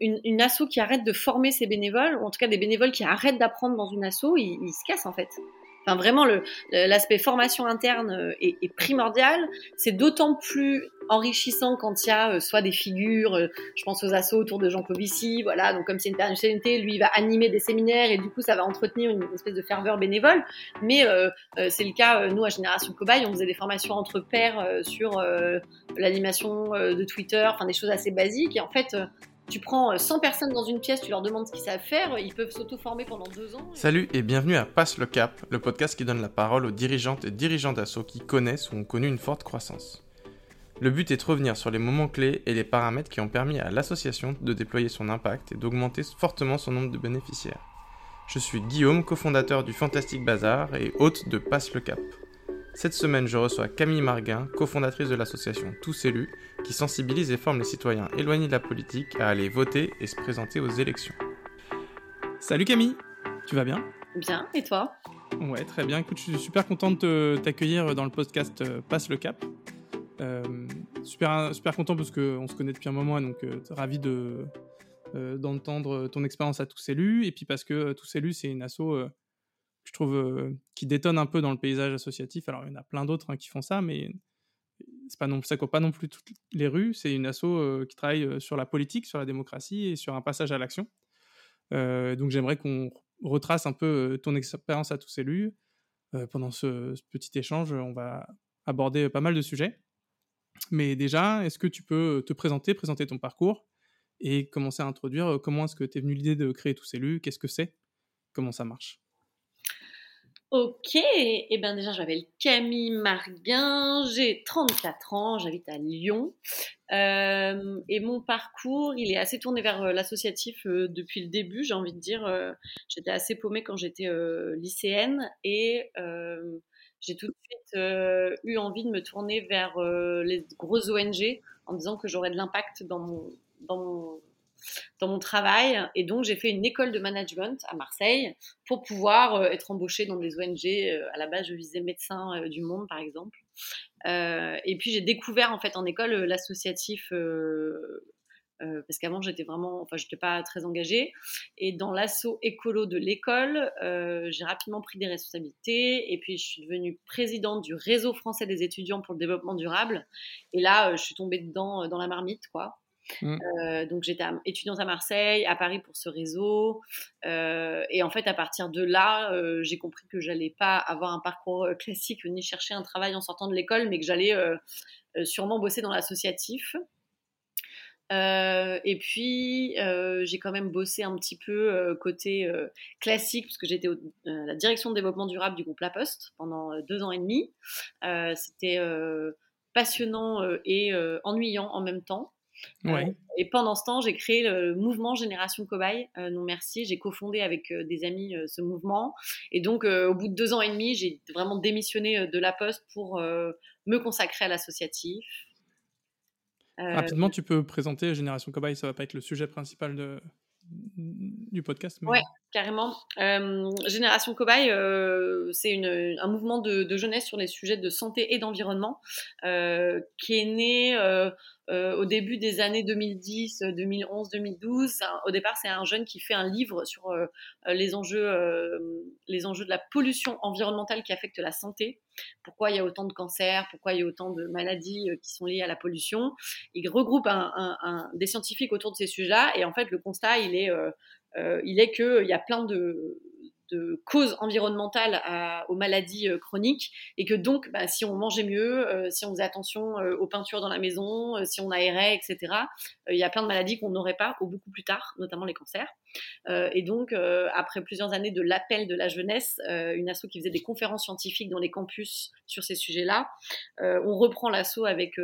une, une asso qui arrête de former ses bénévoles, ou en tout cas des bénévoles qui arrêtent d'apprendre dans une asso, ils, ils se cassent en fait. Enfin, vraiment, l'aspect formation interne euh, est, est primordial. C'est d'autant plus enrichissant quand il y a euh, soit des figures, euh, je pense aux assos autour de Jean Covici, voilà, donc comme c'est une personnalité, lui il va animer des séminaires et du coup ça va entretenir une espèce de ferveur bénévole. Mais euh, c'est le cas, nous à Génération Cobaye, on faisait des formations entre pairs sur l'animation de Twitter, enfin des choses assez basiques et en fait tu prends 100 personnes dans une pièce, tu leur demandes ce qu'ils savent faire, ils peuvent s'auto-former pendant deux ans. Salut et bienvenue à Passe le Cap, le podcast qui donne la parole aux dirigeantes et dirigeants d'assaut qui connaissent ou ont connu une forte croissance. Le but est de revenir sur les moments clés et les paramètres qui ont permis à l'association de déployer son impact et d'augmenter fortement son nombre de bénéficiaires. Je suis Guillaume, cofondateur du Fantastic Bazar et hôte de Passe le Cap. Cette semaine, je reçois Camille Marguin, cofondatrice de l'association Tous élus, qui sensibilise et forme les citoyens éloignés de la politique à aller voter et se présenter aux élections. Salut Camille, tu vas bien? Bien, et toi? Ouais, très bien. Écoute, je suis super content de t'accueillir dans le podcast euh, Passe le Cap. Euh, super, super content parce qu'on se connaît depuis un moment, donc euh, ravi de, d'entendre ton expérience à Tous élus. Et puis parce que Tous élus, c'est une asso je trouve, euh, qui détonne un peu dans le paysage associatif. Alors, il y en a plein d'autres hein, qui font ça, mais c'est pas non, ça pas non plus toutes les rues. C'est une asso euh, qui travaille euh, sur la politique, sur la démocratie et sur un passage à l'action. donc, j'aimerais qu'on retrace un peu ton expérience à tous élus. pendant ce, petit échange, on va aborder pas mal de sujets. Mais déjà, est-ce que tu peux te présenter, présenter ton parcours et commencer à introduire comment est-ce que tu venu l'idée de créer tous élus, qu'est-ce que c'est, comment ça marche? Ok, eh bien déjà, je m'appelle Camille Marguin, j'ai 34 ans, j'habite à Lyon. Euh, et mon parcours, il est assez tourné vers euh, l'associatif euh, depuis le début, j'ai envie de dire. j'étais assez paumée quand j'étais lycéenne et j'ai tout de suite eu envie de me tourner vers les grosses ONG en disant que j'aurais de l'impact dans mon, dans mon dans mon travail. Et donc, j'ai fait une école de management à Marseille pour pouvoir euh, être embauchée dans des ONG. Euh, à la base, je visais médecins euh, du monde, par exemple. et puis, j'ai découvert, en fait, en école, l'associatif. parce qu'avant j'étais vraiment, enfin j'étais pas très engagée. Et dans l'assaut écolo de l'école, j'ai rapidement pris des responsabilités. Et puis je suis devenue présidente du réseau français des étudiants pour le développement durable. Et là, je suis tombée dedans dans la marmite, quoi. Mmh. Euh, donc j'étais étudiante à Marseille, à Paris pour ce réseau. Euh, et en fait, à partir de là, euh, j'ai compris que j'allais pas avoir un parcours classique ni chercher un travail en sortant de l'école, mais que j'allais sûrement bosser dans l'associatif. et puis, j'ai quand même bossé un petit peu côté classique, puisque j'étais à la direction de développement durable du groupe La Poste pendant deux ans et demi. C'était passionnant et ennuyant en même temps. Euh, et pendant ce temps, j'ai créé le mouvement Génération Cobaye. Euh, non merci, j'ai cofondé avec euh, des amis ce mouvement. Et donc, au bout de deux ans et demi, j'ai vraiment démissionné de la Poste pour me consacrer à l'associatif. Rapidement, tu peux présenter Génération Cobaye. Ça va pas être le sujet principal de, du podcast. Mais... Ouais, carrément. Génération Cobaye, c'est un mouvement de, jeunesse sur les sujets de santé et d'environnement qui est né euh, au début des années 2010, 2011, 2012. au départ, c'est un jeune qui fait un livre sur euh, les, enjeux, euh, les enjeux de la pollution environnementale qui affecte la santé. Pourquoi il y a autant de cancers, pourquoi il y a autant de maladies qui sont liées à la pollution. Il regroupe des scientifiques autour de ces sujets-là et en fait, le constat, il est, il est qu'il y a plein de de causes environnementales aux maladies euh, chroniques et que donc bah, si on mangeait mieux, euh, si on faisait attention euh, aux peintures dans la maison, si on aérait, etc., il y a plein de maladies qu'on n'aurait pas ou beaucoup plus tard, notamment les cancers. Et donc après plusieurs années de l'appel de la jeunesse, une asso qui faisait des conférences scientifiques dans les campus sur ces sujets-là, on reprend l'asso avec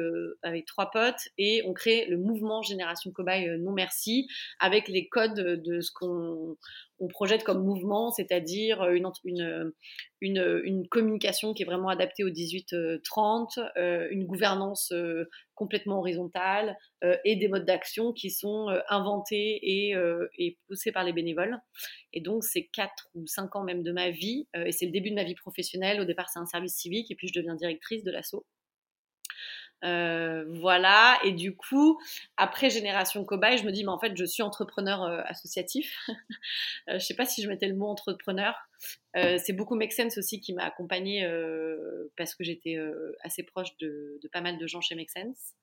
avec trois potes et on crée le mouvement Génération Cobaye Non Merci avec les codes de ce qu'on on projette comme mouvement, c'est-à-dire une, une, une, communication qui est vraiment adaptée au 18-30, euh, une gouvernance euh, complètement horizontale euh, et des modes d'action qui sont inventés et, et, poussés par les bénévoles. Et donc, c'est 4 ou 5 ans même de ma vie, et c'est le début de ma vie professionnelle. Au départ, c'est un service civique, et puis je deviens directrice de l'assaut. Voilà, et du coup, après Génération Cobaye, je me dis, mais en fait, je suis entrepreneur associatif. je ne sais pas si je mettais le mot entrepreneur. c'est beaucoup Make Sense aussi qui m'a accompagnée parce que j'étais assez proche de, pas mal de gens chez Make Sense.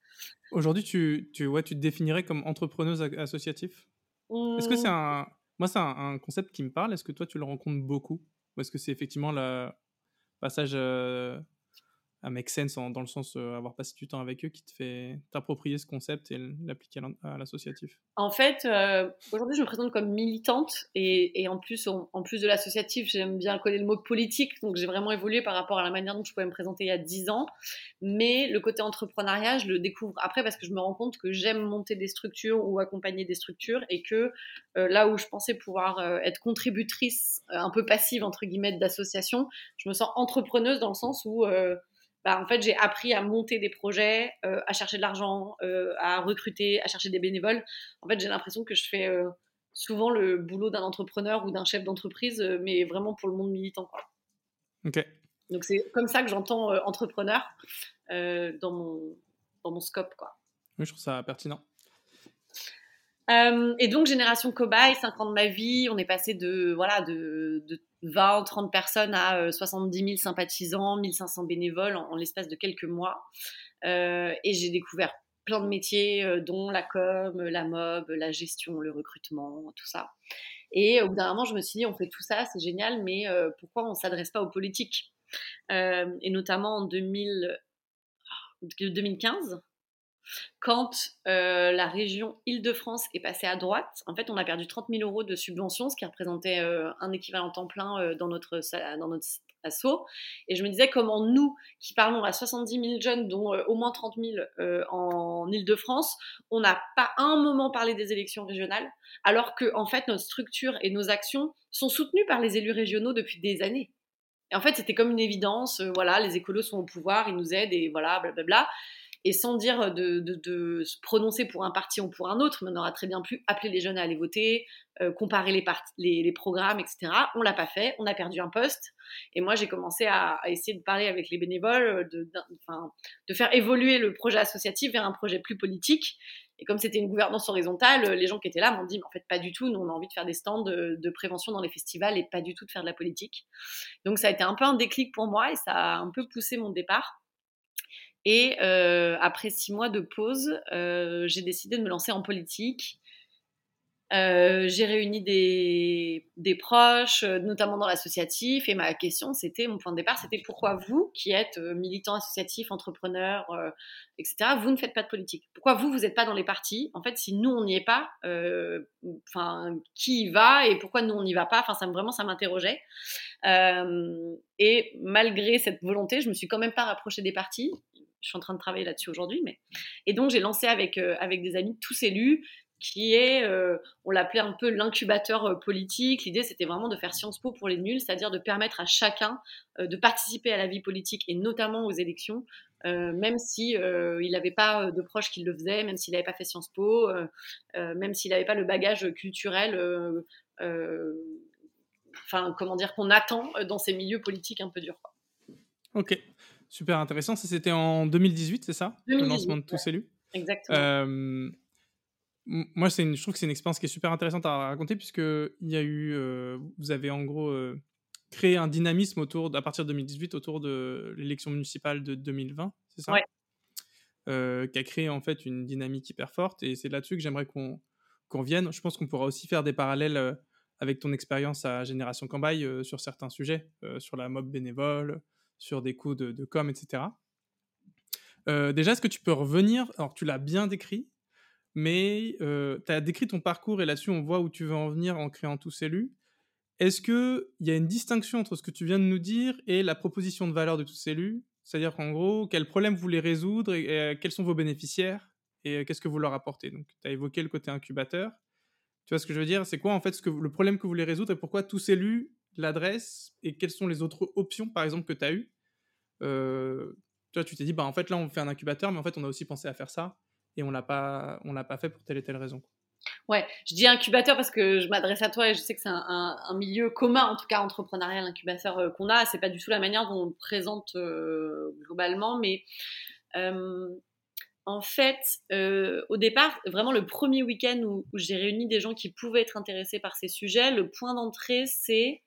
Aujourd'hui, tu, tu, ouais, tu te définirais comme entrepreneuse associative Est-ce que c'est mmh. un. Moi, c'est un, concept qui me parle? Est-ce que toi, tu le rencontres beaucoup? Ou est-ce que c'est effectivement le passage à make sense dans le sens euh, avoir passé du temps avec eux qui te fait t'approprier ce concept et l'appliquer à l'associatif En fait, euh, aujourd'hui, je me présente comme militante et, en plus, en plus de l'associatif, j'aime bien coller le mot politique, donc j'ai vraiment évolué par rapport à la manière dont je pouvais me présenter il y a 10 ans. Mais le côté entrepreneuriat, je le découvre après parce que je me rends compte que j'aime monter des structures ou accompagner des structures et que euh, là où je pensais pouvoir être contributrice un peu passive entre guillemets d'association, je me sens entrepreneuse dans le sens où bah, en fait, j'ai appris à monter des projets, euh, à chercher de l'argent, euh, à recruter, à chercher des bénévoles. En fait, j'ai l'impression que je fais euh, souvent le boulot d'un entrepreneur ou d'un chef d'entreprise, mais vraiment pour le monde militant. Quoi. Ok. Donc, c'est comme ça que j'entends entrepreneur dans, mon, dans mon scope. Quoi. Oui, je trouve ça pertinent. Et donc, Génération Cobaye, 5 ans de ma vie, on est passé de, voilà, de, de 20, 30 personnes à 70 euh, 000 sympathisants, 1500 bénévoles en, l'espace de quelques mois. Euh, et j'ai découvert plein de métiers, euh, dont la com, la mob, la gestion, le recrutement, tout ça. Et au bout d'un moment, je me suis dit, on fait tout ça, c'est génial, mais pourquoi on ne s'adresse pas aux politiques? Et notamment en 2000, 2015, quand euh, la région Île-de-France est passée à droite, en fait, on a perdu 30 000 euros de subventions, ce qui représentait euh, un équivalent temps plein euh, dans, notre, dans notre assaut. Et je me disais comment nous, qui parlons à 70 000 jeunes, dont au moins 30 000 en Île-de-France, on n'a pas un moment parlé des élections régionales, alors que en fait, notre structure et nos actions sont soutenues par les élus régionaux depuis des années. Et en fait, c'était comme une évidence, voilà, les écolos sont au pouvoir, ils nous aident, et voilà, blablabla. Bla bla et sans dire de, se prononcer pour un parti ou pour un autre, on aura très bien pu appeler les jeunes à aller voter, euh, comparer les, programmes, etc. On l'a pas fait, on a perdu un poste. Et moi, j'ai commencé à, essayer de parler avec les bénévoles, de, de, faire évoluer le projet associatif vers un projet plus politique. Et comme c'était une gouvernance horizontale, les gens qui étaient là m'ont dit, mais en fait, pas du tout, nous, on a envie de faire des stands de, prévention dans les festivals et pas du tout de faire de la politique. Donc, ça a été un peu un déclic pour moi et ça a un peu poussé mon départ. Et euh, après six mois de pause, euh, j'ai décidé de me lancer en politique. Euh, j'ai réuni des, des, proches, notamment dans l'associatif, et ma question, c'était, mon point de départ, c'était pourquoi vous, qui êtes militant associatif, entrepreneur, etc., vous ne faites pas de politique? Pourquoi vous, vous n'êtes pas dans les partis? En fait, si nous, on n'y est pas, enfin, qui y va et pourquoi nous, on n'y va pas? Enfin, ça, vraiment, ça m'interrogeait. et malgré cette volonté, je me suis quand même pas rapprochée des partis je suis en train de travailler là-dessus aujourd'hui. Mais... Et donc, j'ai lancé avec, euh, avec des amis tous élus, qui est, euh, on l'appelait un peu l'incubateur euh, politique. L'idée, c'était vraiment de faire Sciences Po pour les nuls, c'est-à-dire de permettre à chacun de participer à la vie politique et notamment aux élections, même si il n'avait pas de proches qui le faisaient, même s'il n'avait pas fait Sciences Po, même s'il n'avait pas le bagage culturel. Enfin, comment dire, qu'on attend dans ces milieux politiques un peu durs. Ok. Super intéressant. Ça, c'était en 2018, c'est ça? Le lancement de tous élus Exactement. Euh, moi, une, je trouve que c'est une expérience qui est super intéressante à raconter, puisqu'il y a eu. Euh, vous avez en gros euh, créé un dynamisme autour, à partir de 2018 autour de l'élection municipale de 2020, c'est ça? Oui. qui a créé en fait une dynamique hyper forte. Et c'est là-dessus que j'aimerais qu'on qu'on vienne. Je pense qu'on pourra aussi faire des parallèles avec ton expérience à Génération Cambaille sur certains sujets, sur la mob bénévole, sur des coups de, com, etc. Euh, déjà, est-ce que tu peux revenir Alors, tu l'as bien décrit, mais euh, tu as décrit ton parcours et là-dessus, on voit où tu veux en venir en créant tous élus. Est-ce qu'il y a une distinction entre ce que tu viens de nous dire et la proposition de valeur de tous élus C'est-à-dire qu'en gros, quels problèmes vous voulez résoudre et, euh, quels sont vos bénéficiaires et qu'est-ce que vous leur apportez? Donc, tu as évoqué le côté incubateur. Tu vois ce que je veux dire? C'est quoi en fait le problème que vous voulez résoudre et pourquoi tous élus l'adresse et quelles sont les autres options, par exemple, que tu as eues? Euh, tu vois, tu t'es dit, bah, en fait, là, on fait un incubateur, mais en fait, on a aussi pensé à faire ça et on l'a pas, on l'a pas fait pour telle et telle raison. Ouais, je dis incubateur parce que je m'adresse à toi et je sais que c'est un, milieu commun, en tout cas entrepreneurial, incubateur euh, qu'on a. C'est pas du tout la manière dont on le présente euh, globalement, mais en fait, au départ, vraiment le premier week-end où, j'ai réuni des gens qui pouvaient être intéressés par ces sujets, le point d'entrée, c'est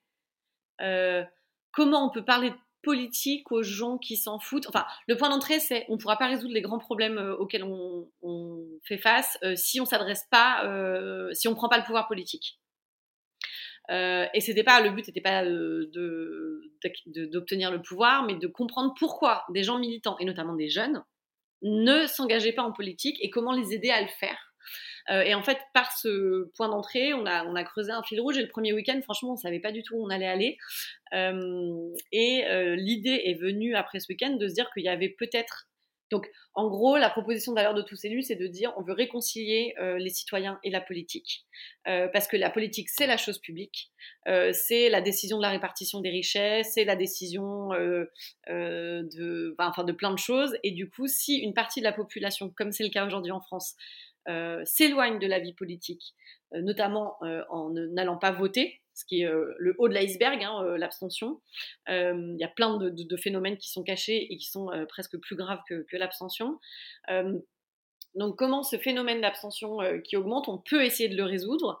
comment on peut parler de politique aux gens qui s'en foutent. Enfin, le point d'entrée, c'est on ne pourra pas résoudre les grands problèmes auxquels on, fait face si on s'adresse pas, si on prend pas le pouvoir politique. Euh, et c'était pas le but n'était pas d'obtenir le pouvoir, mais de comprendre pourquoi des gens militants et notamment des jeunes ne s'engageaient pas en politique et comment les aider à le faire. Euh, et en fait, par ce point d'entrée, on a, creusé un fil rouge. Et le premier week-end, franchement, on savait pas du tout où on allait aller. Euh, et l'idée est venue après ce week-end de se dire qu'il y avait peut-être donc, en gros, la proposition de valeur de tous élus, c'est de dire on veut réconcilier euh, les citoyens et la politique. Euh, parce que la politique, c'est la chose publique, euh, c'est la décision de la répartition des richesses, c'est la décision de, enfin, de plein de choses. Et du coup, si une partie de la population, comme c'est le cas aujourd'hui en France, s'éloigne de la vie politique, notamment en n'allant pas voter, ce qui est euh, le haut de l'iceberg, hein, euh, l'abstention. Euh, il y a plein de, phénomènes qui sont cachés et qui sont presque plus graves que, l'abstention. Donc comment ce phénomène d'abstention qui augmente, on peut essayer de le résoudre,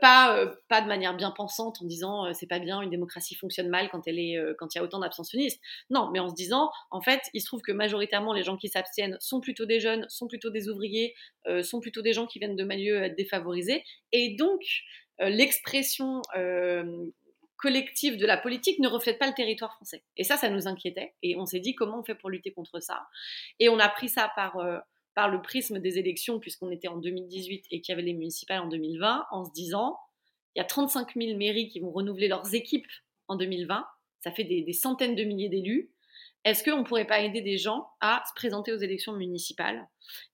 pas, pas de manière bien pensante en disant c'est pas bien, une démocratie fonctionne mal quand quand il y a autant d'abstentionnistes. Non, mais en se disant en fait, il se trouve que majoritairement les gens qui s'abstiennent sont plutôt des jeunes, sont plutôt des ouvriers, sont plutôt des gens qui viennent de milieux défavorisés et donc euh, l'expression euh, collective de la politique ne reflète pas le territoire français. Et ça, ça nous inquiétait. Et on s'est dit comment on fait pour lutter contre ça? Et on a pris ça par, euh, par le prisme des élections, puisqu'on était en 2018 et qu'il y avait les municipales en 2020, en se disant, il y a 35 000 mairies qui vont renouveler leurs équipes en 2020. Ça fait des centaines de milliers d'élus. Est-ce qu'on ne pourrait pas aider des gens à se présenter aux élections municipales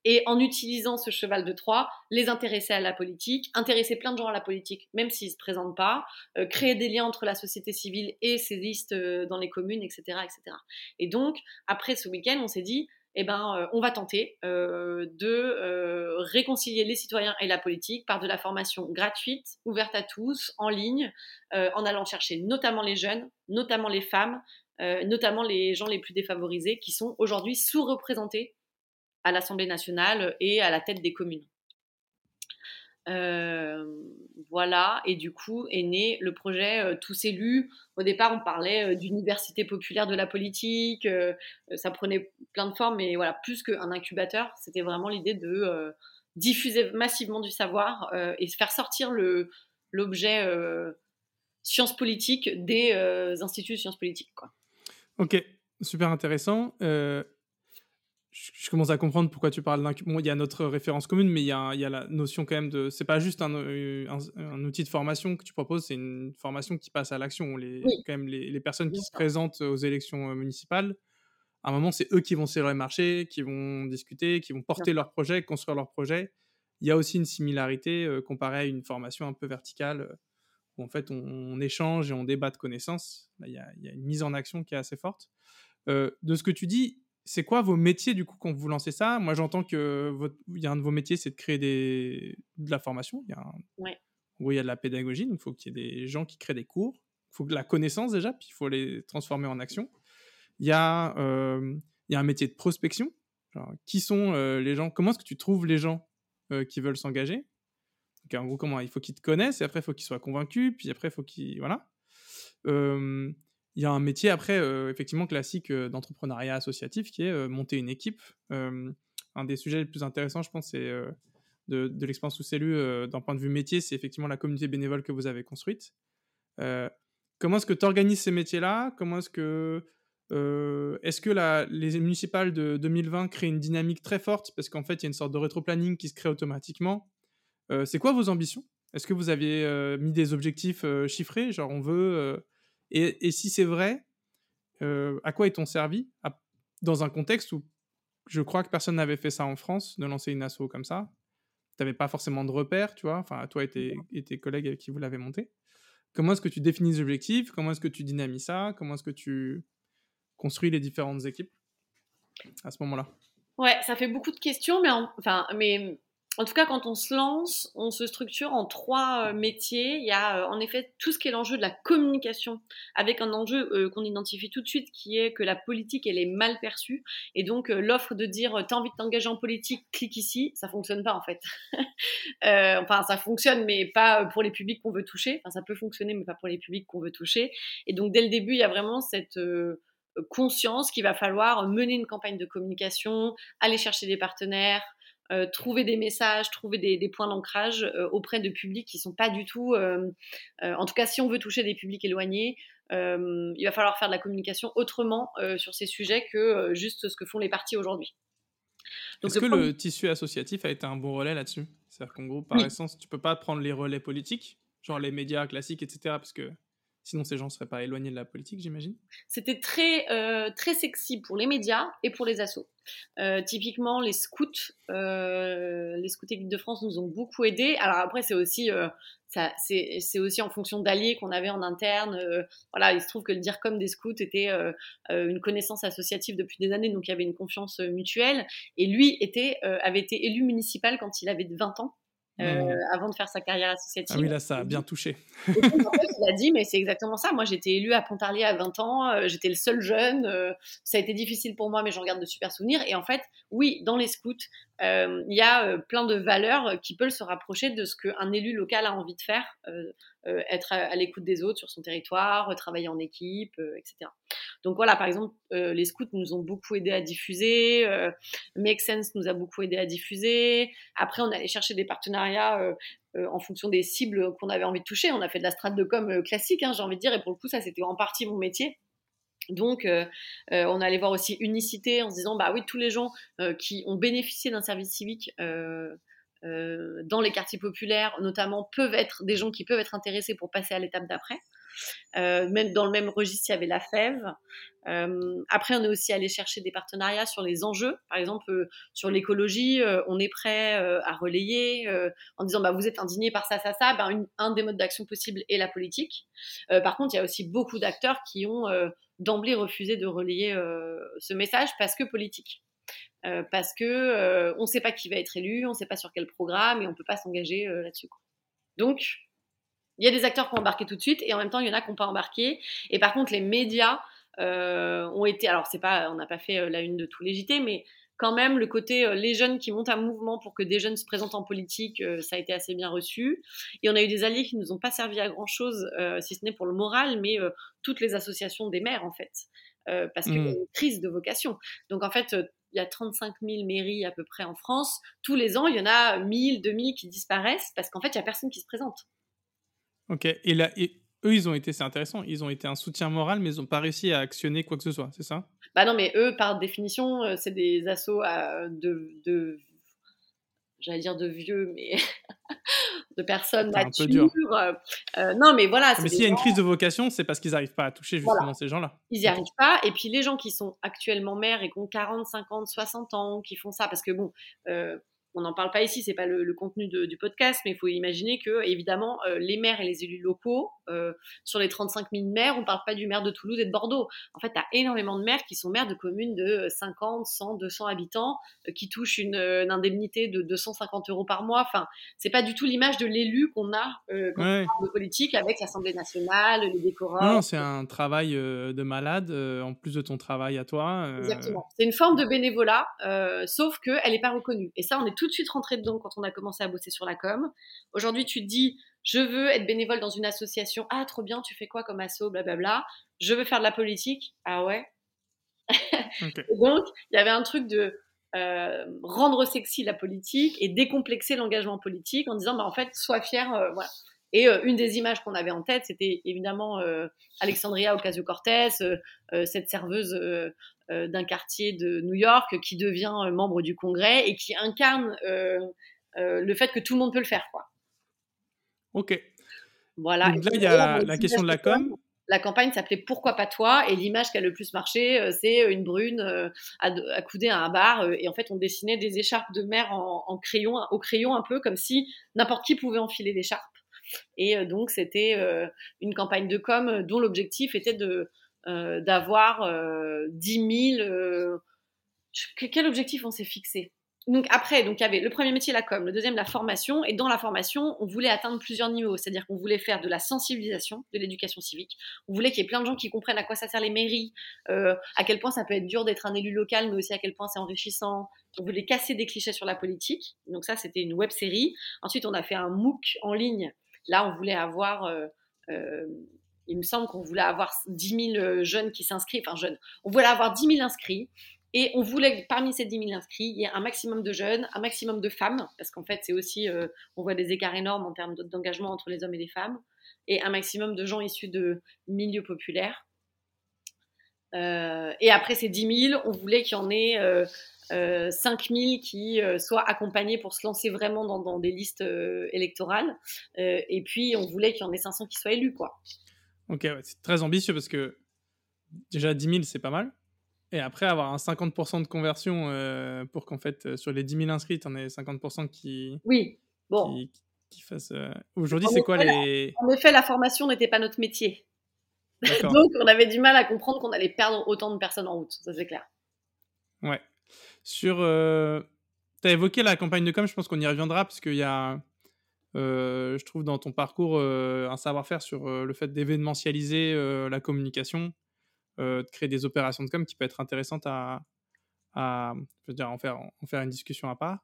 et en utilisant ce cheval de Troie, les intéresser à la politique, intéresser plein de gens à la politique, même s'ils ne se présentent pas, euh, créer des liens entre la société civile et ces listes euh, dans les communes, etc., etc. Et donc, après ce week-end, on s'est dit, eh ben, euh, on va tenter de réconcilier les citoyens et la politique par de la formation gratuite, ouverte à tous, en ligne, en allant chercher notamment les jeunes, notamment les femmes, euh, notamment les gens les plus défavorisés qui sont aujourd'hui sous-représentés à l'Assemblée nationale et à la tête des communes. Euh, voilà, et du coup est né le projet euh, Tous élus. Au départ, on parlait d'université populaire de la politique, ça prenait plein de formes, mais voilà, plus qu'un incubateur, c'était vraiment l'idée de diffuser massivement du savoir et faire sortir l'objet sciences politiques des instituts de sciences politiques. Ok, super intéressant. Euh, je, commence à comprendre pourquoi tu parles d'un. Bon, il y a notre référence commune, mais il y a, il y a la notion quand même de. C'est pas juste un, un, outil de formation que tu proposes, c'est une formation qui passe à l'action. Les, quand même, les, les personnes qui se présentent aux élections euh, municipales, à un moment, c'est eux qui vont serrer le marché, qui vont discuter, qui vont porter leur projet, construire leur projet. Il y a aussi une similarité euh, comparée à une formation un peu verticale où en fait on, échange et on débat de connaissances. Il y, a une mise en action qui est assez forte. Euh, de ce que tu dis, c'est quoi vos métiers du coup quand vous lancez ça? Moi j'entends que votre, il y a un de vos métiers, c'est de créer des, de la formation. Il y a il y a de la pédagogie, donc il faut qu'il y ait des gens qui créent des cours. Il faut de la connaissance déjà, puis il faut les transformer en action. Il y a, euh, il y a un métier de prospection. qui sont euh, les gens? Comment est-ce que tu trouves les gens qui veulent s'engager? En gros, comment? Il faut qu'ils te connaissent, et après, il faut qu'ils soient convaincus, puis après, il faut qu'ils. Voilà. Il y a un métier, après, effectivement, classique d'entrepreneuriat associatif qui est monter une équipe. un des sujets les plus intéressants, je pense, c'est de, de l'expérience sous cellule d'un point de vue métier, c'est effectivement la communauté bénévole que vous avez construite. comment est-ce que tu organises ces métiers-là? Comment est-ce que. est-ce que la, les municipales de 2020 créent une dynamique très forte? Parce qu'en fait il y a une sorte de rétro-planning qui se crée automatiquement euh, c'est quoi vos ambitions? Est-ce que vous aviez euh, mis des objectifs euh, chiffrés? Genre, on veut. Et, si c'est vrai, à quoi est-on servi? Dans un contexte où je crois que personne n'avait fait ça en France, de lancer une asso comme ça. Tu n'avais pas forcément de repères, tu vois, enfin, toi et tes, collègues avec qui vous l'avez monté. Comment est-ce que tu définis les objectifs? Comment est-ce que tu dynamises ça? Comment est-ce que tu construis les différentes équipes à ce moment-là? Ouais, ça fait beaucoup de questions, mais, enfin, mais en tout cas, quand on se lance, on se structure en trois euh, métiers. Il y a euh, en effet tout ce qui est l'enjeu de la communication, avec un enjeu euh, qu'on identifie tout de suite, qui est que la politique, elle est mal perçue. Et donc, l'offre de dire, tu as envie de t'engager en politique, clique ici, ça fonctionne pas en fait. enfin, ça fonctionne, mais pas pour les publics qu'on veut toucher. Enfin, ça peut fonctionner, mais pas pour les publics qu'on veut toucher. Et donc, dès le début, il y a vraiment cette conscience qu'il va falloir mener une campagne de communication, aller chercher des partenaires, euh, trouver des messages, trouver des, points d'ancrage euh, auprès de publics qui sont pas du tout, euh, en tout cas si on veut toucher des publics éloignés, il va falloir faire de la communication autrement sur ces sujets que juste ce que font les partis aujourd'hui. Est-ce que le tissu associatif a été un bon relais là-dessus? C'est-à-dire qu'en gros, par essence, tu peux pas prendre les relais politiques, genre les médias classiques, etc., parce que Sinon, ces gens ne seraient pas éloignés de la politique, j'imagine. C'était très, euh, très sexy pour les médias et pour les assos. Euh, typiquement, les scouts, euh, les scouts de France nous ont beaucoup aidés. Alors après, c'est aussi, c'est aussi en fonction d'alliés qu'on avait en interne. voilà, il se trouve que le dire comme des scouts était une connaissance associative depuis des années, donc il y avait une confiance mutuelle. Et lui était, avait été élu municipal quand il avait 20 ans. Euh, avant de faire sa carrière associative. Ah oui, là, ça a bien touché. Et en fait, il a dit, mais c'est exactement ça. Moi, j'étais élu à Pontarlier à 20 ans, euh, j'étais le seul jeune. Euh, ça a été difficile pour moi, mais j'en garde de super souvenirs. Et en fait, oui, dans les scouts, il y a plein de valeurs qui peuvent se rapprocher de ce qu'un élu local a envie de faire. être à, l'écoute des autres sur son territoire, travailler en équipe, etc. Donc voilà, par exemple, les scouts nous ont beaucoup aidé à diffuser, Make Sense nous a beaucoup aidé à diffuser. Après, on allait chercher des partenariats en fonction des cibles qu'on avait envie de toucher. On a fait de la strate de com classique, hein, j'ai envie de dire, et pour le coup, ça c'était en partie mon métier. Donc, on allait voir aussi unicité en se disant, bah oui, tous les gens qui ont bénéficié d'un service civique dans les quartiers populaires, notamment, peuvent être des gens qui peuvent être intéressés pour passer à l'étape d'après. Euh, même dans le même registre, il y avait la fève. Euh, après, on est aussi allé chercher des partenariats sur les enjeux. Par exemple, euh, sur l'écologie, on est prêt à relayer en disant bah, vous êtes indigné par ça, ça, ça. Ben, un des modes d'action possible est la politique. par contre, il y a aussi beaucoup d'acteurs qui ont d'emblée refusé de relayer ce message parce que politique. parce que on ne sait pas qui va être élu, on ne sait pas sur quel programme et on ne peut pas s'engager là-dessus. Donc, il y a des acteurs qui ont embarqué tout de suite et en même temps, il y en a qui n'ont pas embarqué. Et par contre, les médias euh, ont été. Alors, c'est pas, on n'a pas fait euh, la une de tous les JT, mais quand même, le côté euh, les jeunes qui montent un mouvement pour que des jeunes se présentent en politique, ça a été assez bien reçu. Et on a eu des alliés qui ne nous ont pas servi à grand chose, si ce n'est pour le moral, mais toutes les associations des maires, en fait. parce qu'il y a une crise de vocation. Donc, en fait, il y a 35 000 mairies à peu près en France. Tous les ans, il y en a 1000, 2000 qui disparaissent parce qu'en fait, il n'y a personne qui se présente. Ok, et là, eux, ils ont été, c'est intéressant, ils ont été un soutien moral, mais ils n'ont pas réussi à actionner quoi que ce soit, c'est ça? Bah non, mais eux, par définition, euh, c'est des assauts de, de j'allais dire de vieux, mais de personnes matures. Euh, euh, non, mais voilà. Mais s'il y a une crise de vocation, c'est parce qu'ils n'arrivent pas à toucher justement ces gens-là. Ils n'y arrivent pas. Et puis les gens qui sont actuellement maires et qui ont 40, 50, 60 ans, qui font ça, parce que bon, on n'en parle pas ici, c'est pas le, contenu du podcast, mais il faut imaginer que, évidemment, euh, les maires et les élus locaux, euh, sur les 35 000 maires, on ne parle pas du maire de Toulouse et de Bordeaux. En fait, tu as énormément de maires qui sont maires de communes de 50, 100, 200 habitants, euh, qui touchent une, indemnité de 250 euros par mois. Enfin, c'est pas du tout l'image de l'élu qu'on a quand on parle de politique avec l'Assemblée nationale, les décorats. Non, c'est un travail de malade, en plus de ton travail à toi. Exactement. C'est une forme de bénévolat, sauf qu'elle n'est pas reconnue. Et ça, on est tout de suite rentré dedans quand on a commencé à bosser sur la com. Aujourd'hui, tu te dis, je veux être bénévole dans une association. Ah, trop bien, tu fais quoi comme asso, blablabla. Je veux faire de la politique. Ah ouais. donc, il y avait un truc de euh, rendre sexy la politique et décomplexer l'engagement politique en disant, bah, en fait, sois fier. Euh, voilà. Et euh, une des images qu'on avait en tête, c'était évidemment Alexandria Ocasio-Cortez, cette serveuse d'un quartier de New York qui devient membre du Congrès et qui incarne le fait que tout le monde peut le faire. Quoi. Ok. Voilà. Donc là, il y a la, question de la com. La campagne s'appelait Pourquoi pas toi? Et l'image qui a le plus marché, c'est une brune accoudée à un bar. et en fait, on dessinait des écharpes de mer en crayon, au crayon, un peu comme si n'importe qui pouvait enfiler l'écharpe. Et euh, donc, c'était euh, une campagne de com dont l'objectif était de euh, d'avoir 10 000. quel objectif on s'est fixé? Donc après, donc il y avait le premier métier la com, le deuxième la formation, et dans la formation, on voulait atteindre plusieurs niveaux, c'est-à-dire qu'on voulait faire de la sensibilisation, de l'éducation civique, on voulait qu'il y ait plein de gens qui comprennent à quoi ça sert les mairies, euh, à quel point ça peut être dur d'être un élu local, mais aussi à quel point c'est enrichissant. On voulait casser des clichés sur la politique, donc ça c'était une web série. Ensuite, on a fait un MOOC en ligne. Là, on voulait avoir euh, euh, il me semble qu'on voulait avoir 10 000 jeunes qui s'inscrivent, enfin jeunes, on voulait avoir 10 000 inscrits et on voulait, parmi ces 10 000 inscrits, il y ait un maximum de jeunes, un maximum de femmes, parce qu'en fait, c'est aussi, euh, on voit des écarts énormes en termes d'engagement entre les hommes et les femmes, et un maximum de gens issus de milieux populaires. Euh, et après ces 10 000, on voulait qu'il y en ait euh, 5 000 qui soient accompagnés pour se lancer vraiment dans, des listes électorales. et puis, on voulait qu'il y en ait 500 qui soient élus, quoi. Ok, c'est très ambitieux parce que déjà 10 000, c'est pas mal. Et après, avoir un 50% de conversion euh, pour qu'en fait, euh, sur les 10 000 inscrits, on ait 50% qui. Oui, bon. Qui, fassent. Euh, aujourd'hui, c'est quoi les. En effet, la formation n'était pas notre métier. Donc, on avait du mal à comprendre qu'on allait perdre autant de personnes en route, ça c'est clair. Ouais. Sur. Tu as évoqué la campagne de com, je pense qu'on y reviendra, parce qu'il y a. je trouve dans ton parcours un savoir-faire sur le fait d'événementialiser la communication, euh, de créer des opérations de com qui peut être intéressantes à, à je veux dire, en faire, en faire une discussion à part.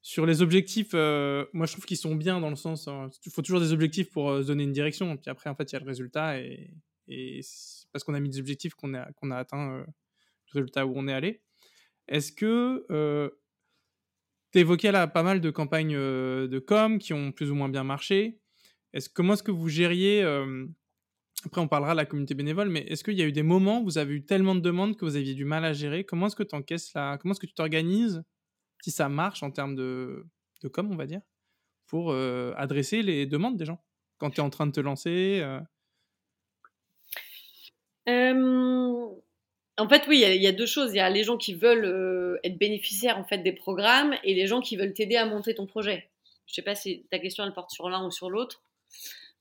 Sur les objectifs, euh, moi je trouve qu'ils sont bien dans le sens, il faut toujours des objectifs pour euh, donner une direction, puis après en fait il y a le résultat et, et parce qu'on a mis des objectifs qu'on a, qu'on a atteint le résultat où on est allé. Est-ce que tu évoquais pas mal de campagnes de com qui ont plus ou moins bien marché. Est-ce, comment est-ce que vous gériez après, on parlera de la communauté bénévole, mais est-ce qu'il y a eu des moments où vous avez eu tellement de demandes que vous aviez du mal à gérer? Comment est-ce que tu encaisses Comment est-ce que tu t'organises si ça marche en termes de, com, on va dire, pour adresser les demandes des gens? Quand tu es en train de te lancer? En fait, oui, il y, a deux choses. Il y a les gens qui veulent euh, être bénéficiaires en fait des programmes et les gens qui vesument t'aider à monter ton projet. Je sais pas si ta question elle porte sur l'un ou sur l'autre.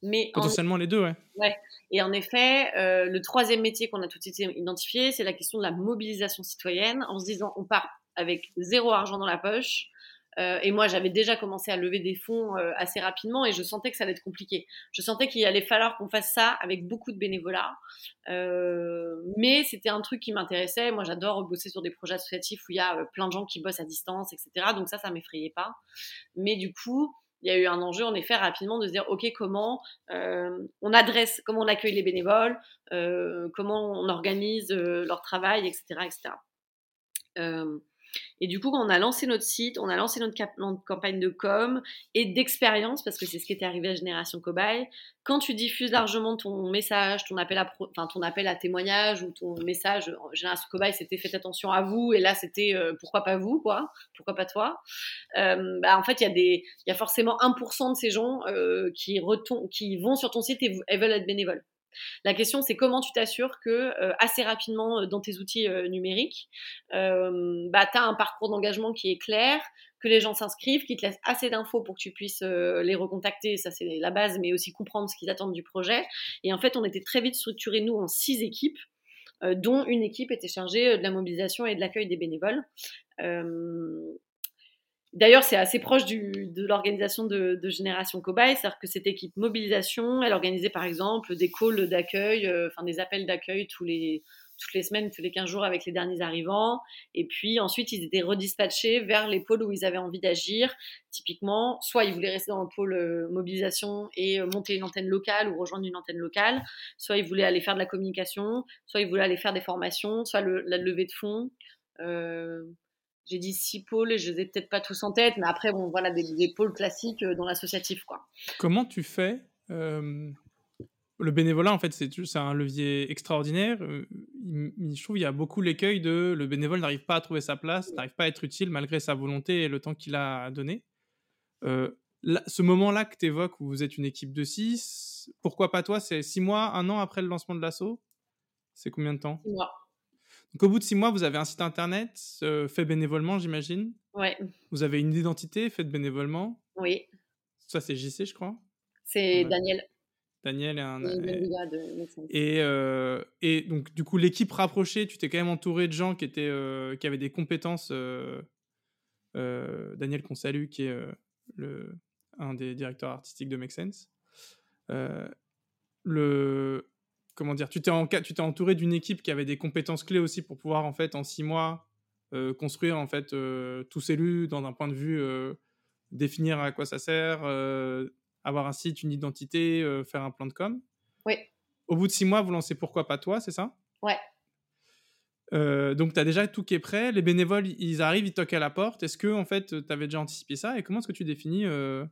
Mais Potentiellement les deux, ouais. ouais. Et en effet, euh, le troisième métier qu'on a tout de suite identifié, c'est la question de la mobilisation citoyenne, en se disant on part avec zéro argent dans la poche. Euh, et moi, j'avais déjà commencé à lever des fonds euh, assez rapidement et je sentais que ça allait être compliqué. Je sentais qu'il allait falloir qu'on fasse ça avec beaucoup de bénévolat. mais c'était un truc qui m'intéressait. Moi, j'adore bosser sur des projets associatifs où il y a plein de gens qui bossent à distance, etc. Donc ça, ça m'effrayait pas. Mais du coup, il y a eu un enjeu en effet rapidement de se dire ok comment euh, on adresse, comment on accueille les bénévoles, euh, comment on organise euh, leur travail, etc. etc. Et du coup, quand on a lancé notre site, on a lancé notre, campagne de com et d'expérience, parce que c'est ce qui était arrivé à Génération Cobaye. Quand tu diffuses largement ton message, ton appel à, enfin, ton appel à témoignage ou ton message, Génération Cobaye, c'était faites attention à vous, et là, c'était euh, pourquoi pas vous, quoi, pourquoi pas toi. Euh, bah, en fait, il y, a des, y a forcément 1% de ces gens euh, qui, qui vont sur ton site et veulent être bénévoles. La question, c'est comment tu t'assures que euh, assez rapidement euh, dans tes outils euh, numériques, bah, tu as un parcours d'engagement qui est clair, que les gens s'inscrivent, qui te laissent assez d'infos pour que tu puisses les recontacter, ça c'est la base, mais aussi comprendre ce qu'ils attendent du projet. Et en fait, on était très vite structurés, nous, en six équipes. dont une équipe était chargée de la mobilisation et de l'accueil des bénévoles. D'ailleurs, c'est assez proche de l'organisation de, Génération Cobaye, c'est-à-dire que cette équipe mobilisation, elle organisait par exemple des calls d'accueil, euh, enfin des appels d'accueil les, toutes les semaines, tous les 15 jours avec les derniers arrivants. Et puis ensuite, ils étaient redispatchés vers les pôles où ils avaient envie d'agir. Typiquement, soit ils voulaient rester dans le pôle euh, mobilisation et euh, monter une antenne locale ou rejoindre une antenne locale, soit ils voulaient aller faire de la communication, soit ils voulaient aller faire des formations, soit la levée de fonds. J'ai dit six pôles et je les ai peut-être pas tous en tête, mais après, bon, voilà, des, pôles classiques euh, dans l'associatif, quoi. Comment tu fais euh, Le bénévolat, en fait, c'est un levier extraordinaire. Euh, je trouve qu'il y a beaucoup l'écueil de le bénévole n'arrive pas à trouver sa place, n'arrive pas à être utile malgré sa volonté et le temps qu'il a donné. ce moment-là que tu évoques, où vous êtes une équipe de six, pourquoi pas toi? C'est six mois, un an après le lancement de l'assaut? C'est combien de temps? Six mois. Donc, au bout de six mois, vous avez un site internet euh, fait bénévolement, j'imagine? Oui. Vous avez une identité faite bénévolement? Oui. Ça, c'est JC, je crois? C'est Daniel. Daniel est un. Et, euh, et donc, du coup, l'équipe rapprochée, tu t'es quand même entouré de gens qui, étaient, euh, qui avaient des compétences Daniel qu'on salue, qui est le, un des directeurs artistiques de Make Sense. le, comment dire, tu t'es, en, tu t'es entouré d'une équipe qui avait des compétences clés aussi pour pouvoir, en fait, en six mois, construire, en fait, tous ces lus dans un point de vue, définir à quoi ça sert, avoir un site, une identité, faire un plan de com. Oui. Au bout de six mois, vous lancez Pourquoi pas toi, c'est ça? Ouais. Euh, donc, tu as déjà tout qui est prêt. Les bénévoles, ils arrivent, ils toquent à la porte. Est-ce que, en fait, tu avais déjà anticipé ça? Et comment est-ce que tu définis euh,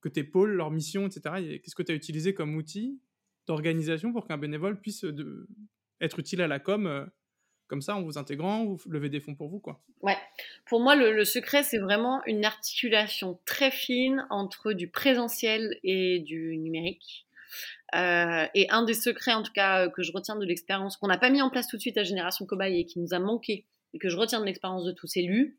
que tes pôles, leur mission, etc. Qu'est-ce que tu as utilisé comme outil? D'organisation pour qu'un bénévole puisse de, être utile à la com euh, comme ça, en vous intégrant, vous levez des fonds pour vous, quoi. Ouais. Pour moi, le, secret, c'est vraiment une articulation très fine entre du présentiel et du numérique. Euh, et un des secrets, en tout cas, euh, que je retiens de l'expérience, qu'on n'a pas mis en place tout de suite à Génération Cobaye et qui nous a manqué, et que je retiens de l'expérience de tous élus,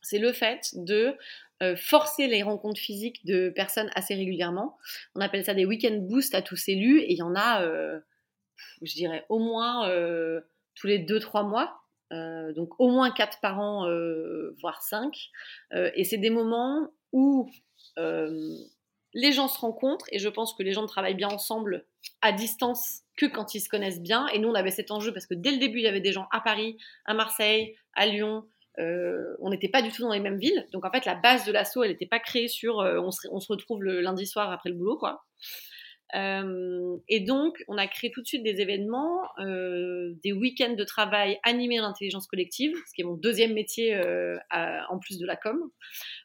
c'est le fait de euh, forcer les rencontres physiques de personnes assez régulièrement. On appelle ça des week-end boosts à tous élus, et il y en a, je dirais, au moins tous les 2-3 mois. donc au moins 4 par an, voire 5. et c'est des moments où les gens se rencontrent et je pense que les gens travaillent bien ensemble à distance que quand ils se connaissent bien. Et nous, on avait cet enjeu parce que dès le début, il y avait des gens à Paris, à Marseille, à Lyon. Euh, on n'était pas du tout dans les mêmes villes. Donc en fait, la base de l'assaut, elle n'était pas créée sur euh, on, se, retrouve le lundi soir après le boulot, quoi. Euh, et donc, on a créé tout de suite des événements, des week-ends de travail animés en intelligence collective, ce qui est mon deuxième métier en plus de la com,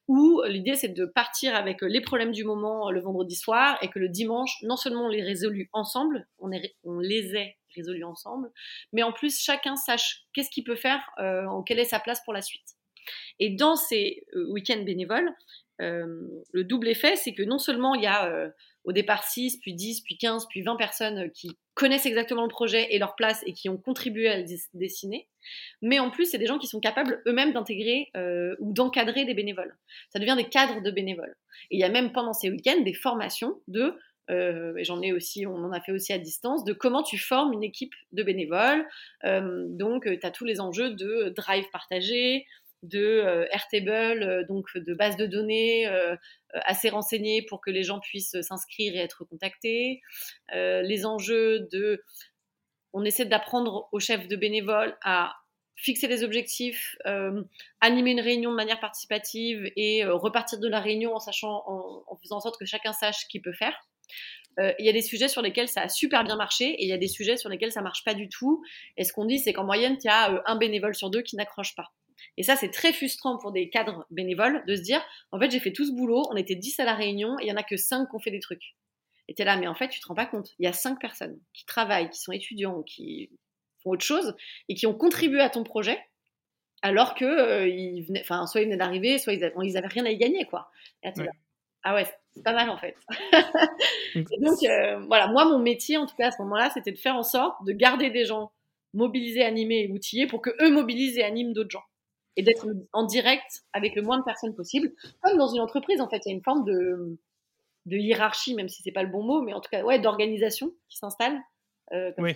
où l'idée c'est de partir avec les problèmes du moment le vendredi soir et que le dimanche, non seulement on les résolue ensemble, on, on les ait résolus ensemble, mais en plus chacun sache qu'est-ce qu'il peut faire, quelle est sa place pour la suite. Et dans ces week-ends bénévoles, le double effet, c'est que non seulement il y a au départ 6, puis 10, puis 15, puis 20 personnes qui connaissent exactement le projet et leur place et qui ont contribué à le dessiner. Mais en plus, c'est des gens qui sont capables eux-mêmes d'intégrer euh, ou d'encadrer des bénévoles. Ça devient des cadres de bénévoles. Et il y a même pendant ces week-ends des formations de euh, et j'en ai aussi, on en a fait aussi à distance, de comment tu formes une équipe de bénévoles. Euh, donc, tu as tous les enjeux de drive partagé, de euh, Airtable, euh, donc de base de données euh, assez renseignées pour que les gens puissent s'inscrire et être contactés. les enjeux de... On essaie d'apprendre aux chefs de bénévoles à fixer des objectifs, animer une réunion de manière participative et repartir de la réunion en sachant, en, faisant en sorte que chacun sache ce qu'il peut faire. Il y a des sujets sur lesquels ça a super bien marché et il y a des sujets sur lesquels ça marche pas du tout. Et ce qu'on dit, c'est qu'en moyenne, il y a un bénévole sur deux qui n'accroche pas. Et ça, c'est très frustrant pour des cadres bénévoles de se dire, en fait, j'ai fait tout ce boulot, on était 10 à la réunion, et il y en a que 5 qui ont fait des trucs. Et tu es là, mais en fait, tu te rends pas compte. Il y a 5 personnes qui travaillent, qui sont étudiants, qui font autre chose, et qui ont contribué à ton projet, alors que euh, enfin, soit ils venaient d'arriver, soit ils avaient, rien à y gagner, quoi. Ah ouais, c'est pas mal en fait. donc euh, voilà, moi mon métier en tout cas à ce moment-là, c'était de faire en sorte de garder des gens mobilisés, animés et outillés pour que eux mobilisent et animent d'autres gens et d'être en direct avec le moins de personnes possible. Comme dans une entreprise, en fait, il y a une forme de, de hiérarchie, même si c'est pas le bon mot, mais en tout cas, ouais, d'organisation qui s'installe. Euh, oui.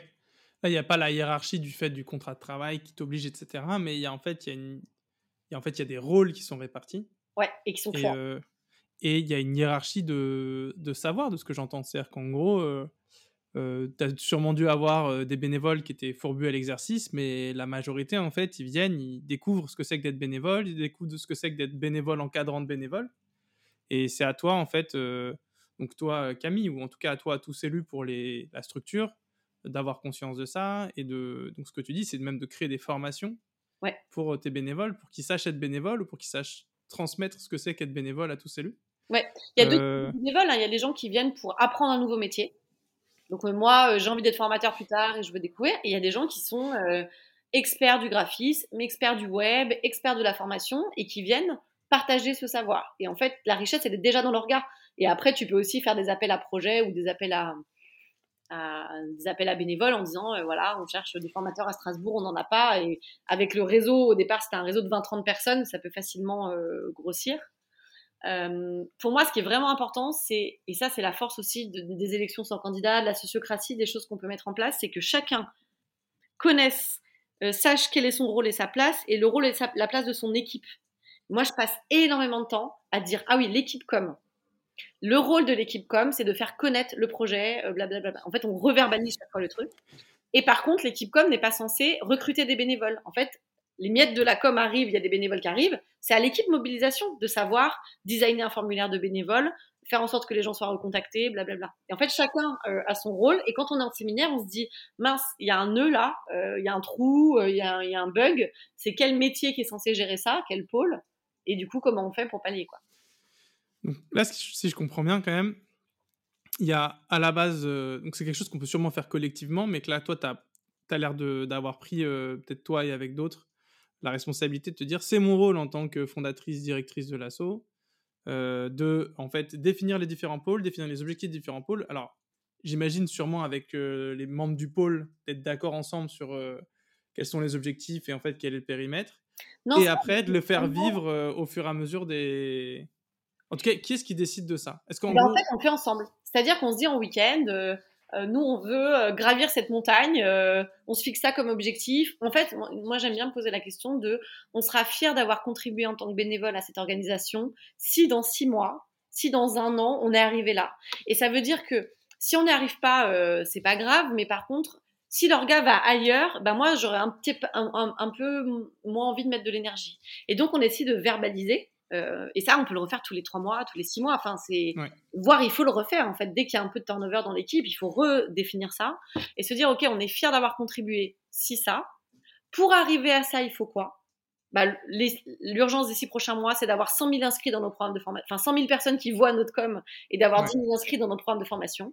il n'y a pas la hiérarchie du fait du contrat de travail qui t'oblige, etc. Mais il y a en fait, il y a une, en fait, il y a des rôles qui sont répartis. Ouais, et qui sont clairs. Euh, et il y a une hiérarchie de, de savoir, de ce que j'entends. C'est-à-dire qu'en gros, euh, euh, tu as sûrement dû avoir euh, des bénévoles qui étaient fourbus à l'exercice, mais la majorité, en fait, ils viennent, ils découvrent ce que c'est que d'être bénévole, ils découvrent ce que c'est que d'être bénévole encadrant de bénévoles. Et c'est à toi, en fait, euh, donc toi, Camille, ou en tout cas à toi, à tous élus pour les, la structure, d'avoir conscience de ça. Et de, donc ce que tu dis, c'est même de créer des formations ouais. pour tes bénévoles, pour qu'ils sachent être bénévoles ou pour qu'ils sachent transmettre ce que c'est qu'être bénévole à tous élus. Ouais, il y a deux bénévoles, hein. il y a les gens qui viennent pour apprendre un nouveau métier donc euh, moi, euh, j'ai envie d'être formateur plus tard et je veux découvrir. Et il y a des gens qui sont euh, experts du graphisme, experts du web, experts de la formation et qui viennent partager ce savoir. Et en fait, la richesse, elle est déjà dans leur regard. Et après, tu peux aussi faire des appels à projets ou des appels à, des appels à bénévoles en disant voilà, on cherche des formateurs à Strasbourg, on n'en a pas. Et avec le réseau, au départ, c'était un réseau de 20-30 personnes, ça peut facilement grossir. Euh, pour moi, ce qui est vraiment important, c'est, et ça c'est la force aussi des élections sans candidat, de la sociocratie, des choses qu'on peut mettre en place, c'est que chacun connaisse, euh, sache quel est son rôle et sa place, et le rôle et la place de son équipe. moi, je passe énormément de temps à dire ah oui, l'équipe com. Le rôle de l'équipe com, c'est de faire connaître le projet, blablabla. En fait, on reverbalise chaque fois le truc. Et par contre, l'équipe com n'est pas censée recruter des bénévoles. En fait, les miettes de la com arrivent, il y a des bénévoles qui arrivent. C'est à l'équipe mobilisation de savoir designer un formulaire de bénévoles, faire en sorte que les gens soient recontactés, blablabla. Et en fait, chacun euh, a son rôle. Et quand on est en séminaire, on se dit, mince, il y a un nœud là, euh, il y a un trou, euh, il y, a un bug. C'est quel métier qui est censé gérer ça, quel pôle Et du coup, comment on fait pour pallier quoi donc, Là, si je comprends bien quand même, il y a à la base, donc c'est quelque chose qu'on peut sûrement faire collectivement, mais que là, toi, tu as l'air d'avoir pris, peut-être toi et avec d'autres, la responsabilité de te dire c'est mon rôle en tant que fondatrice, directrice de l'assaut, euh, de en fait définir les différents pôles, définir les objectifs des différents pôles. Alors, j'imagine sûrement avec euh, les membres du pôle d'être d'accord ensemble sur euh, quels sont les objectifs et en fait quel est le périmètre. et après, de le faire vivre au fur et à mesure des. En tout cas, qui est-ce qui décide de ça? Est-ce qu'en eh ben, En fait, on fait ensemble. C'est-à-dire qu'on se dit en week-end, euh, nous, on veut euh, gravir cette montagne, euh, on se fixe ça comme objectif. En fait, moi, j'aime bien me poser la question de, on sera fier d'avoir contribué en tant que bénévole à cette organisation si dans six mois, si dans un an, on est arrivé là. Et ça veut dire que si on n'y arrive pas, c'est pas grave, mais par contre, si l'orga va ailleurs, ben moi, j'aurais un, petit, un peu moins envie de mettre de l'énergie. Et donc, on essaie de verbaliser euh, et ça, on peut le refaire tous les trois mois, tous les six mois. Enfin, c'est voir, il faut le refaire en fait. Dès qu'il y a un peu de turnover dans l'équipe, il faut redéfinir ça et se dire, ok, on est fier d'avoir contribué. Si ça, pour arriver à ça, il faut quoi? Bah, L'urgence des six prochains mois, c'est d'avoir 100 000 inscrits dans nos programmes de formation, enfin 100 000 personnes qui voient notre com et d'avoir 10 000 inscrits dans nos programmes de formation.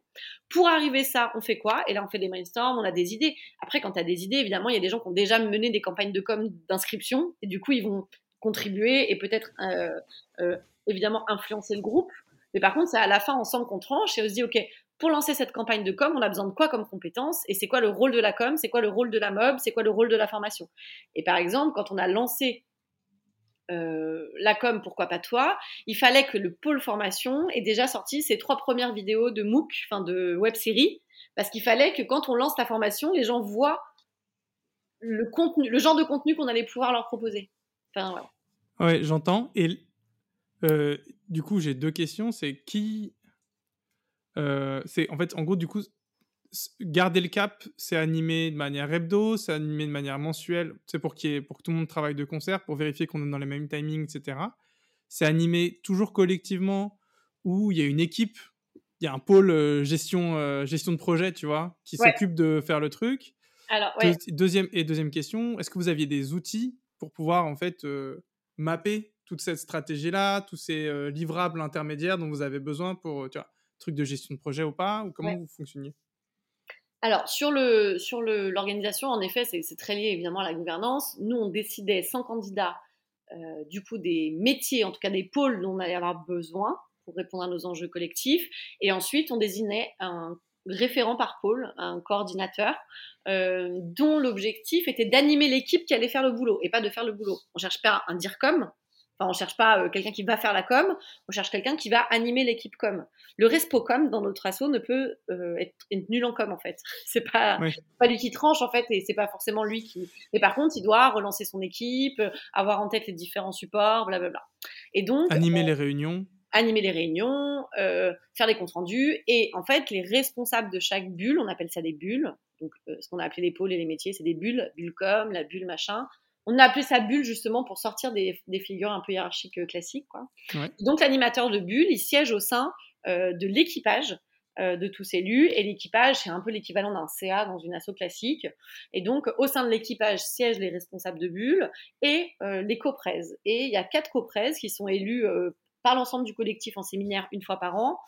Pour arriver à ça, on fait quoi? Et là, on fait des brainstorms, on a des idées. Après, quand tu as des idées, évidemment, il y a des gens qui ont déjà mené des campagnes de com d'inscription et du coup, ils vont contribuer et peut-être euh, euh, évidemment influencer le groupe. Mais par contre, c'est à la fin ensemble qu'on tranche et on se dit, OK, pour lancer cette campagne de com, on a besoin de quoi comme compétences et c'est quoi le rôle de la com, c'est quoi le rôle de la mob, c'est quoi le rôle de la formation? Et par exemple, quand on a lancé euh, la com, pourquoi pas toi, il fallait que le pôle formation ait déjà sorti ses trois premières vidéos de MOOC, enfin de web série, parce qu'il fallait que quand on lance la formation, les gens voient le contenu, le genre de contenu qu'on allait pouvoir leur proposer. Enfin, Ouais, j'entends. Et euh, du coup, j'ai deux questions. C'est qui. Euh, c'est en fait, en gros, du coup, garder le cap, c'est animé de manière hebdo, c'est animé de manière mensuelle, c'est pour, pour que tout le monde travaille de concert, pour vérifier qu'on est dans les mêmes timings, etc. C'est animé toujours collectivement, où il y a une équipe, il y a un pôle euh, gestion, gestion de projet, tu vois, qui s'occupe de faire le truc. Alors, ouais. deuxième, et deuxième question, est-ce que vous aviez des outils pour pouvoir en fait euh, mapper toute cette stratégie-là, tous ces euh, livrables intermédiaires dont vous avez besoin pour, tu vois, truc de gestion de projet ou pas, ou comment vous fonctionniez alors, sur le sur l'organisation, en effet, c'est très lié évidemment à la gouvernance. Nous, on décidait sans candidat, euh, du coup, des métiers, en tout cas des pôles dont on allait avoir besoin pour répondre à nos enjeux collectifs. Et ensuite, on désignait un référent par pôle, un coordinateur, euh, dont l'objectif était d'animer l'équipe qui allait faire le boulot et pas de faire le boulot. On cherche pas un dire comme, enfin on cherche pas euh, quelqu'un qui va faire la com, on cherche quelqu'un qui va animer l'équipe com. Le respo com dans notre asso ne peut euh, être, nul en com en fait. C'est pas pas lui qui tranche en fait et c'est pas forcément lui qui. Mais par contre, il doit relancer son équipe, avoir en tête les différents supports, blablabla. Et donc animer les réunions animer les réunions, euh, faire les comptes rendus. Et en fait, les responsables de chaque bulle, on appelle ça des bulles, donc euh, ce qu'on a appelé les pôles et les métiers, c'est des bulles, bulle com, la bulle machin. On a appelé ça bulle justement pour sortir des, figures un peu hiérarchiques euh, classiques. Quoi. Donc l'animateur de bulle, il siège au sein de l'équipage de tous élus. Et l'équipage, c'est un peu l'équivalent d'un CA dans une asso classique. Et donc, au sein de l'équipage siègent les responsables de bulles et les coprèses. Et il y a quatre coprèses qui sont élus par l'ensemble du collectif en séminaire une fois par an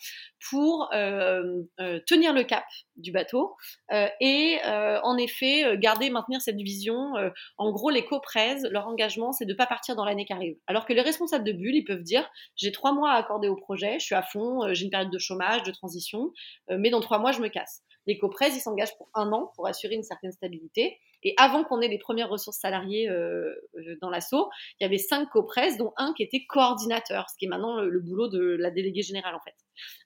pour euh, euh, tenir le cap du bateau euh, et en effet garder, maintenir cette vision. en gros, les coprèses, leur engagement, c'est de ne pas partir dans l'année qui arrive. Alors que les responsables de bulles, ils peuvent dire j'ai trois mois à accorder au projet, je suis à fond, j'ai une période de chômage, de transition, mais dans trois mois, je me casse. Les coprèses, ils s'engagent pour un an pour assurer une certaine stabilité. Et avant qu'on ait les premières ressources salariées euh, euh, dans l'assaut, il y avait cinq copresses, dont un qui était coordinateur, ce qui est maintenant le, boulot de la déléguée générale en fait.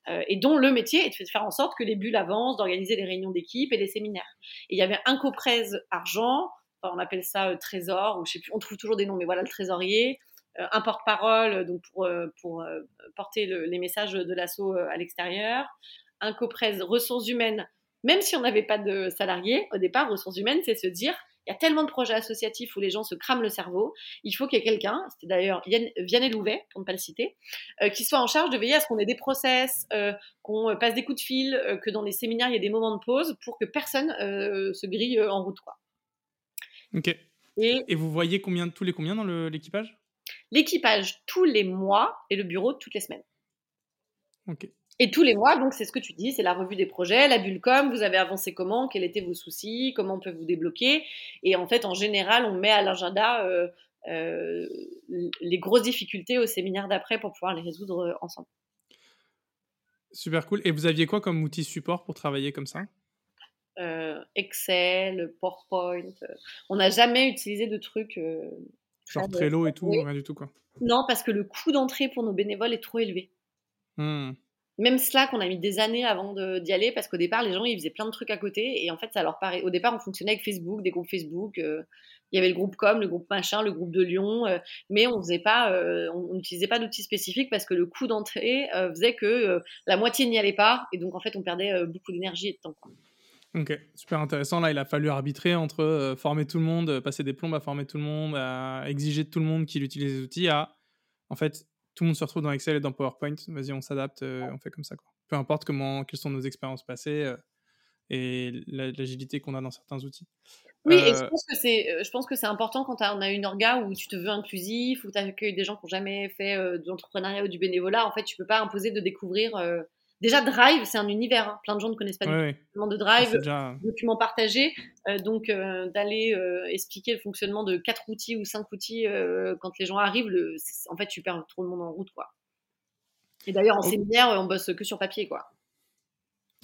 Euh, et dont le métier est de faire en sorte que les bulles avancent, d'organiser les réunions d'équipe et les séminaires. Et il y avait un copresse argent, on appelle ça trésor, ou je sais plus, on trouve toujours des noms, mais voilà le trésorier, un porte-parole donc pour, pour porter les messages de l'assaut à l'extérieur, un copresse ressources humaines, même si on n'avait pas de salariés, au départ, ressources humaines, c'est se dire, il y a tellement de projets associatifs où les gens se crament le cerveau, il faut qu'il y ait quelqu'un, c'était d'ailleurs Vianney Louvet, pour ne pas le citer, euh, qui soit en charge de veiller à ce qu'on ait des process, euh, qu'on passe des coups de fil, euh, que dans les séminaires, il y ait des moments de pause pour que personne se grille en route. Quoi. Ok. Et, et vous voyez combien, tous les combien dans l'équipage? L'équipage tous les mois et le bureau toutes les semaines. Ok. Et tous les mois, donc c'est ce que tu dis, c'est la revue des projets, la bulle com, vous avez avancé comment, quels étaient vos soucis, comment on peut vous débloquer. Et en fait, en général, on met à l'agenda euh, euh, les grosses difficultés au séminaire d'après pour pouvoir les résoudre euh, ensemble. Super cool. Et vous aviez quoi comme outil support pour travailler comme ça? Excel, PowerPoint. On n'a jamais utilisé de trucs. Genre Trello et tout, rien du tout quoi. Non, parce que le coût d'entrée pour nos bénévoles est trop élevé. Hmm. Même Slack, on a mis des années avant d'y aller parce qu'au départ, les gens, ils faisaient plein de trucs à côté et en fait, ça leur paraît. Au départ, on fonctionnait avec Facebook, des groupes Facebook. Euh, il y avait le groupe com, le groupe machin, le groupe de Lyon, euh, mais on faisait pas, euh, on n'utilisait pas d'outils spécifiques parce que le coût d'entrée faisait que la moitié n'y allait pas et donc en fait, on perdait beaucoup d'énergie et de temps. Ok, super intéressant. Là, il a fallu arbitrer entre former tout le monde, passer des plombes à former tout le monde, exiger de tout le monde qu'il utilise les outils, à en fait tout le monde se retrouve dans Excel et dans PowerPoint. Vas-y, on s'adapte, euh, on fait comme ça. Quoi. Peu importe comment, quelles sont nos expériences passées euh, et l'agilité qu'on a dans certains outils. Oui, et je euh, pense que c'est, je pense que c'est important quand on a une orga où tu te veux inclusif, où tu accueilles des gens qui n'ont jamais fait de l'entrepreneuriat ou du bénévolat. En fait, tu peux pas imposer de découvrir Déjà, Drive, c'est un univers. Hein. Plein de gens ne connaissent pas du de Drive, déjà... document partagé. Euh, donc, euh, d'aller euh, expliquer le fonctionnement de quatre outils ou cinq outils quand les gens arrivent, le... en fait, tu perds trop le monde en route. quoi. Et d'ailleurs, en séminaire, on bosse que sur papier. quoi.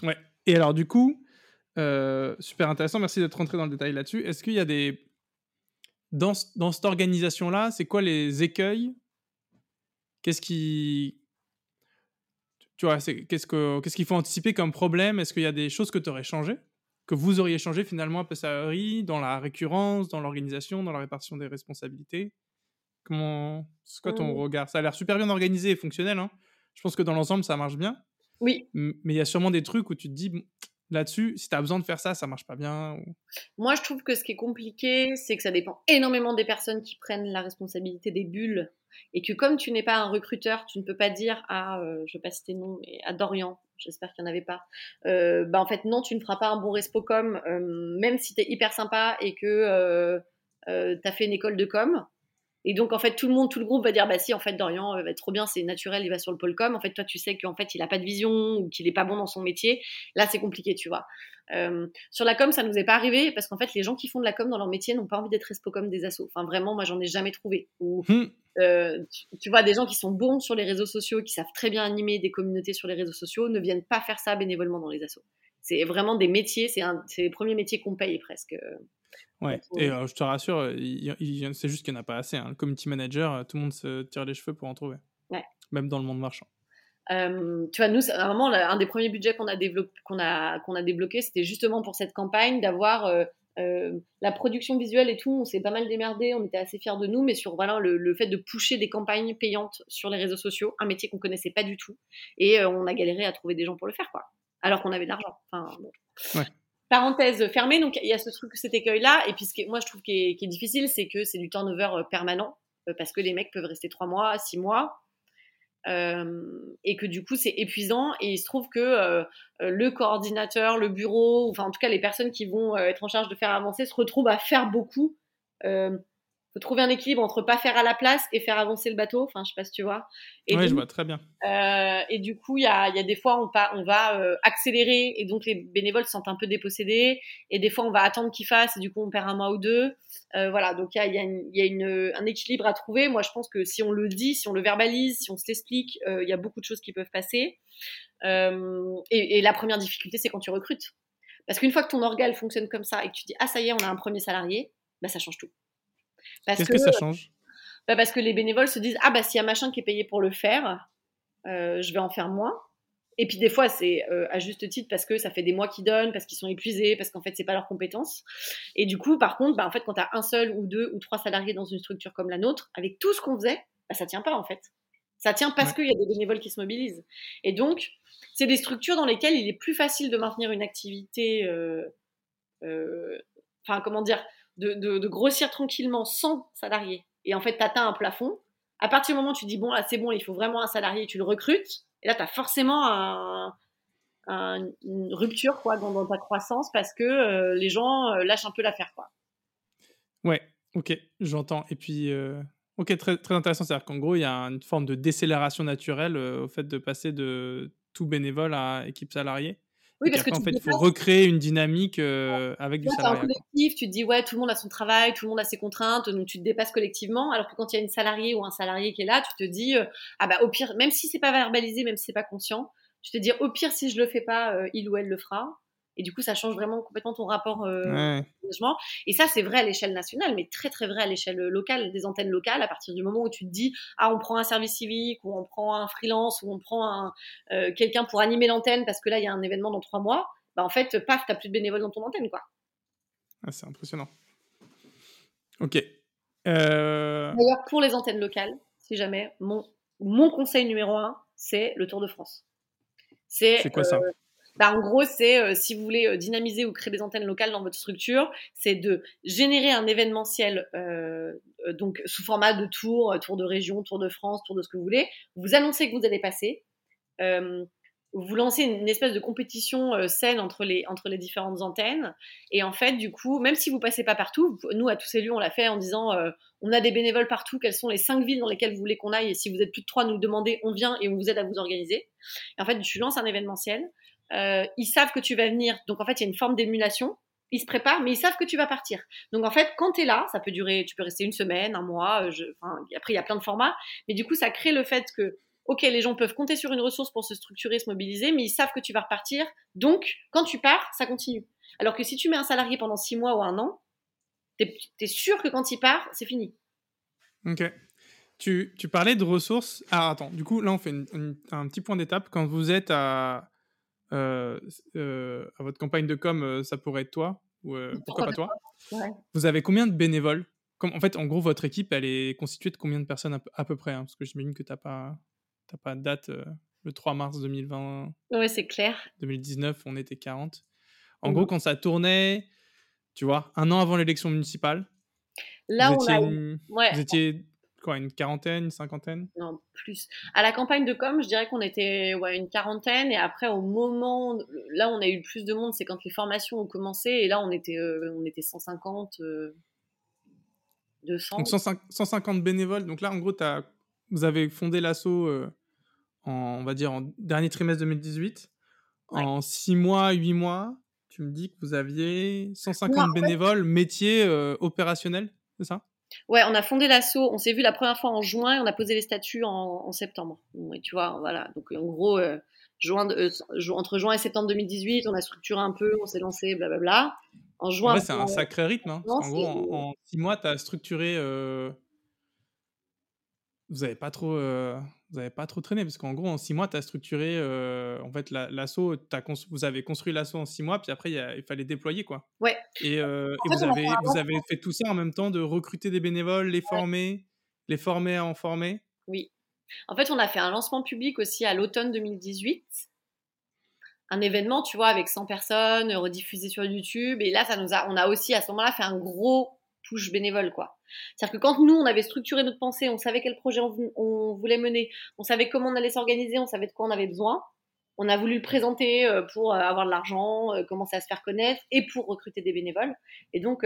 Ouais. Et alors, du coup, super intéressant. Merci d'être rentré dans le détail là-dessus. Est-ce qu'il y a des. Dans, dans cette organisation-là, c'est quoi les écueils? Qu'est-ce qui tu vois, qu'est-ce qu'est-ce qu'il faut anticiper comme problème? Est-ce qu'il y a des choses que tu aurais changé que vous auriez changé finalement à Pessari, dans la récurrence, dans l'organisation, dans la répartition des responsabilités? Comment C'est quoi ton mmh. regard? Ça a l'air super bien organisé et fonctionnel. Hein. Je pense que dans l'ensemble, ça marche bien. Oui. Mais il y a sûrement des trucs où tu te dis, là-dessus, si tu as besoin de faire ça, ça marche pas bien. Moi, je trouve que ce qui est compliqué, c'est que ça dépend énormément des personnes qui prennent la responsabilité des bulles et que comme tu n'es pas un recruteur, tu ne peux pas dire à, euh, je vais pas citer nom, mais à Dorian, j'espère qu'il n'y en avait pas, euh, bah en fait non, tu ne feras pas un bon respocom, euh, même si tu es hyper sympa et que tu as fait une école de com. Et donc, en fait, tout le monde, tout le groupe va dire Bah, si, en fait, Dorian va être trop bien, c'est naturel, il va sur le pôle com. En fait, toi, tu sais qu'en fait, il n'a pas de vision ou qu'il n'est pas bon dans son métier. Là, c'est compliqué, tu vois. Euh, sur la com, ça nous est pas arrivé parce qu'en fait, les gens qui font de la com dans leur métier n'ont pas envie d'être respo comme des assos. Enfin, vraiment, moi, j'en ai jamais trouvé. Ou, hmm. euh, tu, vois, des gens qui sont bons sur les réseaux sociaux, qui savent très bien animer des communautés sur les réseaux sociaux, ne viennent pas faire ça bénévolement dans les assos. C'est vraiment des métiers, c'est les premiers métiers qu'on paye presque. Ouais, et je te rassure, c'est juste qu'il n'y en a pas assez. Hein. Le community manager, tout le monde se tire les cheveux pour en trouver. Ouais. Même dans le monde marchand. tu vois, nous, vraiment, un des premiers budgets qu'on a, qu'on a, qu'on a débloqué, c'était justement pour cette campagne d'avoir la production visuelle et tout. On s'est pas mal démerdé, on était assez fiers de nous, mais sur voilà, le, fait de pousser des campagnes payantes sur les réseaux sociaux, un métier qu'on connaissait pas du tout. Et on a galéré à trouver des gens pour le faire, quoi. Alors qu'on avait de l'argent. Enfin, ouais parenthèse fermée, donc il y a ce truc, cet écueil-là. Et puis ce qui moi je trouve qui est, difficile, c'est que c'est du turnover euh, permanent, euh, parce que les mecs peuvent rester trois mois, six mois. Euh, et que du coup c'est épuisant et il se trouve que le coordinateur, le bureau, enfin en tout cas les personnes qui vont être en charge de faire avancer se retrouvent à faire beaucoup faut trouver un équilibre entre pas faire à la place et faire avancer le bateau. Enfin, je sais pas si tu vois. Oui, je vois très bien. Euh, et du coup, il y a, y a, des fois, on, on va euh, accélérer et donc les bénévoles se sentent un peu dépossédés. Et des fois, on va attendre qu'ils fassent et du coup, on perd un mois ou deux. Euh, voilà, donc il y a, y a, y a une, un équilibre à trouver. Moi, je pense que si on le dit, si on le verbalise, si on se l'explique, il y a beaucoup de choses qui peuvent passer. Et, et, la première difficulté, c'est quand tu recrutes. Parce qu'une fois que ton organe fonctionne comme ça et que tu dis, ah, ça y est, on a un premier salarié, bah, ça change tout. Qu'est-ce que, ça change? Bah Parce que les bénévoles se disent Ah, bah s'il y a machin qui est payé pour le faire, euh, je vais en faire moins. Et puis des fois, c'est euh, à juste titre parce que ça fait des mois qu'ils donnent, parce qu'ils sont épuisés, parce qu'en fait, c'est pas leur compétence. Et du coup, par contre, bah, en fait, quand tu as un seul ou deux ou trois salariés dans une structure comme la nôtre, avec tout ce qu'on faisait, bah, ça tient pas en fait. Ça tient parce qu'il y a des bénévoles qui se mobilisent. Et donc, c'est des structures dans lesquelles il est plus facile de maintenir une activité, euh, euh, enfin, comment dire, de, grossir tranquillement sans salarié. Et en fait, tu atteins un plafond. À partir du moment où tu dis, bon, là, c'est bon, il faut vraiment un salarié, tu le recrutes. Et là, tu as forcément une rupture quoi, dans, ta croissance parce que euh, les gens lâchent un peu l'affaire. Quoi. Ouais, ok, j'entends. Et puis, ok, très, très intéressant. C'est-à-dire qu'en gros, il y a une forme de décélération naturelle au fait de passer de tout bénévole à équipe salariée. Oui, parce que en fait, il faut recréer une dynamique euh, avec du salarié. collectif, tu te dis ouais, tout le monde a son travail, tout le monde a ses contraintes, donc tu te dépasses collectivement. Alors que quand il y a une salariée ou un salarié qui est là, tu te dis euh, ah bah au pire, même si c'est pas verbalisé, même si c'est pas conscient, tu te dis au pire si je le fais pas, euh, il ou elle le fera. Et du coup, ça change vraiment complètement ton rapport euh, au logement. Et ça, c'est vrai à l'échelle nationale, mais très très vrai à l'échelle locale, des antennes locales. À partir du moment où tu te dis, ah, on prend un service civique, ou on prend un freelance, ou on prend un, euh, quelqu'un pour animer l'antenne parce que là, il y a un événement dans trois mois, bah en fait, paf, t'as plus de bénévoles dans ton antenne, quoi. Ah, c'est impressionnant. Ok. Euh, D'ailleurs, pour les antennes locales, si jamais, mon, mon conseil numéro un, c'est le Tour de France. C'est quoi ça? Bah, en gros, c'est euh, si vous voulez euh, dynamiser ou créer des antennes locales dans votre structure, c'est de générer un événementiel euh, donc sous format de tour, tour de région, tour de France, tour de ce que vous voulez. Vous annoncez que vous allez passer. vous lancez une, espèce de compétition saine entre les, différentes antennes. Et en fait, du coup, même si vous passez pas partout, nous, à tous ces lieux, on l'a fait en disant on a des bénévoles partout, quelles sont les cinq villes dans lesquelles vous voulez qu'on aille Et si vous êtes plus de trois, nous demandez, on vient et on vous aide à vous organiser. Et en fait, tu lances un événementiel. Euh, ils savent que tu vas venir. Donc en fait, il y a une forme d'émulation. Ils se préparent, mais ils savent que tu vas partir. Donc en fait, quand tu es là, ça peut durer, tu peux rester une semaine, un mois. Euh, après, il y a plein de formats. Mais du coup, ça crée le fait que, ok, les gens peuvent compter sur une ressource pour se structurer, se mobiliser, mais ils savent que tu vas repartir. Donc, quand tu pars, ça continue. Alors que si tu mets un salarié pendant six mois ou un an, tu es, sûr que quand il part, c'est fini. Ok. Tu, tu, parlais de ressources. Ah, attends, du coup, là, on fait un petit point d'étape. Quand vous êtes à, euh, euh, à votre campagne de com, euh, ça pourrait être toi ou pourquoi, pas toi? Vous avez combien de bénévoles? Comme, En fait, en gros, votre équipe, elle est constituée de combien de personnes à, peu près hein? Parce que j'imagine que tu n'as pas, pas de date. le 3 mars 2020. Oui, c'est clair. 2019, on était 40. En mmh gros, quand ça tournait, tu vois, un an avant l'élection municipale, Là, vous, étiez, on a... vous étiez quoi, une quarantaine, une cinquantaine? Non, plus. À la campagne de com, je dirais qu'on était ouais, une quarantaine. Et après, au moment, là, on a eu le plus de monde, c'est quand les formations ont commencé. Et là, on était, euh, on était 150, 200. Donc 150 bénévoles. Donc là, en gros, as, vous avez fondé l'assaut euh, en, on va dire, en dernier trimestre 2018. En 6 mois, 8 mois, tu me dis que vous aviez 150 bénévoles, métiers euh, opérationnels, c'est ça? Ouais, on a fondé l'assaut, on s'est vu la première fois en juin et on a posé les statuts en, septembre. tu vois, voilà. Donc en gros, euh, euh, entre juin et septembre 2018, on a structuré un peu, on s'est lancé, blablabla. En juin. c'est un sacré rythme. Hein, en gros, en, six mois, tu as structuré. Euh, vous n'avez pas trop vous n'avez pas trop traîné parce qu'en gros, en six mois, tu as structuré euh, en fait l'assaut. vous avez construit l'assaut en six mois, puis après, il fallait déployer quoi. Ouais. Et, euh, vous, avez, vous avez fait tout ça en même temps de recruter des bénévoles, les former, les former à en former? Oui. En fait, on a fait un lancement public aussi à l'automne 2018. Un événement, tu vois, avec 100 personnes, rediffusé sur YouTube. Et là, ça nous a, on a aussi à ce moment-là fait un gros push bénévole, quoi. C'est-à-dire que quand nous, on avait structuré notre pensée, on savait quel projet on, voulait mener, on savait comment on allait s'organiser, on savait de quoi on avait besoin, on a voulu le présenter euh, pour euh, avoir de l'argent, euh, commencer à se faire connaître et pour recruter des bénévoles. Et donc,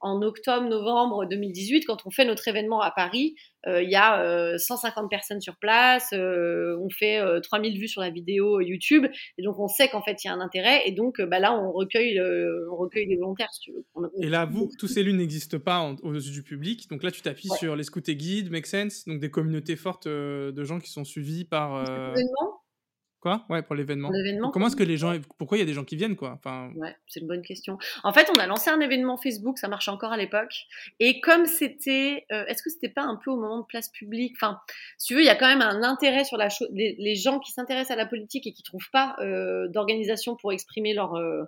en octobre-novembre 2018, quand on fait notre événement à Paris, il y a 150 personnes sur place, on fait 3000 vues sur la vidéo YouTube, et donc on sait qu'en fait il y a un intérêt, et donc bah, là on recueille, on recueille les volontaires, si tu veux. et là, vous, tous ces lieux n'existent pas aux yeux du public, donc là tu t'appuies sur les scouts et guides, Make Sense, donc des communautés fortes de gens qui sont suivis par. Quoi? Ouais, pour l'événement. Comment est-ce que les gens. Pourquoi il y a des gens qui viennent, quoi? Enfin... Ouais, c'est une bonne question. En fait, on a lancé un événement Facebook, ça marchait encore à l'époque. Et comme c'était. Euh, est-ce que c'était pas un peu au moment de place publique? Enfin, si tu veux, il y a quand même un intérêt sur la chose. Les, gens qui s'intéressent à la politique et qui trouvent pas euh, d'organisation pour exprimer leur. Euh,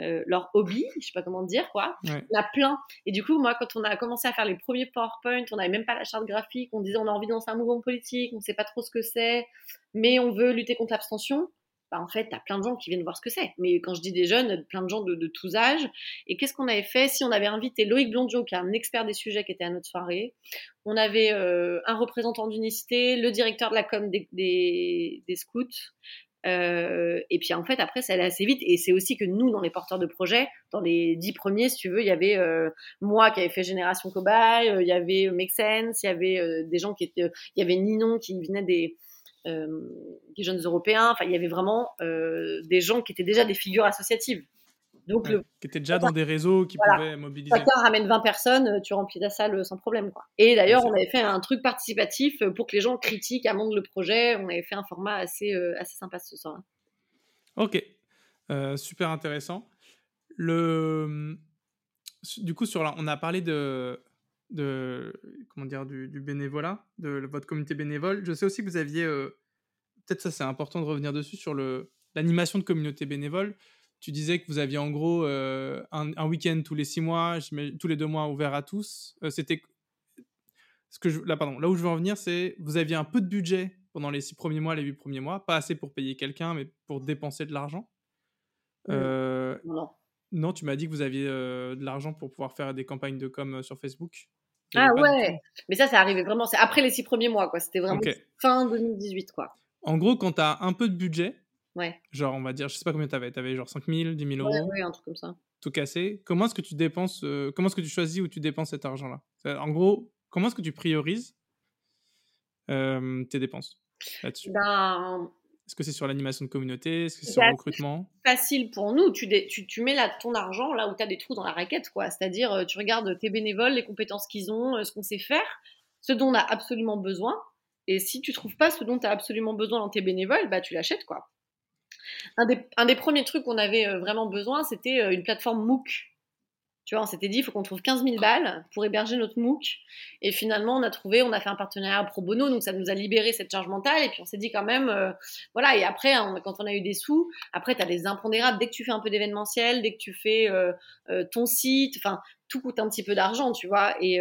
euh, leur hobby, je sais pas comment dire quoi. On a plein. Et du coup, moi, quand on a commencé à faire les premiers PowerPoint, on n'avait même pas la charte graphique. On disait on a envie de lancer un mouvement politique, on sait pas trop ce que c'est, mais on veut lutter contre l'abstention. Bah, en fait, tu as plein de gens qui viennent voir ce que c'est. Mais quand je dis des jeunes, plein de gens de, tous âges. Et qu'est-ce qu'on avait fait? Si on avait invité Loïc Blondio, qui est un expert des sujets qui était à notre soirée, on avait euh, un représentant d'unicité, le directeur de la com des, des scouts, euh, et puis en fait, après, ça allait assez vite. Et c'est aussi que nous, dans les porteurs de projets, dans les dix premiers, si tu veux, il y avait euh, moi qui avais fait Génération Cobaye, euh, il y avait Make Sense, il y avait des gens qui étaient, il y avait Ninon qui venait des, des jeunes européens. Enfin, il y avait vraiment des gens qui étaient déjà des figures associatives. Donc, qui étaient déjà dans des réseaux qui pouvaient mobiliser. Chacun ramène 20 personnes, euh, tu remplis ta salle euh, sans problème. Quoi. Et d'ailleurs, on avait fait un truc participatif euh, pour que les gens critiquent, amendent le projet. On avait fait un format assez, assez sympa ce soir. Ok, super intéressant. Le... Du coup, sur la... on a parlé de, de comment dire du, du, bénévolat, de votre communauté bénévole. Je sais aussi que vous aviez, peut-être ça c'est important de revenir dessus sur le l'animation de communauté bénévole tu disais que vous aviez en gros euh, un, week-end tous les six mois, tous les deux mois ouvert à tous. Euh, c'était ce que je, là, pardon, là où je veux en venir, c'est vous aviez un peu de budget pendant les six premiers mois, les huit premiers mois, pas assez pour payer quelqu'un, mais pour dépenser de l'argent. Mmh. Euh, non. Non, tu m'as dit que vous aviez de l'argent pour pouvoir faire des campagnes de com sur Facebook. Ah ouais, mais ça, ça arrivait vraiment, c'est après les six premiers mois, quoi. C'était vraiment fin 2018, quoi. En gros, quand tu as un peu de budget, Ouais. Genre, on va dire, je sais pas combien t'avais, t'avais genre 5 000, 10 000 euros. Ouais, ouais, un truc comme ça. Tout cassé. Comment est-ce que tu dépenses, euh, comment est-ce que tu choisis où tu dépenses cet argent-là? En gros, comment est-ce que tu priorises euh, tes dépenses là-dessus? Ben... Est-ce que c'est sur l'animation de communauté? Est-ce que c'est sur le recrutement? Facile pour nous. Tu, tu, tu mets là ton argent là où tu as des trous dans la raquette, quoi. C'est-à-dire, euh, tu regardes tes bénévoles, les compétences qu'ils ont, ce qu'on sait faire, ce dont on a absolument besoin. Et si tu trouves pas ce dont tu as absolument besoin dans tes bénévoles, bah tu l'achètes, quoi. Un des, premiers trucs qu'on avait euh, vraiment besoin, c'était euh, une plateforme MOOC. Tu vois, on s'était dit, il faut qu'on trouve 15 000 balles pour héberger notre MOOC. Et finalement, on a trouvé, on a fait un partenariat pro bono, donc ça nous a libéré cette charge mentale. Et puis on s'est dit quand même, euh, voilà. Et après, quand on a eu des sous, après, tu as des impondérables. Dès que tu fais un peu d'événementiel, dès que tu fais ton site, enfin, tout coûte un petit peu d'argent, tu vois. Et,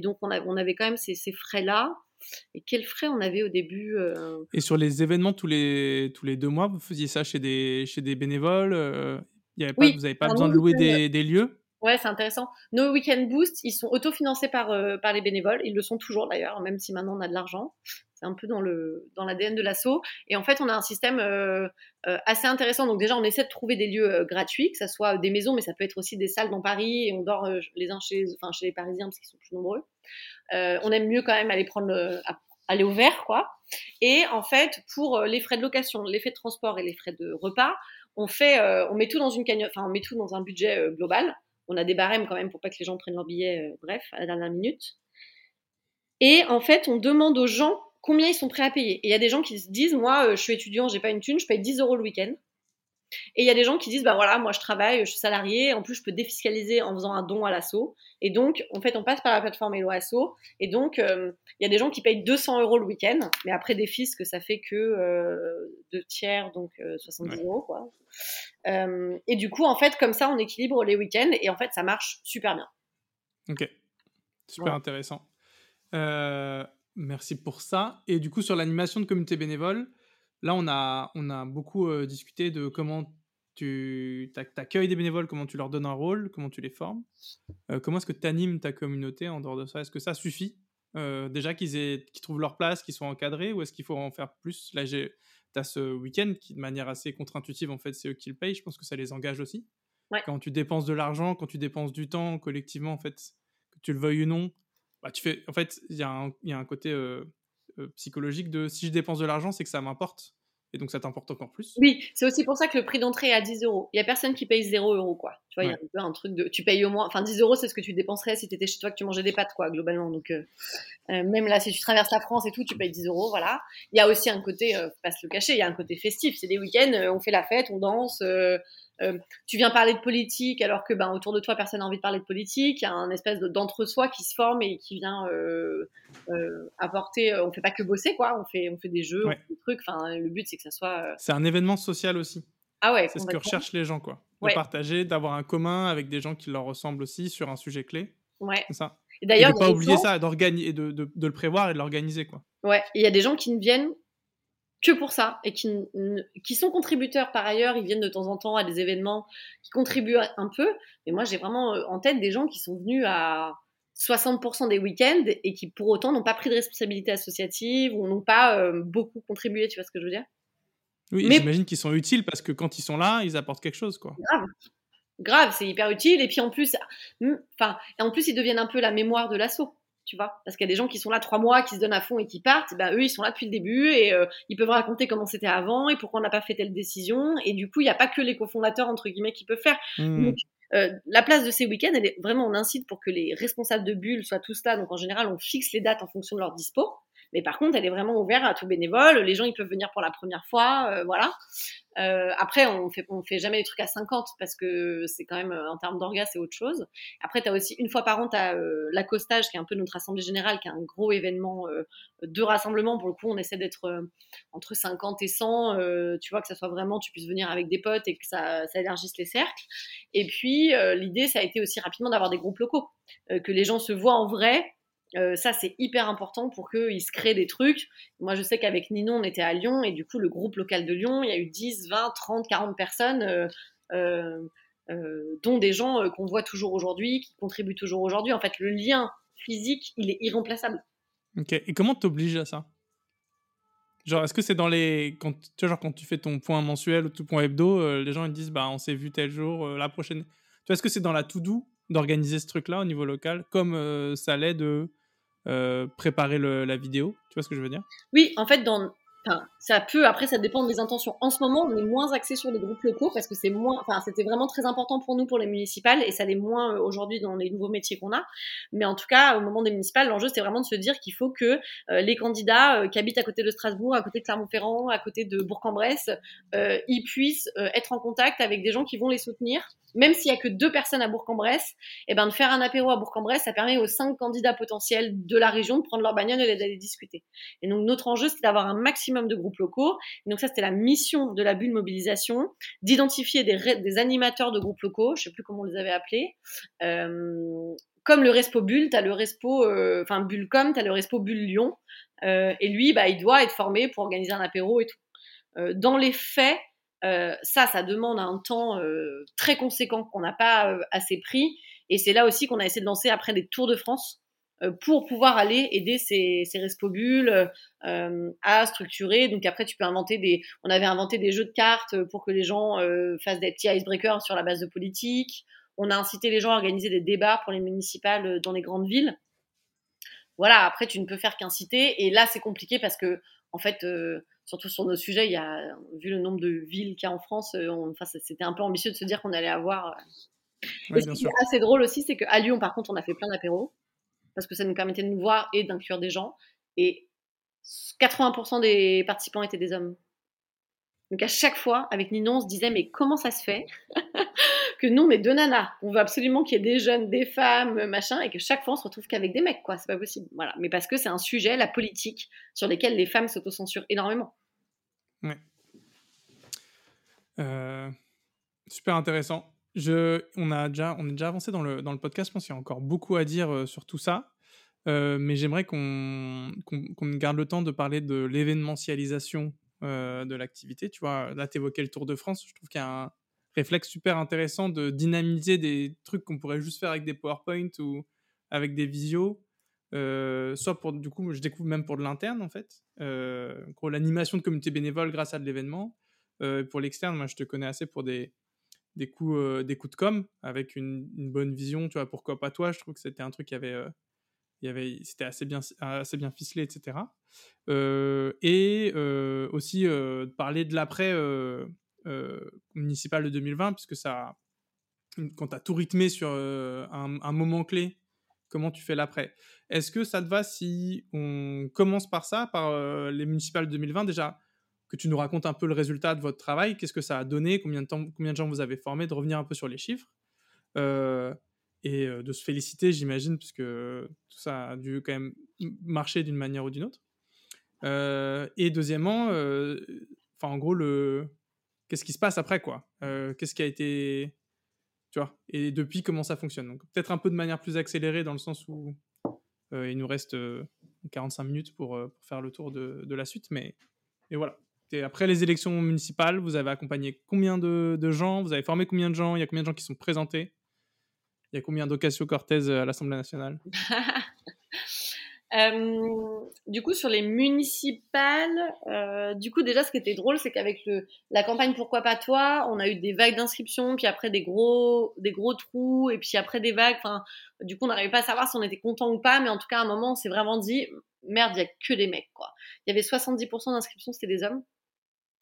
donc, on, on, avait quand même ces frais-là. Et quels frais on avait au début euh Et sur les événements tous les, tous les deux mois, vous faisiez ça chez des, chez des bénévoles euh, y avait pas, Vous n'avez pas besoin de louer des, des lieux? Ouais, c'est intéressant. Nos Weekend Boost, ils sont autofinancés par, euh, par les bénévoles. Ils le sont toujours d'ailleurs, même si maintenant on a de l'argent. C'est un peu dans le dans l'ADN de l'assaut. Et en fait, on a un système assez intéressant. Donc déjà, on essaie de trouver des lieux gratuits, que ce soit des maisons, mais ça peut être aussi des salles dans Paris. Et on dort les uns chez, enfin, chez les Parisiens parce qu'ils sont plus nombreux. Euh, on aime mieux quand même aller prendre aller au vert, quoi. Et en fait, pour euh, les frais de location, les frais de transport et les frais de repas, on fait, euh, on met tout dans une cagnotte, enfin, on met tout dans un budget global. On a des barèmes quand même pour pas que les gens prennent leur billet, bref, à la dernière minute. Et en fait, on demande aux gens combien ils sont prêts à payer. Et il y a des gens qui se disent, moi, je suis étudiant, j'ai pas une thune, je paye 10 euros le week-end. Et il y a des gens qui disent, bah voilà, moi je travaille, je suis salarié, en plus je peux défiscaliser en faisant un don à l'assaut. Et donc, en fait, on passe par la plateforme Hello Asso. Et donc, euh, il y a des gens qui payent 200 euros le week-end, mais après des fiscs, ça fait que euh, deux tiers, donc 70 euh, euros, quoi. et du coup, en fait, comme ça, on équilibre les week-ends et en fait, ça marche super bien. Ok, super intéressant. Merci pour ça. Et du coup, sur l'animation de communauté bénévole, Là, on a, on a beaucoup discuté de comment tu accueilles des bénévoles, comment tu leur donnes un rôle, comment tu les formes. comment est-ce que tu animes ta communauté en dehors de ça? Est-ce que ça suffit Déjà qu'ils trouvent leur place, qu'ils soient encadrés, ou est-ce qu'il faut en faire plus? Là, tu as ce week-end qui, de manière assez contre-intuitive, en fait, c'est eux qui le payent. Je pense que ça les engage aussi. Quand tu dépenses de l'argent, quand tu dépenses du temps collectivement, en fait, que tu le veuilles ou non, bah, tu fais. En fait, il y, y, a un côté euh, psychologique de si je dépense de l'argent, c'est que ça m'importe. Et donc ça t'importe encore plus. Oui, c'est aussi pour ça que le prix d'entrée est à 10 euros. Il y a personne qui paye 0 euros, quoi. Tu vois, il y a un peu un truc de. Tu payes au moins. Enfin, 10 euros, c'est ce que tu dépenserais si tu étais chez toi, que tu mangeais des pâtes, quoi, globalement. Donc, euh, euh, même là, si tu traverses la France et tout, tu payes 10 euros, voilà. Il y a aussi un côté, pas se le cacher, il y a un côté festif. C'est des week-ends, on fait la fête, on danse, euh, tu viens parler de politique alors que ben, autour de toi, personne n'a envie de parler de politique. Il y a un espèce d'entre-soi qui se forme et qui vient euh, euh, apporter. On fait pas que bosser, quoi. On fait, on fait des jeux, des trucs. Enfin, le but, c'est que ça soit. C'est un événement social aussi. Ah ouais. C'est ce que recherchent les gens, quoi. de partager, d'avoir un commun avec des gens qui leur ressemblent aussi sur un sujet clé. Ouais. C'est ça. Et d'ailleurs, de pas oublier ça, de, de, le prévoir et de l'organiser, quoi. Ouais. Il y a des gens qui ne viennent que pour ça et qui, qui sont contributeurs par ailleurs. Ils viennent de temps en temps à des événements qui contribuent un peu. Mais moi, j'ai vraiment euh, en tête des gens qui sont venus à 60% des week-ends et qui pour autant n'ont pas pris de responsabilité associative ou n'ont pas euh, beaucoup contribué. Tu vois ce que je veux dire? Oui, Mais... j'imagine qu'ils sont utiles parce que quand ils sont là, ils apportent quelque chose, quoi. Grave. Grave, c'est hyper utile. Et puis en plus, enfin, en plus, ils deviennent un peu la mémoire de l'assaut tu vois. Parce qu'il y a des gens qui sont là trois mois, qui se donnent à fond et qui partent, ben, eux, ils sont là depuis le début et euh, ils peuvent raconter comment c'était avant et pourquoi on n'a pas fait telle décision. Et du coup, il n'y a pas que les cofondateurs, entre guillemets, qui peuvent faire. Mmh. Donc, euh, la place de ces week-ends, elle est vraiment, on incite pour que les responsables de bulles soient tous là. Donc, en général, on fixe les dates en fonction de leur dispo. Mais par contre, elle est vraiment ouverte à tout bénévole. Les gens, ils peuvent venir pour la première fois, euh, voilà. Euh, après, on fait, on fait jamais les trucs à 50 parce que c'est quand même, en termes d'orgas, c'est autre chose. Après, tu as aussi, une fois par an, tu as euh, l'accostage qui est un peu notre assemblée générale, qui est un gros événement euh, de rassemblement. Pour le coup, on essaie d'être euh, entre 50 et 100, euh, tu vois, que ça soit vraiment, tu puisses venir avec des potes et que ça, ça élargisse les cercles. Et puis, l'idée, ça a été aussi rapidement d'avoir des groupes locaux, que les gens se voient en vrai, euh, ça, c'est hyper important pour qu'ils se créent des trucs. Moi, je sais qu'avec Ninon, on était à Lyon et du coup, le groupe local de Lyon, il y a eu 10, 20, 30, 40 personnes, euh, euh, dont des gens qu'on voit toujours aujourd'hui, qui contribuent toujours aujourd'hui. En fait, le lien physique, il est irremplaçable. Ok. Et comment t'obliges à ça? Genre, est-ce que c'est dans les. Quand, tu vois, genre, quand tu fais ton point mensuel ou ton point hebdo, les gens ils disent, bah, on s'est vu tel jour, la prochaine. Tu vois, est-ce que c'est dans la to-do d'organiser ce truc-là au niveau local, comme ça l'est de préparer le, la vidéo. Tu vois ce que je veux dire? Oui, en fait, dans, Ça peut, après, ça dépend des intentions. En ce moment, on est moins axé sur les groupes locaux parce que c'est moins, enfin, c'était vraiment très important pour nous, pour les municipales, et ça l'est moins euh, aujourd'hui dans les nouveaux métiers qu'on a. Mais en tout cas, au moment des municipales, l'enjeu, c'est vraiment de se dire qu'il faut que euh, les candidats euh, qui habitent à côté de Strasbourg, à côté de Clermont-Ferrand, à côté de Bourg-en-Bresse, ils puissent être en contact avec des gens qui vont les soutenir. Même s'il y a que deux personnes à Bourg-en-Bresse, et eh ben, de faire un apéro à Bourg-en-Bresse, ça permet aux cinq candidats potentiels de la région de prendre leur bagnole et d'aller discuter. Et donc, notre enjeu, c'est d'avoir un maximum de groupes locaux. donc ça, c'était la mission de la bulle mobilisation, d'identifier des, animateurs de groupes locaux, je sais plus comment on les avait appelés. Euh, comme le Respo Bulle, tu as le Respo, euh, enfin Bullcom, tu as le Respo Bulle Lyon. Euh, et lui, bah, il doit être formé pour organiser un apéro et tout. Euh, dans les faits, euh, ça, ça demande un temps euh, très conséquent qu'on n'a pas assez pris. Et c'est là aussi qu'on a essayé de lancer après des tours de France euh, pour pouvoir aller aider ces, ces respobules euh, à structurer. Donc après, tu peux inventer des. On avait inventé des jeux de cartes pour que les gens euh, fassent des petits icebreakers sur la base de politique. On a incité les gens à organiser des débats pour les municipales dans les grandes villes. Voilà. Après, tu ne peux faire qu'inciter. Et là, c'est compliqué parce que, en fait, surtout sur nos sujets, il y a vu le nombre de villes qu'il y a en France. enfin, c'était un peu ambitieux de se dire qu'on allait avoir. Ce qui est assez drôle aussi, c'est qu'à Lyon, par contre, on a fait plein d'apéros parce que ça nous permettait de nous voir et d'inclure des gens. Et 80% des participants étaient des hommes. Donc à chaque fois, avec Ninon, on se disait mais comment ça se fait que nous, on est deux nanas, on veut absolument qu'il y ait des jeunes, des femmes, machin, et que chaque fois on se retrouve qu'avec des mecs, quoi. C'est pas possible. Voilà. Mais parce que c'est un sujet, la politique, sur lequel les femmes s'autocensurent énormément. Ouais. Euh, super intéressant. On, a déjà, on est déjà avancé dans le, dans le podcast. Je pense qu'il y a encore beaucoup à dire euh, sur tout ça. Euh, mais j'aimerais qu'on garde le temps de parler de l'événementialisation euh, de l'activité. Tu vois, là, tu évoquais le Tour de France. Je trouve qu'il y a un réflexe super intéressant de dynamiser des trucs qu'on pourrait juste faire avec des PowerPoint ou avec des visios. soit pour, du coup, je découvre même pour de l'interne, en fait. l'animation de communauté bénévole grâce à de l'événement. pour l'externe, moi, je te connais assez pour des des coups, euh, des coups de com avec une, bonne vision, tu vois, pourquoi pas toi, je trouve que c'était un truc qui avait, euh, y avait, c'était assez bien, assez bien ficelé, etc. et euh, aussi parler de l'après municipal de 2020, puisque ça, quand tu as tout rythmé sur un, moment clé, comment tu fais l'après? Est-ce que ça te va si on commence par ça, par les municipales de 2020 déjà que tu nous racontes un peu le résultat de votre travail, qu'est-ce que ça a donné, combien de, temps, combien de gens vous avez formés, de revenir un peu sur les chiffres. Euh, et euh, de se féliciter, j'imagine, puisque tout ça a dû quand même marcher d'une manière ou d'une autre. Euh, et deuxièmement, enfin en gros, le, qu'est-ce qui se passe après, quoi? Qu'est-ce qui a été. Tu vois? Et depuis, comment ça fonctionne? Donc, peut-être un peu de manière plus accélérée, dans le sens où il nous reste 45 minutes pour, faire le tour de, de la suite. Mais et voilà. Après les élections municipales, vous avez accompagné combien de, gens? Vous avez formé combien de gens? Il y a combien de gens qui sont présentés? Il y a combien d'Ocasio-Cortez à l'Assemblée nationale? Euh, du coup, sur les municipales, euh, du coup, déjà, ce qui était drôle, c'est qu'avec la campagne Pourquoi pas toi, on a eu des vagues d'inscriptions, puis après des gros, des gros trous, et puis après des vagues. Enfin, du coup, on n'arrivait pas à savoir si on était content ou pas, mais en tout cas, à un moment, on s'est vraiment dit, merde, il y a que des mecs, quoi. Il y avait 70% d'inscriptions, c'était des hommes.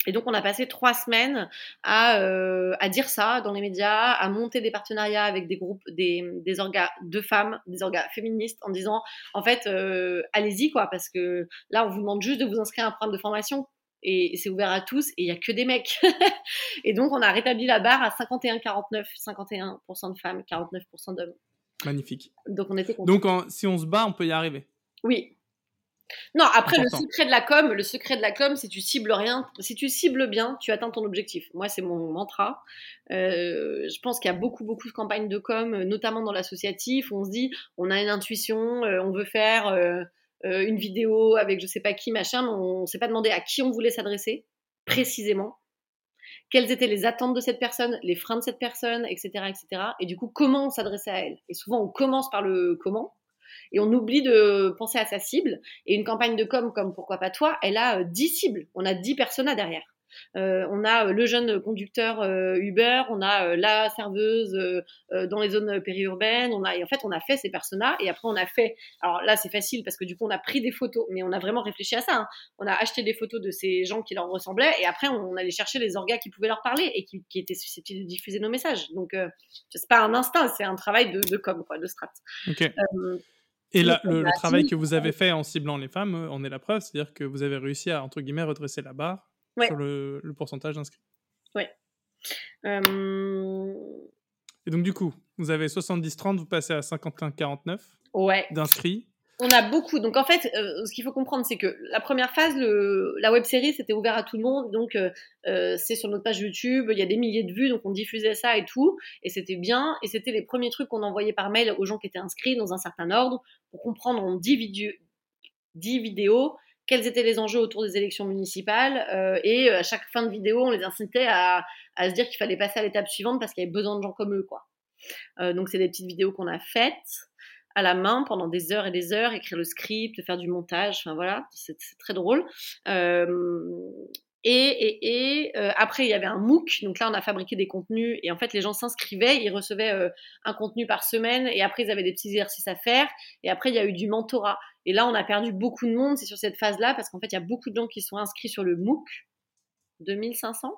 Et donc, on a passé trois semaines à, euh, à, dire ça dans les médias, à monter des partenariats avec des groupes, des, des orgas de femmes, des orgas féministes, en disant, en fait, euh, allez-y, quoi, parce que là, on vous demande juste de vous inscrire à un programme de formation. Et, c'est ouvert à tous, et il n'y a que des mecs. et donc, on a rétabli la barre à 51-49, 51% de femmes, 49% d'hommes. Magnifique. Donc, on était Donc, si on se bat, on peut y arriver. Oui, non, après, le secret de la com, le secret de la com, c'est tu cibles rien. Si tu cibles bien, tu atteins ton objectif. Moi, c'est mon mantra. Euh, je pense qu'il y a beaucoup, beaucoup de campagnes de com, notamment dans l'associatif, où on se dit, on a une intuition, euh, on veut faire euh, une vidéo avec je sais pas qui, machin, mais on s'est pas demandé à qui on voulait s'adresser, précisément. Quelles étaient les attentes de cette personne, les freins de cette personne, etc., etc. Et du coup, comment on s'adressait à elle. Et souvent, on commence par le comment et on oublie de penser à sa cible. Et une campagne de com comme Pourquoi pas toi, elle a 10 euh, cibles, on a 10 personas derrière. Euh, on a euh, le jeune conducteur Uber, on a la serveuse dans les zones périurbaines, on a et en fait on a fait ces personas et après on a fait. Alors là c'est facile parce que du coup on a pris des photos, mais on a vraiment réfléchi à ça. Hein. On a acheté des photos de ces gens qui leur ressemblaient et après on, allait chercher les orgas qui pouvaient leur parler et qui, étaient susceptibles de diffuser nos messages. Donc c'est pas un instinct, c'est un travail de, de com quoi, de strat. Et là, le, travail que vous avez fait en ciblant les femmes en est la preuve, c'est-à-dire que vous avez réussi à, entre guillemets, redresser la barre sur le, pourcentage d'inscrits. Oui. Euh, Et donc, du coup, vous avez 70-30, vous passez à 51-49 ouais. d'inscrits. On a beaucoup. Donc en fait, euh, ce qu'il faut comprendre, c'est que la première phase, la web série, c'était ouvert à tout le monde. Donc euh, euh, c'est sur notre page YouTube, il y a des milliers de vues, donc on diffusait ça et tout. Et c'était bien. Et c'était les premiers trucs qu'on envoyait par mail aux gens qui étaient inscrits dans un certain ordre pour comprendre en 10, vidéos quels étaient les enjeux autour des élections municipales. et à chaque fin de vidéo, on les incitait à, à se dire qu'il fallait passer à l'étape suivante parce qu'il y avait besoin de gens comme eux. quoi. donc c'est des petites vidéos qu'on a faites à la main pendant des heures et des heures, écrire le script, faire du montage, enfin voilà, c'est très drôle. Euh, et, et, euh, après, il y avait un MOOC, donc là, on a fabriqué des contenus, et en fait, les gens s'inscrivaient, ils recevaient euh, un contenu par semaine, et après, ils avaient des petits exercices à faire, et après, il y a eu du mentorat. Et là, on a perdu beaucoup de monde, c'est sur cette phase-là, parce qu'en fait, il y a beaucoup de gens qui sont inscrits sur le MOOC, 2500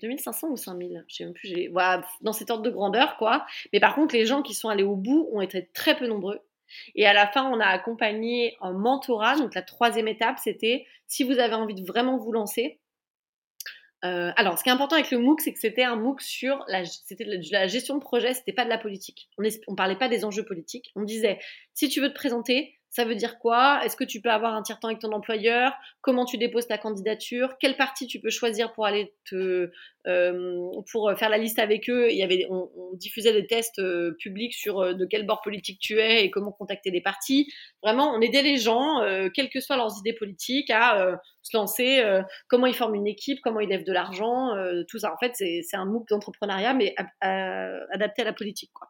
2500 ou 5000 Je sais même plus. Voilà, dans cet ordre de grandeur, quoi. Mais par contre, les gens qui sont allés au bout ont été très peu nombreux. Et à la fin, on a accompagné en mentorat. Donc, la troisième étape, c'était si vous avez envie de vraiment vous lancer. Euh, alors, ce qui est important avec le MOOC, c'est que c'était un MOOC sur la gestion de projet, c'était pas de la politique. On, ne parlait pas des enjeux politiques. On disait, si tu veux te présenter, ça veut dire quoi? Est-ce que tu peux avoir un tiers-temps avec ton employeur? Comment tu déposes ta candidature? Quelle partie tu peux choisir pour aller te euh, pour faire la liste avec eux? Il y avait on, diffusait des tests euh, publics sur euh, de quel bord politique tu es et comment contacter des partis. Vraiment, on aidait les gens, quelles que soient leurs idées politiques, à se lancer. comment ils forment une équipe Comment ils lèvent de l'argent Tout ça. En fait, c'est un MOOC d'entrepreneuriat mais adapté à la politique, quoi.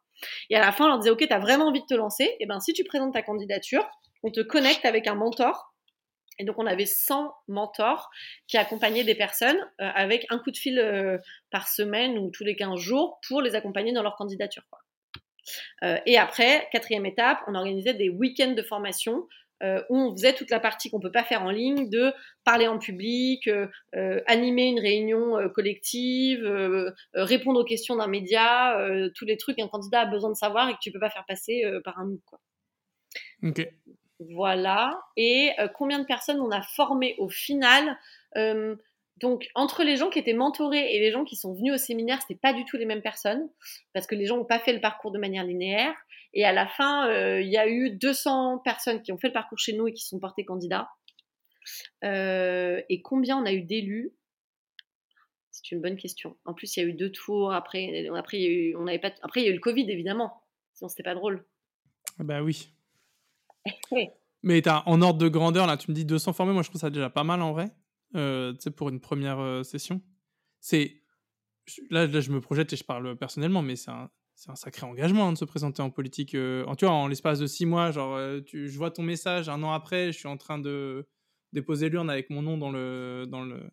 Et à la fin, on leur disait, OK, tu as vraiment envie de te lancer, et eh ben si tu présentes ta candidature, on te connecte avec un mentor. Et donc, on avait 100 mentors qui accompagnaient des personnes euh, avec un coup de fil euh, par semaine ou tous les 15 jours pour les accompagner dans leur candidature. Euh, et après, quatrième étape, on organisait des week-ends de formation euh, où on faisait toute la partie qu'on peut pas faire en ligne, de parler en public, euh, euh, animer une réunion collective, répondre aux questions d'un média, tous les trucs qu'un candidat a besoin de savoir et que tu peux pas faire passer par un MOOC. Quoi. Ok. Voilà. Et combien de personnes on a formé au final donc, entre les gens qui étaient mentorés et les gens qui sont venus au séminaire, c'était pas du tout les mêmes personnes, parce que les gens n'ont pas fait le parcours de manière linéaire. Et à la fin, euh, il y a eu 200 personnes qui ont fait le parcours chez nous et qui sont portées candidats. Euh, et combien on a eu d'élus? C'est une bonne question. En plus, il y a eu deux tours. Après, après, il y a eu, on avait pas, après, il y a eu le Covid, évidemment. Sinon, c'était pas drôle. Bah oui. Mais as, en ordre de grandeur, là, tu me dis 200 formés. Moi, je trouve ça déjà pas mal en vrai. Euh, tu sais, pour une première euh, session. C'est. Là, là, je me projette et je parle personnellement, mais c'est un, un, sacré engagement hein, de se présenter en politique. Euh, en, tu vois, en l'espace de six mois, genre, tu, je vois ton message un an après, je suis en train de déposer l'urne avec mon nom dans le. Dans le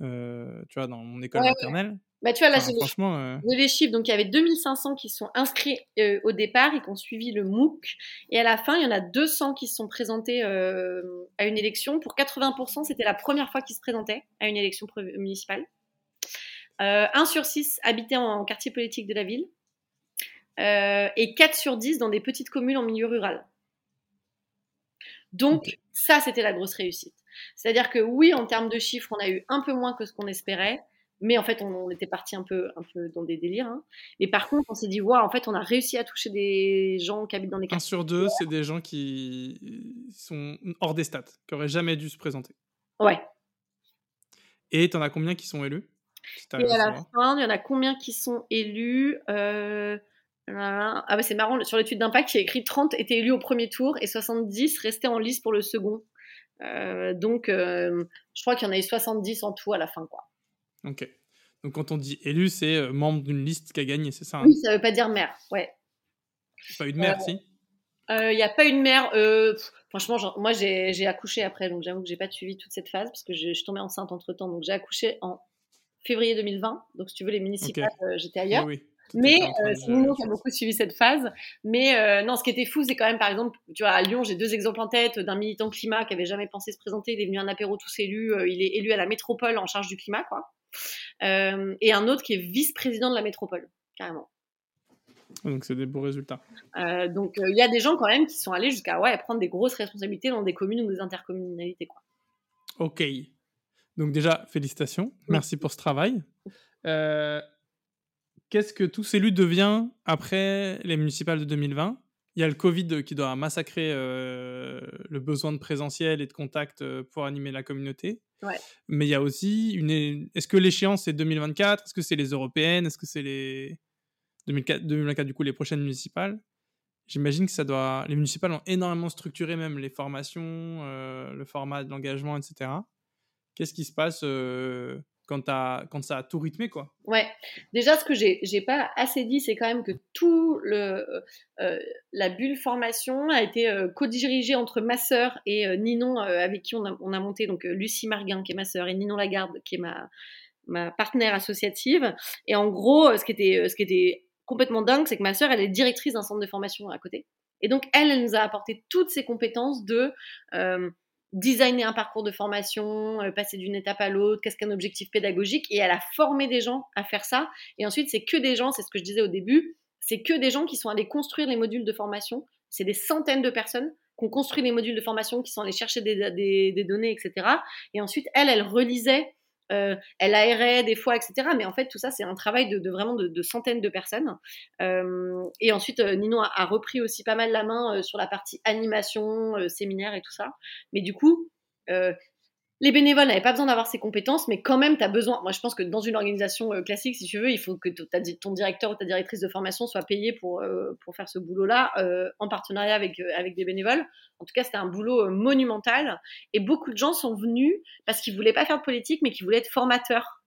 tu vois, dans mon école maternelle. Bah, tu vois, là, j'ai les, les, chiffres. Donc, il y avait 2500 qui sont inscrits euh, au départ et qui ont suivi le MOOC. Et à la fin, il y en a 200 qui se sont présentés euh, à une élection. Pour 80%, c'était la première fois qu'ils se présentaient à une élection municipale. Euh, 1 sur 6 habitaient en quartier politique de la ville. Euh, et 4 sur 10 dans des petites communes en milieu rural. Donc, ça, c'était la grosse réussite. C'est-à-dire que oui, en termes de chiffres, on a eu un peu moins que ce qu'on espérait. Mais en fait, on, était parti un peu, un peu dans des délires. Hein. Mais par contre, on s'est dit, waouh, en fait, on a réussi à toucher des gens qui habitent dans des quartiers. Un sur deux, c'est des gens qui sont hors des stats, qui n'auraient jamais dû se présenter. Ouais. Et tu en as combien qui sont élus? Et à la fin, il y en a combien qui sont élus? Euh... Ah bah c'est marrant, sur l'étude d'impact, il y a écrit 30 étaient élus au premier tour et 70 restaient en lice pour le second. Euh, donc, euh, je crois qu'il y en a eu 70 en tout à la fin, quoi. Ok. Donc quand on dit élu, c'est euh, membre d'une liste qui a gagné, c'est ça hein? Oui, ça veut pas dire maire, ouais. Pas une maire, si? Il euh, n'y a pas une mère. Euh, franchement, moi j'ai accouché après, donc j'avoue que j'ai pas suivi toute cette phase parce que je, suis tombée enceinte entre temps. Donc j'ai accouché en février 2020. Donc si tu veux, les municipales, j'étais ailleurs. Oui, Mais c'est Nino qui a beaucoup suivi cette phase. Mais non, ce qui était fou, c'est quand même, par exemple, tu vois, à Lyon, j'ai deux exemples en tête d'un militant climat qui avait jamais pensé se présenter. Il est venu à un apéro tous élus. il est élu à la métropole en charge du climat, quoi. Euh, et un autre qui est vice-président de la métropole, carrément. Donc c'est des beaux résultats. Euh, donc euh, il y a des gens quand même qui sont allés jusqu'à ouais, prendre des grosses responsabilités dans des communes ou des intercommunalités. Quoi. Ok. Donc déjà, félicitations. Merci pour ce travail. Qu'est-ce que tous élus devient après les municipales de 2020 il y a le Covid qui doit massacrer le besoin de présentiel et de contact pour animer la communauté. Mais il y a aussi une. Est-ce que l'échéance c'est 2024 Est-ce que c'est les européennes? Est-ce que c'est les 2004, 2024 du coup les prochaines municipales? J'imagine que ça doit. Les municipales ont énormément structuré même les formations, euh, le format de l'engagement, etc. Qu'est-ce qui se passe euh, quand, ça a tout rythmé, quoi. Ouais. Déjà, ce que j'ai, j'ai pas assez dit, c'est quand même que tout le euh, la bulle formation a été euh, co-dirigée entre ma sœur et euh, Ninon, avec qui on a, on a monté donc Lucie Marguin, qui est ma sœur, et Ninon Lagarde, qui est ma ma partenaire associative. Et en gros, ce qui était ce qui était complètement dingue, c'est que ma sœur, elle est directrice d'un centre de formation à côté. Et donc, elle, elle nous a apporté toutes ses compétences de designer un parcours de formation, euh, passer d'une étape à l'autre, qu'est-ce qu'un objectif pédagogique, et elle a formé des gens à faire ça. Et ensuite, c'est que des gens, c'est ce que je disais au début, c'est que des gens qui sont allés construire les modules de formation. C'est des centaines de personnes qui ont construit les modules de formation, qui sont allés chercher des, des données, etc. Et ensuite, elle, elle relisait euh, elle aérait des fois, etc. Mais en fait, tout ça, c'est un travail de, vraiment de, centaines de personnes. Euh, et ensuite, euh, Nino a, repris aussi pas mal la main sur la partie animation, séminaire et tout ça. Mais du coup, les bénévoles n'avaient pas besoin d'avoir ces compétences, mais quand même, tu as besoin. Moi, je pense que dans une organisation euh, classique, si tu veux, il faut que ton directeur ou ta directrice de formation soit payé pour, euh, pour faire ce boulot-là, euh, en partenariat avec, avec des bénévoles. En tout cas, c'était un boulot monumental. Et beaucoup de gens sont venus parce qu'ils voulaient pas faire de politique, mais qu'ils voulaient être formateurs.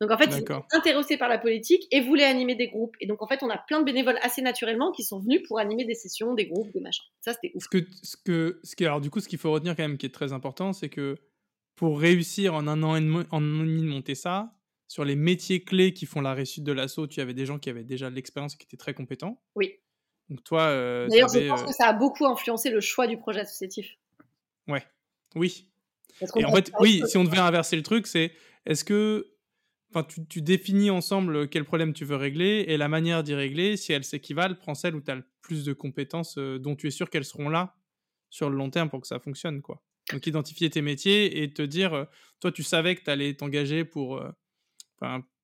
Donc, en fait, ils étaient intéressés par la politique et voulaient animer des groupes. Et donc, en fait, on a plein de bénévoles assez naturellement qui sont venus pour animer des sessions, des groupes, des machins. Ça, c'était ouf. Ce que, ce que, ce qui, alors, du coup, ce qu'il faut retenir quand même qui est très important, c'est que pour réussir en un an et demi, en de monter ça, sur les métiers clés qui font la réussite de l'assaut, tu avais des gens qui avaient déjà de l'expérience et qui étaient très compétents. Oui. Donc toi. Euh, D'ailleurs, je pense euh que ça a beaucoup influencé le choix du projet associatif. Ouais. Oui. Et en fait, oui, si on devait inverser le truc, c'est est-ce que. Enfin, tu, tu, définis ensemble quel problème tu veux régler et la manière d'y régler, si elles s'équivalent, prends celle où tu as le plus de compétences euh, dont tu es sûr qu'elles seront là sur le long terme pour que ça fonctionne, quoi. Donc identifier tes métiers et te dire, toi tu savais que tu allais t'engager pour euh,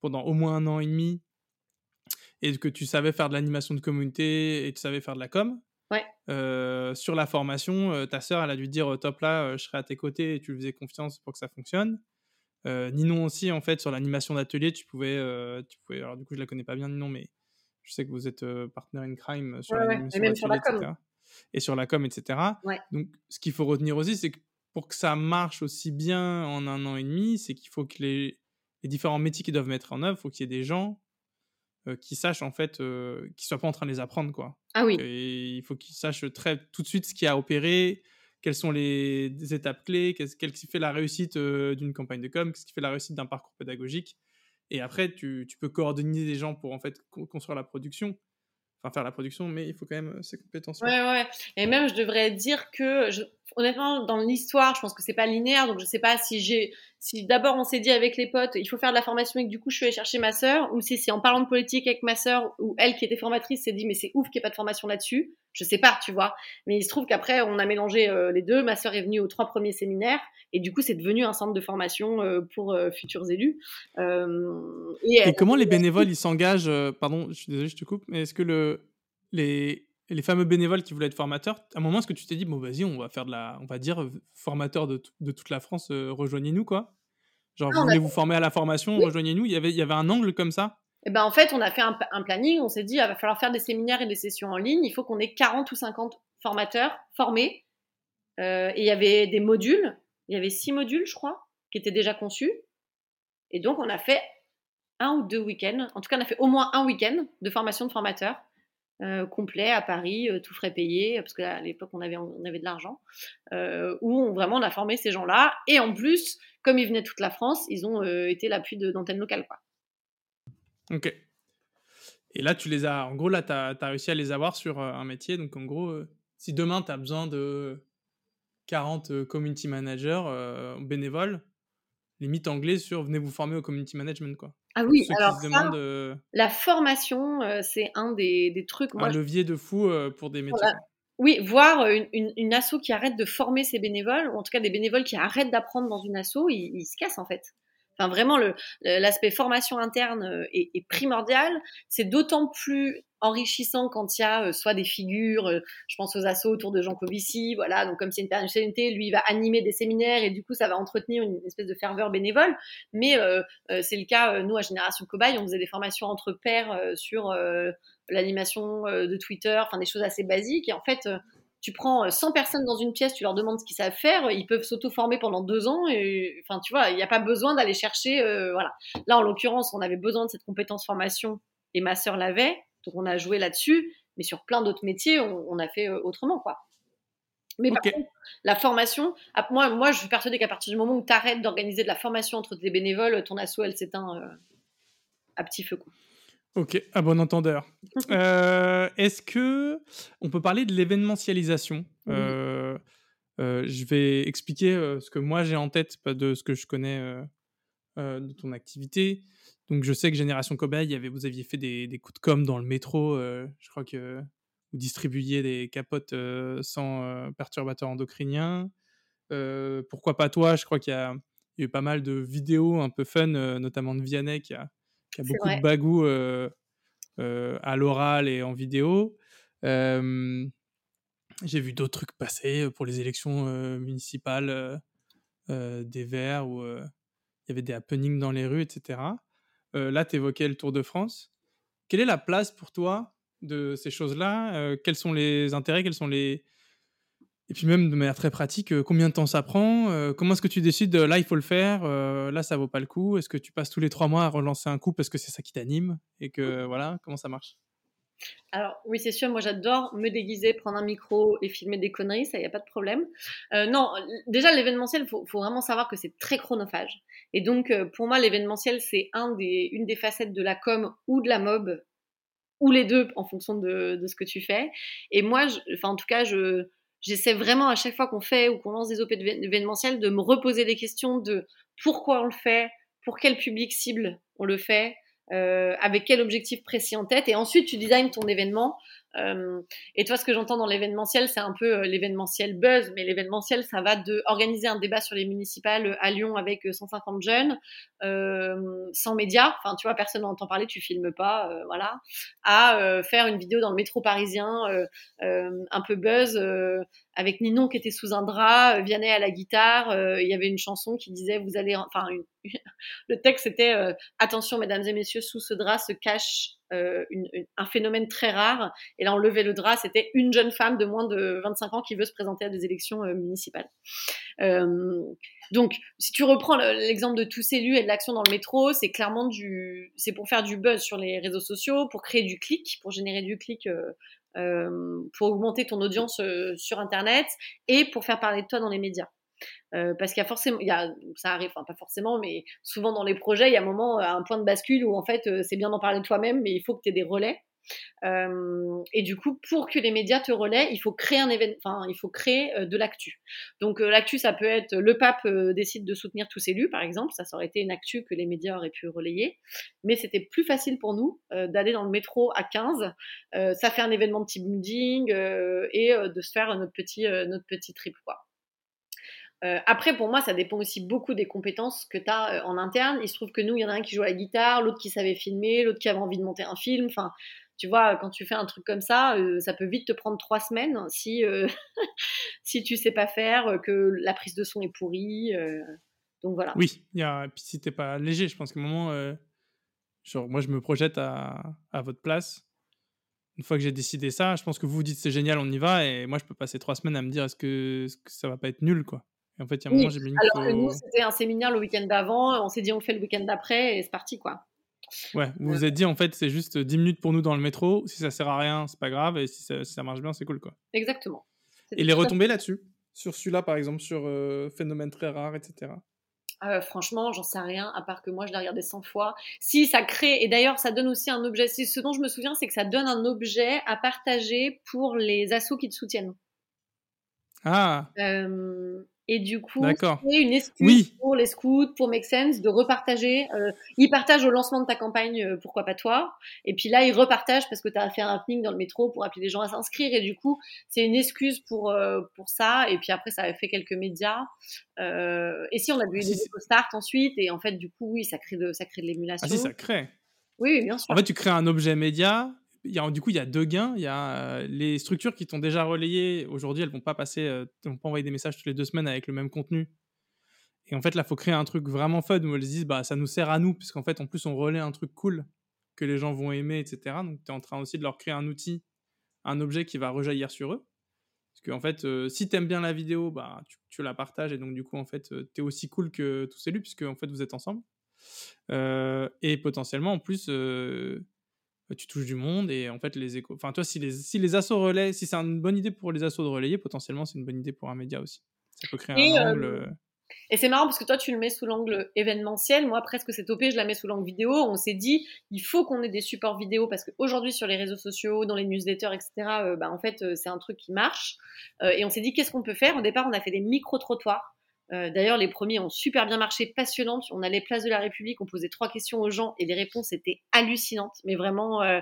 pendant au moins un an et demi et que tu savais faire de l'animation de communauté et tu savais faire de la com. Ouais. Euh, sur la formation, ta sœur, elle a dû dire top là, je serai à tes côtés et tu lui faisais confiance pour que ça fonctionne. Ninon aussi, en fait, sur l'animation d'atelier, tu pouvais, tu pouvais. Alors, du coup, je la connais pas bien, Ninon, mais je sais que vous êtes partner in crime sur l'animation d'atelier, sur la com. Et sur la com, etc. Donc, ce qu'il faut retenir aussi, c'est que pour que ça marche aussi bien en un an et demi, c'est qu'il faut que les, les, différents métiers qui doivent mettre en œuvre, il faut qu'il y ait des gens qui sachent, en fait, euh, qui soient pas en train de les apprendre, quoi. Ah oui. Et il faut qu'ils sachent très tout de suite ce qui a opéré, quelles sont les étapes clés, qu'est-ce qui fait la réussite d'une campagne de com, qu'est-ce qui fait la réussite d'un parcours pédagogique. Et après, tu, tu, peux coordonner des gens pour en fait construire la production, enfin faire la production, mais il faut quand même ces compétences. Ouais, ouais. Et même, je devrais dire que, je, honnêtement, dans l'histoire, je pense que c'est pas linéaire, donc je sais pas si j'ai si d'abord on s'est dit avec les potes, il faut faire de la formation et que du coup je suis allée chercher ma sœur, ou si c'est en parlant de politique avec ma sœur, ou elle qui était formatrice s'est dit mais c'est ouf qu'il n'y ait pas de formation là-dessus, je sais pas, tu vois. Mais il se trouve qu'après on a mélangé euh, les deux, ma sœur est venue aux trois premiers séminaires, et du coup c'est devenu un centre de formation euh, pour euh, futurs élus. et, et comment les bénévoles ils s'engagent, pardon, je suis désolé, je te coupe, mais est-ce que le, les, les fameux bénévoles qui voulaient être formateurs, à un moment, est-ce que tu t'es dit, bon, vas-y, on va faire de la, on va dire, euh, formateur de, de toute la France, euh, rejoignez-nous, quoi? Genre, vous voulez vous former à la formation, rejoignez-nous? Il y avait, il y avait un angle comme ça? Eh ben, en fait, on a fait un, planning, on s'est dit, il va falloir faire des séminaires et des sessions en ligne, il faut qu'on ait 40 ou 50 formateurs formés. Euh, et il y avait des modules, il y avait six modules, je crois, qui étaient déjà conçus. Et donc, on a fait un ou deux week-ends, en tout cas, on a fait au moins un week-end de formation de formateurs euh, complet à Paris, euh, tout frais payé, parce qu'à l'époque on avait, on avait de l'argent, euh, où on, vraiment on a formé ces gens-là. Et en plus, comme ils venaient de toute la France, ils ont été l'appui d'antennes locales. Quoi. Ok. Et là, tu les as, en gros, là, tu as, réussi à les avoir sur un métier. Donc, en gros, si demain, tu as besoin de 40 community managers bénévoles, limite anglais sur venez vous former au community management, quoi. Ah oui, alors euh, la formation, euh, c'est un des, des trucs. un levier de fou euh, pour des métiers. Oui, voir une, une, asso qui arrête de former ses bénévoles, ou en tout cas des bénévoles qui arrêtent d'apprendre dans une asso, ils, ils, se cassent en fait. Enfin, vraiment, l'aspect formation interne est, est primordial. C'est d'autant plus enrichissant quand il y a soit des figures, je pense aux assos autour de Jean Covici, voilà, donc comme c'est une personnalité, lui il va animer des séminaires et du coup ça va entretenir une espèce de ferveur bénévole, mais c'est le cas, nous à Génération Cobaye, on faisait des formations entre pairs sur l'animation de Twitter, enfin des choses assez basiques, et en fait tu prends 100 personnes dans une pièce, tu leur demandes ce qu'ils savent faire, ils peuvent s'auto-former pendant deux ans, et enfin tu vois, il n'y a pas besoin d'aller chercher, voilà. Là en l'occurrence, on avait besoin de cette compétence formation, et ma sœur l'avait, donc on a joué là-dessus, mais sur plein d'autres métiers, on, a fait euh, autrement, quoi. Mais par contre, la formation, moi, moi, je suis persuadée qu'à partir du moment où tu arrêtes d'organiser de la formation entre tes bénévoles, ton asso, elle s'éteint euh, à petit feu. Quoi. Ok, à bon entendeur. Euh, est-ce que on peut parler de l'événementialisation? Je vais expliquer ce que moi j'ai en tête, pas de ce que je connais de ton activité. Donc je sais que Génération Cobaye, avait, vous aviez fait des, coups de com dans le métro. Euh, je crois que vous distribuiez des capotes euh, sans euh, perturbateurs endocriniens. pourquoi pas toi? Je crois qu'il y, a eu pas mal de vidéos un peu fun, notamment de Vianney qui a, beaucoup de bagou à l'oral et en vidéo. J'ai vu d'autres trucs passer pour les élections municipales des Verts où il y avait des happenings dans les rues, etc. Là, tu évoquais le Tour de France. Quelle est la place pour toi de ces choses-là Quels sont les intérêts? Quels sont les... Et puis même de manière très pratique, euh, combien de temps ça prend Comment est-ce que tu décides, là, il faut le faire, là, ça vaut pas le coup Est-ce que tu passes tous les trois mois à relancer un coup parce que c'est ça qui t'anime Et que, voilà, comment ça marche? Alors oui, c'est sûr, moi j'adore me déguiser, prendre un micro et filmer des conneries, ça, il n'y a pas de problème. Euh, non, déjà l'événementiel, il faut, vraiment savoir que c'est très chronophage. Et donc euh, pour moi, l'événementiel, c'est un des, une des facettes de la com ou de la mob, ou les deux en fonction de, ce que tu fais. Et moi, enfin en tout cas, je, j'essaie vraiment à chaque fois qu'on fait ou qu'on lance des OP d'événementiel de me reposer des questions de pourquoi on le fait, pour quel public cible on le fait, euh, avec quel objectif précis en tête, et ensuite tu designes ton événement. Euh, et toi, ce que j'entends dans l'événementiel, c'est un peu euh, l'événementiel buzz, mais l'événementiel, ça va de organiser un débat sur les municipales à Lyon avec 150 jeunes, sans médias, enfin tu vois, personne n'entend parler, tu filmes pas, voilà, à faire une vidéo dans le métro parisien un peu buzz avec Ninon qui était sous un drap, Vianney à la guitare, il y avait une chanson qui disait vous allez, enfin le texte c'était attention mesdames et messieurs, sous ce drap se cache un phénomène très rare. Et là, on levait le drap, c'était une jeune femme de moins de 25 ans qui veut se présenter à des élections municipales. donc, si tu reprends l'exemple de tous élus et de l'action dans le métro, c'est clairement du, c'est pour faire du buzz sur les réseaux sociaux, pour créer du clic, pour générer du clic. pour augmenter ton audience sur Internet et pour faire parler de toi dans les médias. Euh, parce qu'il y a forcément, ça arrive, enfin pas forcément, mais souvent dans les projets, il y a un moment, un point de bascule où en fait euh, c'est bien d'en parler toi-même, mais il faut que tu aies des relais. Euh, et du coup, pour que les médias te relaient, il faut créer un événement, il faut créer de l'actu. Donc l'actu, ça peut être le pape décide de soutenir tous élus, par exemple, ça, ça aurait été une actu que les médias auraient pu relayer, mais c'était plus facile pour nous d'aller dans le métro à 15, ça fait un événement de team building et de se faire notre petit notre petit trip quoi. Euh, après, pour moi, ça dépend aussi beaucoup des compétences que tu as euh, en interne. Il se trouve que nous, il y en a un qui joue à la guitare, l'autre qui savait filmer, l'autre qui avait envie de monter un film. Enfin, tu vois, quand tu fais un truc comme ça, euh, ça peut vite te prendre trois semaines si, si tu sais pas faire, que la prise de son est pourrie. donc voilà. Oui, y a... puis si t'es pas léger, je pense qu'à un moment, genre, moi, je me projette à, à votre place une fois que j'ai décidé ça, je pense que vous vous dites c'est génial, on y va, et moi je peux passer trois semaines à me dire est-ce que, est que ça va pas être nul, quoi en fait, il y a un moment, j'ai mis Alors que nous, c'était un séminaire le week-end d'avant, on s'est dit on fait le week-end d'après et c'est parti, quoi. Ouais, vous vous êtes dit en fait, c'est juste 10 minutes pour nous dans le métro. Si ça sert à rien, c'est pas grave. Et si ça, marche bien, c'est cool, quoi. Exactement. Et les retombées là-dessus? Sur celui-là, par exemple, sur euh, Phénomène très rare, etc. Euh, franchement, j'en sais rien, à part que moi je l'ai regardé 100 fois. Si ça crée, et d'ailleurs ça donne aussi un objet, ce dont je me souviens, c'est que ça donne un objet à partager pour les assos qui te soutiennent. Ah euh, et du coup, c'est une excuse pour les scouts, pour Make Sense, de repartager. Euh, ils partagent au lancement de ta campagne, euh, pourquoi pas toi. Et puis là, ils repartagent parce que tu as fait un happening dans le métro pour appeler les gens à s'inscrire. Et du coup, c'est une excuse pour, euh, pour ça. Et puis après, ça a fait quelques médias. Et si on a vu des start ensuite. Et en fait, du coup, oui, ça crée de, ça crée de l'émulation. Ah si, ça crée. Oui, bien sûr. En fait, tu crées un objet média du coup, il y a deux gains. Il y a euh, les structures qui t'ont déjà relayé. Aujourd'hui, elles vont euh, vont pas envoyer des messages toutes les deux semaines avec le même contenu. Et en fait, là, faut créer un truc vraiment fun où elles disent, bah, ça nous sert à nous, puisqu'en fait, en plus, on relaie un truc cool que les gens vont aimer, etc. Donc, tu es en train aussi de leur créer un outil, un objet qui va rejaillir sur eux. Parce qu'en en fait, euh, si tu aimes bien la vidéo, bah, tu, la partages et donc, du coup, en fait, tu es aussi cool que tous élus, puisque en fait, vous êtes ensemble. et potentiellement, en plus, tu touches du monde et en fait les échos. Enfin, toi, si les, si les assos relaient, si c'est une bonne idée pour les assos de relayer, potentiellement c'est une bonne idée pour un média aussi. Ça peut créer un angle. Euh, et c'est marrant parce que toi, tu le mets sous l'angle événementiel. Moi, presque cette OP, je la mets sous l'angle vidéo. On s'est dit, il faut qu'on ait des supports vidéo parce qu'aujourd'hui, sur les réseaux sociaux, dans les newsletters, etc., euh, bah, en fait, euh, c'est un truc qui marche. et on s'est dit, qu'est-ce qu'on peut faire? Au départ, on a fait des micro-trottoirs. Euh, d'ailleurs, les premiers ont super bien marché, passionnantes. On allait place de la République, on posait trois questions aux gens et les réponses étaient hallucinantes. Mais vraiment, euh,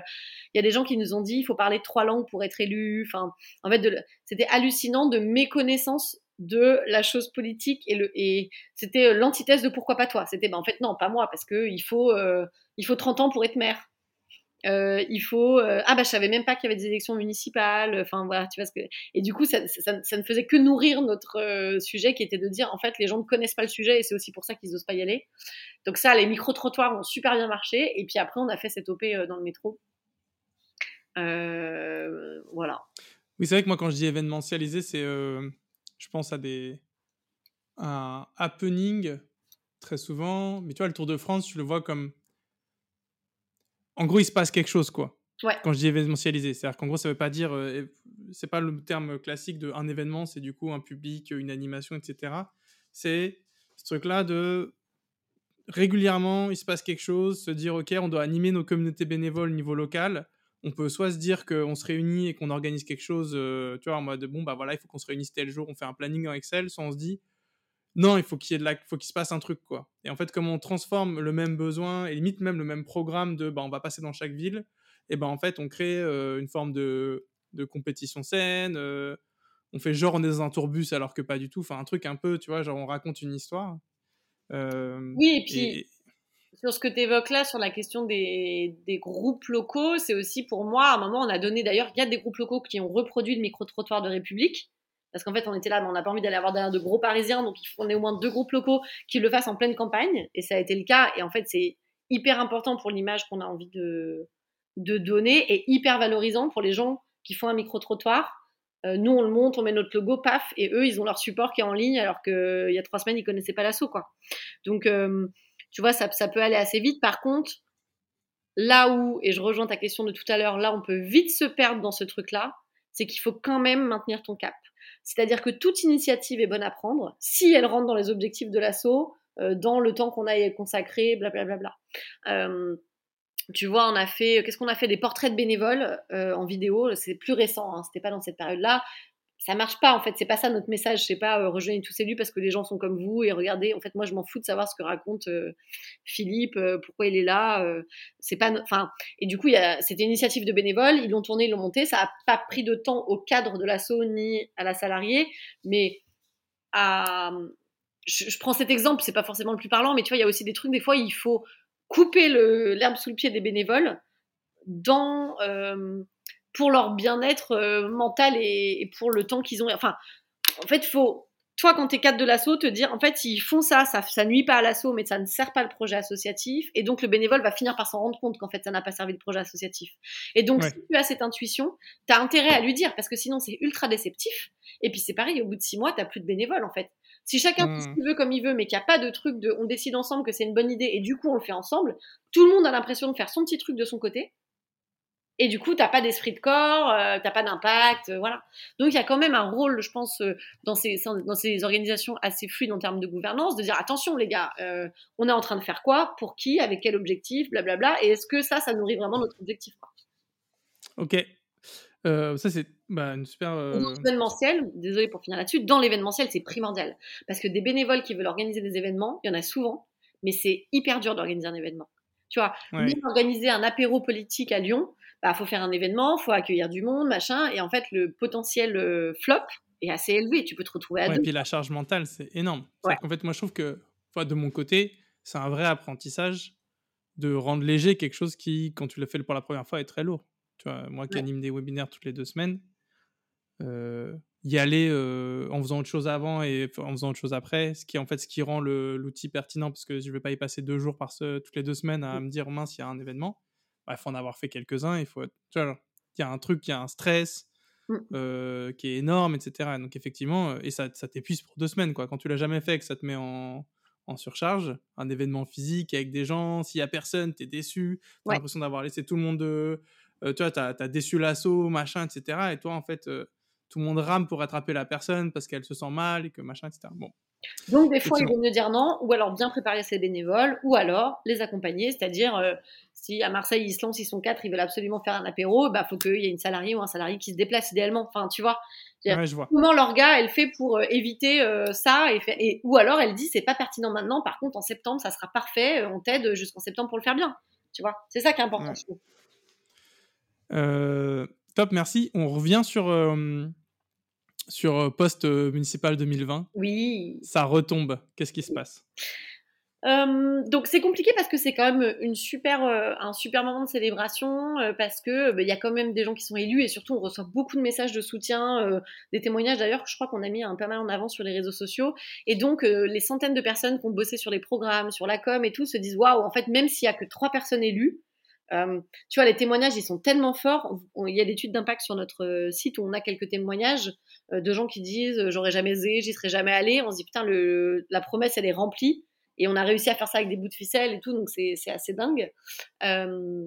il y a des gens qui nous ont dit il faut parler trois langues pour être élu. Enfin, en fait, c'était hallucinant de méconnaissance de la chose politique et, c'était l'antithèse de pourquoi pas toi. C'était ben, en fait non, pas moi parce que il faut euh, faut 30 ans pour être maire. Euh, il faut euh, ah bah je savais même pas qu'il y avait des élections municipales enfin voilà tu vois ce que et du coup ça, ne faisait que nourrir notre euh, sujet qui était de dire en fait les gens ne connaissent pas le sujet et c'est aussi pour ça qu'ils n'osent pas y aller. Donc ça les micro trottoirs ont super bien marché et puis après on a fait cette op dans le métro. Voilà. Oui c'est vrai que moi quand je dis événementialisé c'est je pense à des un happening très souvent. Mais tu vois le Tour de France tu le vois comme en gros, il se passe quelque chose, quoi. Quand je dis événementialisé, c'est-à-dire qu'en gros, ça veut pas dire, euh, c'est pas le terme classique de un événement, c'est du coup un public, une animation, etc. C'est ce truc-là de régulièrement, il se passe quelque chose, se dire, ok, on doit animer nos communautés bénévoles au niveau local. On peut soit se dire qu'on se réunit et qu'on organise quelque chose, euh, tu vois, en mode bon, bah voilà, il faut qu'on se réunisse tel jour, on fait un planning en Excel, soit on se dit, non, il faut qu'il y ait de la, faut qu'il se passe un truc quoi. Et en fait, comme on transforme le même besoin et limite même le même programme de, bah, on va passer dans chaque ville, et ben en fait, on crée euh, une forme de, de compétition saine. Euh, on fait genre on est dans un tourbus alors que pas du tout. Enfin, un truc un peu, tu vois, genre on raconte une histoire. Euh, oui, et puis sur ce que tu évoques là, sur la question des, des groupes locaux, c'est aussi pour moi, à un moment, on a donné d'ailleurs, il y a des groupes locaux qui ont reproduit le micro-trottoir de République. Parce qu'en fait, on était là, mais on n'a pas envie d'aller avoir derrière de gros parisiens, donc il faut qu'on ait au moins deux groupes locaux qui le fassent en pleine campagne. Et ça a été le cas. Et en fait, c'est hyper important pour l'image qu'on a envie de, donner et hyper valorisant pour les gens qui font un micro-trottoir. Euh, nous, on le monte, on met notre logo, paf, et eux, ils ont leur support qui est en ligne, alors qu'il y a trois semaines, ils connaissaient pas l'assaut. Donc, euh, tu vois, ça, ça peut aller assez vite. Par contre, là où, et je rejoins ta question de tout à l'heure, là, on peut vite se perdre dans ce truc-là, c'est qu'il faut quand même maintenir ton cap. C'est-à-dire que toute initiative est bonne à prendre si elle rentre dans les objectifs de l'assaut, euh, dans le temps qu'on a consacré, blablabla. Euh, tu vois, on a fait, qu'est-ce qu'on a fait? Des portraits de bénévoles euh, en vidéo. C'est plus récent, hein, c'était pas dans cette période-là ça marche pas en fait. C'est pas ça notre message. C'est pas euh, rejoignez tous élus parce que les gens sont comme vous et regardez en fait moi je m'en fous de savoir ce que raconte euh, Philippe euh, pourquoi il est là c'est pas enfin et du coup c'était une initiative de bénévoles ils l'ont tourné ils l'ont monté ça a pas pris de temps au cadre de l'assaut ni à la salariée mais à je, prends cet exemple c'est pas forcément le plus parlant mais tu vois il y a aussi des trucs des fois il faut couper l'herbe sous le pied des bénévoles dans pour leur bien-être euh, mental et, pour le temps qu'ils ont. Enfin, en fait, il faut, toi, quand tu es cadre de l'assaut, te dire, en fait, ils font ça, ça, ça nuit pas à l'assaut, mais ça ne sert pas le projet associatif. Et donc, le bénévole va finir par s'en rendre compte qu'en fait, ça n'a pas servi le projet associatif. Et donc, si tu as cette intuition, tu as intérêt à lui dire, parce que sinon, c'est ultra déceptif. Et puis, c'est pareil, au bout de six mois, tu plus de bénévoles, en fait. Si chacun fait ce mmh. qu'il veut comme il veut, mais qu'il n'y a pas de truc de on décide ensemble que c'est une bonne idée et du coup on le fait ensemble, tout le monde a l'impression de faire son petit truc de son côté et du coup, t'as pas d'esprit de corps, euh, t'as pas d'impact, euh, voilà. Donc il y a quand même un rôle, je pense, euh, dans, ces, dans ces organisations assez fluides en termes de gouvernance, de dire attention les gars, on est en train de faire quoi, pour qui, avec quel objectif, blablabla, et est-ce que ça, ça nourrit vraiment notre objectif quoi. Ok. ça c'est bah, une super. Dans l'événementiel, désolé pour finir là-dessus, dans l'événementiel c'est primordial parce que des bénévoles qui veulent organiser des événements, il y en a souvent, mais c'est hyper dur d'organiser un événement. Tu vois, organiser un apéro politique à Lyon, bah, faut faire un événement, faut accueillir du monde, machin. Et en fait, le potentiel euh, flop est assez élevé. Tu peux te retrouver à ouais, Et puis la charge mentale, c'est énorme. En fait, moi, je trouve que, de mon côté, c'est un vrai apprentissage de rendre léger quelque chose qui, quand tu l'as fait pour la première fois, est très lourd. Tu vois, moi qui anime des webinaires toutes les deux semaines, euh, y aller euh, en faisant autre chose avant et en faisant autre chose après, ce qui en fait ce qui rend l'outil pertinent parce que je vais pas y passer deux jours par ce, toutes les deux semaines à me dire mince il y a un événement il faut en avoir fait quelques-uns, il faut, il y a un truc, il y a un stress mmh. euh, qui est énorme, etc. Donc effectivement, euh, et ça, ça t'épuise pour deux semaines, quoi. Quand tu l'as jamais fait, que ça te met en, en surcharge, un événement physique avec des gens, s'il y a personne, t'es déçu, t'as l'impression d'avoir laissé tout le monde de, euh, tu vois, t'as as déçu l'assaut, machin, etc. Et toi, en fait, tout le monde rame pour attraper la personne parce qu'elle se sent mal et que machin, etc. Bon. Donc, des fois, il vaut mieux dire non, ou alors bien préparer ses bénévoles, ou alors les accompagner, c'est-à-dire si à Marseille ils se lancent, ils sont quatre, ils veulent absolument faire un apéro, bah faut qu'il y ait une salariée ou un salarié qui se déplace idéalement. Enfin, tu vois. je vois. Comment l'orga elle fait pour euh, éviter euh, ça et, et, ou alors elle dit c'est pas pertinent maintenant. Par contre en septembre ça sera parfait. Euh, on t'aide jusqu'en septembre pour le faire bien. Tu vois. C'est ça qui est important. Top, merci. On revient sur sur poste municipal 2020. Oui. Ça retombe. Qu'est-ce qui se passe? Euh, donc c'est compliqué parce que c'est quand même une super, euh, un super moment de célébration euh, parce que bah, il y a quand même des gens qui sont élus et surtout on reçoit beaucoup de messages de soutien, des témoignages d'ailleurs que je crois qu'on a mis un pas mal en avant sur les réseaux sociaux et donc les centaines de personnes qui ont bossé sur les programmes, sur la com et tout se disent waouh en fait même s'il y a que trois personnes élues, tu vois les témoignages ils sont tellement forts. Il y a d'études d'impact sur notre site où on a quelques témoignages de gens qui disent j'aurais jamais osé, j'y serais jamais allé. On se dit putain la promesse elle est remplie. Et on a réussi à faire ça avec des bouts de ficelle et tout, donc c'est assez dingue. Euh,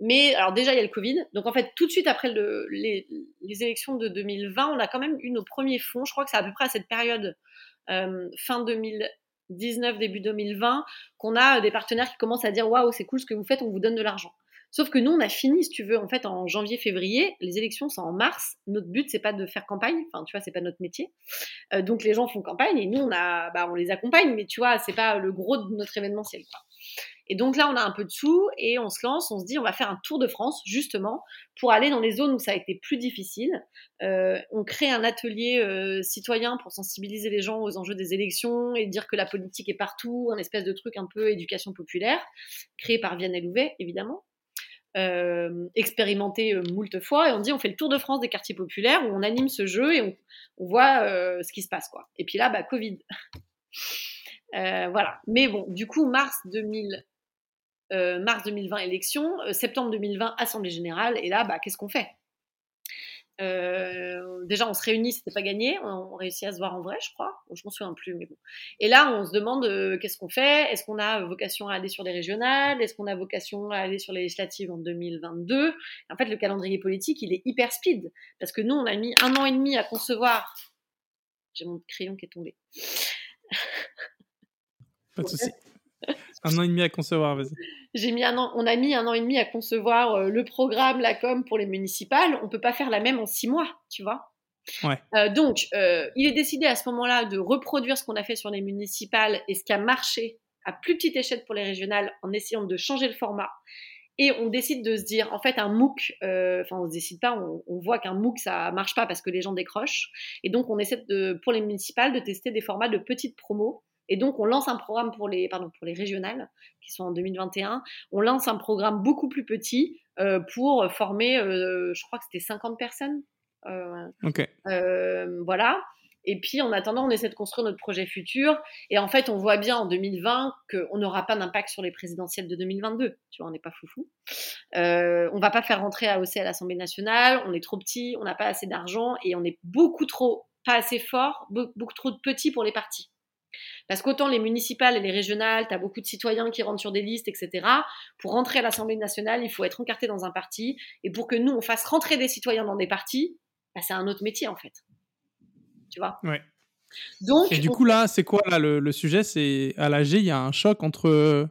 mais alors déjà, il y a le Covid. Donc en fait, tout de suite après le, les, élections de 2020, on a quand même eu nos premiers fonds. Je crois que c'est à peu près à cette période, euh, fin 2019, début 2020, qu'on a des partenaires qui commencent à dire Waouh, c'est cool ce que vous faites, on vous donne de l'argent. Sauf que nous, on a fini, si tu veux, en fait, en janvier-février. Les élections sont en mars. Notre but, c'est pas de faire campagne. Enfin, tu vois, c'est pas notre métier. Euh, donc, les gens font campagne et nous, on a, bah, on les accompagne. Mais tu vois, c'est pas le gros de notre événementiel, quoi. Et donc là, on a un peu de sous et on se lance, on se dit, on va faire un tour de France, justement, pour aller dans les zones où ça a été plus difficile. Euh, on crée un atelier euh, citoyen pour sensibiliser les gens aux enjeux des élections et dire que la politique est partout, un espèce de truc un peu éducation populaire, créé par Vianney Louvet, évidemment. Euh, expérimenté moult fois et on dit on fait le tour de France des quartiers populaires où on anime ce jeu et on, voit ce qui se passe quoi. Et puis là, bah Covid. voilà. Mais bon, du coup, mars 2000, euh, mars 2020 élection, euh, septembre 2020 assemblée générale, et là, bah, qu'est-ce qu'on fait? Euh, déjà, on se réunit, c'était pas gagné. On, réussit à se voir en vrai, je crois. je m'en souviens plus, mais bon. Et là, on se demande qu'est-ce qu'on fait? Est-ce qu'on a vocation à aller sur les régionales? Est-ce qu'on a vocation à aller sur les législatives en 2022 En fait, le calendrier politique, il est hyper speed parce que nous, on a mis un an et demi à concevoir. J'ai mon crayon qui est tombé. Pas de souci. Un an et demi à concevoir, vas-y. J'ai mis un an, on a mis un an et demi à concevoir euh, le programme, la com pour les municipales. On peut pas faire la même en six mois, tu vois. Ouais. Euh, donc, euh, il est décidé à ce moment-là de reproduire ce qu'on a fait sur les municipales et ce qui a marché à plus petite échelle pour les régionales en essayant de changer le format. Et on décide de se dire, en fait, un MOOC, enfin, on se décide pas, on, on voit qu'un MOOC, ça marche pas parce que les gens décrochent. Et donc, on essaie de, pour les municipales de tester des formats de petites promos et donc, on lance un programme pour les, pardon, pour les régionales, qui sont en 2021. On lance un programme beaucoup plus petit euh, pour former, euh, je crois que c'était 50 personnes. Euh, ok. voilà. Et puis, en attendant, on essaie de construire notre projet futur. Et en fait, on voit bien en 2020 qu'on n'aura pas d'impact sur les présidentielles de 2022. Tu vois, on n'est pas foufou. Euh, on va pas faire rentrer AOC à l'Assemblée nationale. On est trop petit, on n'a pas assez d'argent et on est beaucoup trop, pas assez fort, beaucoup trop de petits pour les partis. Parce qu'autant les municipales et les régionales, tu as beaucoup de citoyens qui rentrent sur des listes, etc. Pour rentrer à l'Assemblée nationale, il faut être encarté dans un parti. Et pour que nous, on fasse rentrer des citoyens dans des partis, bah, c'est un autre métier, en fait. Tu vois? Ouais. Donc, et du coup, là, c'est quoi là, le, sujet? C'est à l'AG, il y a un choc entre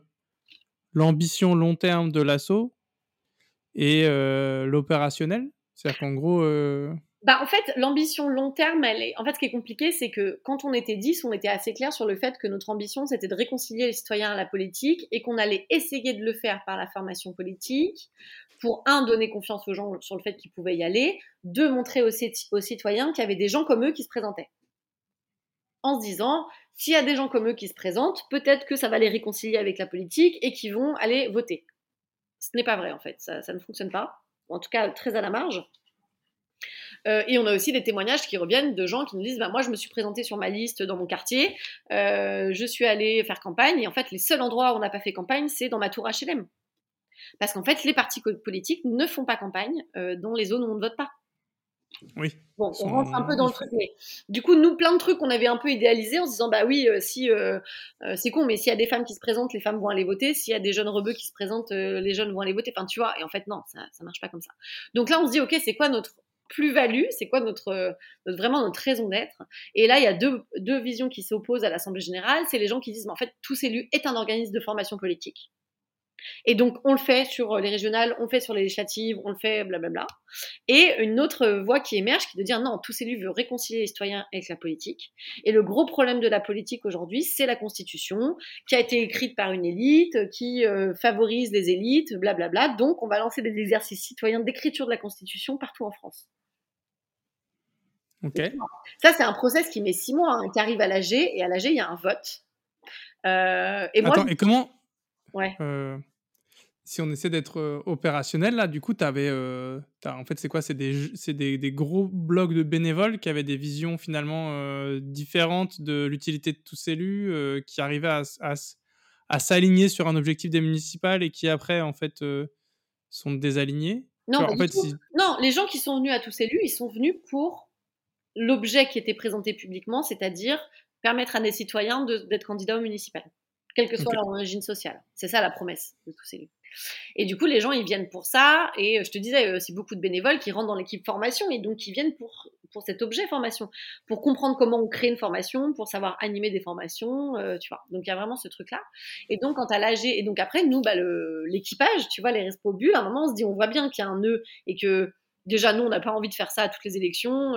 l'ambition long terme de l'assaut et euh, l'opérationnel? C'est-à-dire qu'en gros. Euh, bah, en fait, l'ambition long terme. En fait, ce qui est compliqué, c'est que quand on était 10, on était assez clair sur le fait que notre ambition, c'était de réconcilier les citoyens à la politique et qu'on allait essayer de le faire par la formation politique pour, un, donner confiance aux gens sur le fait qu'ils pouvaient y aller, deux, montrer aux, aux citoyens qu'il y avait des gens comme eux qui se présentaient. En se disant, s'il y a des gens comme eux qui se présentent, peut-être que ça va les réconcilier avec la politique et qu'ils vont aller voter. Ce n'est pas vrai, en fait. Ça, ça ne fonctionne pas. En tout cas, très à la marge. Euh, et on a aussi des témoignages qui reviennent de gens qui nous disent bah, Moi, je me suis présenté sur ma liste dans mon quartier, euh, je suis allé faire campagne, et en fait, les seuls endroits où on n'a pas fait campagne, c'est dans ma tour HLM. Parce qu'en fait, les partis politiques ne font pas campagne euh, dans les zones où on ne vote pas. Oui. Bon, on rentre un peu dans le truc, mais du coup, nous, plein de trucs qu'on avait un peu idéalisés en se disant, bah oui, si c'est con, mais s'il y a des femmes qui se présentent, les femmes vont aller voter. S'il y a des jeunes rebeux qui se présentent, les jeunes vont aller voter. Enfin, tu vois. Et en fait, non, ça, ça marche pas comme ça. Donc là, on se dit, ok, c'est quoi notre plus-value, c'est quoi notre, vraiment notre raison d'être. Et là, il y a deux, deux visions qui s'opposent à l'Assemblée générale. C'est les gens qui disent, mais en fait, tous élus est un organisme de formation politique. Et donc, on le fait sur les régionales, on le fait sur les législatives, on le fait blablabla. Et une autre voix qui émerge, qui est de dire non, tous élus veulent réconcilier les citoyens avec la politique. Et le gros problème de la politique aujourd'hui, c'est la Constitution, qui a été écrite par une élite, qui euh, favorise les élites, blablabla. Donc, on va lancer des exercices citoyens d'écriture de la Constitution partout en France. Ça, c'est un process qui met six mois, hein, qui arrive à l'AG, et à l'AG, il y a un vote. Euh, et Attends, et comment Ouais. Euh, si on essaie d'être euh, opérationnel, là, du coup, tu avais. en fait, c'est quoi? C'est des, des, des, gros blocs de bénévoles qui avaient des visions finalement différentes de l'utilité de tous élus, qui arrivaient à, à, à s'aligner sur un objectif des municipales et qui après, en fait, sont désalignés? Non, en fait, non, les gens qui sont venus à tous élus, ils sont venus pour l'objet qui était présenté publiquement, c'est-à-dire permettre à des citoyens d'être candidats au municipal, quelle que soit leur origine sociale. C'est ça la promesse de tous ces lieux. Et du coup, les gens, ils viennent pour ça. Et euh, je te disais, euh, c'est beaucoup de bénévoles qui rentrent dans l'équipe formation et donc qui viennent pour, cet objet formation, pour comprendre comment on crée une formation, pour savoir animer des formations, euh, tu vois. Donc il y a vraiment ce truc-là. Et donc, quand à l'AG, et donc après, nous, bah, l'équipage, tu vois, les respo bulles, à un moment, on se dit, on voit bien qu'il y a un nœud et que déjà, nous, on n'a pas envie de faire ça à toutes les élections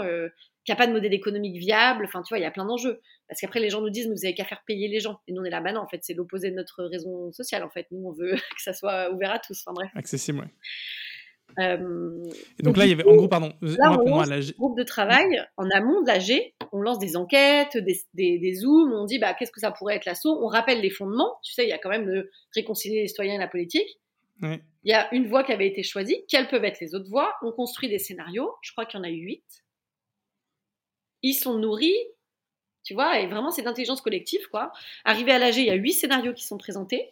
qui a pas de modèle économique viable. Enfin, tu vois, il y a plein d'enjeux. Parce qu'après, les gens nous disent, vous avez qu'à faire payer les gens. Et nous, on est là, bah non, en fait, c'est l'opposé de notre raison sociale. En fait, nous, on veut que ça soit ouvert à tous. Enfin, bref. Accessible, ouais. Euh, et donc, là, il y avait, en gros, pardon, là, moi, pour moi, la groupe de travail en amont de l'AG, on lance des enquêtes, des, des, des zooms, on dit bah, qu'est-ce que ça pourrait être l'assaut, on rappelle les fondements, tu sais, il y a quand même de réconcilier les citoyens et la politique. Il y a une voie qui avait été choisie, quelles peuvent être les autres voies, on construit des scénarios, je crois qu'il y en a eu huit. Ils sont nourris, tu vois, et vraiment c'est d'intelligence collective, quoi. Arrivé à l'AG, il y a huit scénarios qui sont présentés,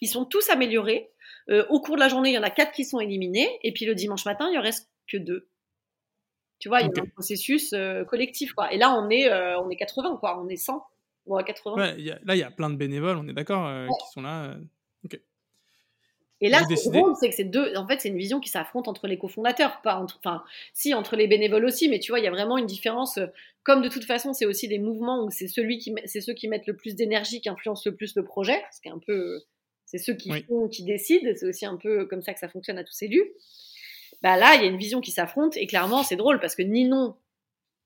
ils sont tous améliorés, euh, au cours de la journée, il y en a quatre qui sont éliminés, et puis le dimanche matin, il en reste que deux. Tu vois, il y a un processus euh, collectif, quoi. Et là, on est, euh, on est 80, quoi. On est 100. Bon, à 80. là, il y a plein de bénévoles, on est d'accord, qui sont là. Et là, ce qui c'est que c'est deux. En fait, c'est une vision qui s'affronte entre les cofondateurs, pas entre. Enfin, si entre les bénévoles aussi, mais tu vois, il y a vraiment une différence. Comme de toute façon, c'est aussi des mouvements où c'est celui qui, c'est ceux qui mettent le plus d'énergie qui influencent le plus le projet, ce qui est un peu c'est ceux qui font, qui décident. C'est aussi un peu comme ça que ça fonctionne à tous élus. Bah là, il y a une vision qui s'affronte et clairement, c'est drôle parce que Ninon,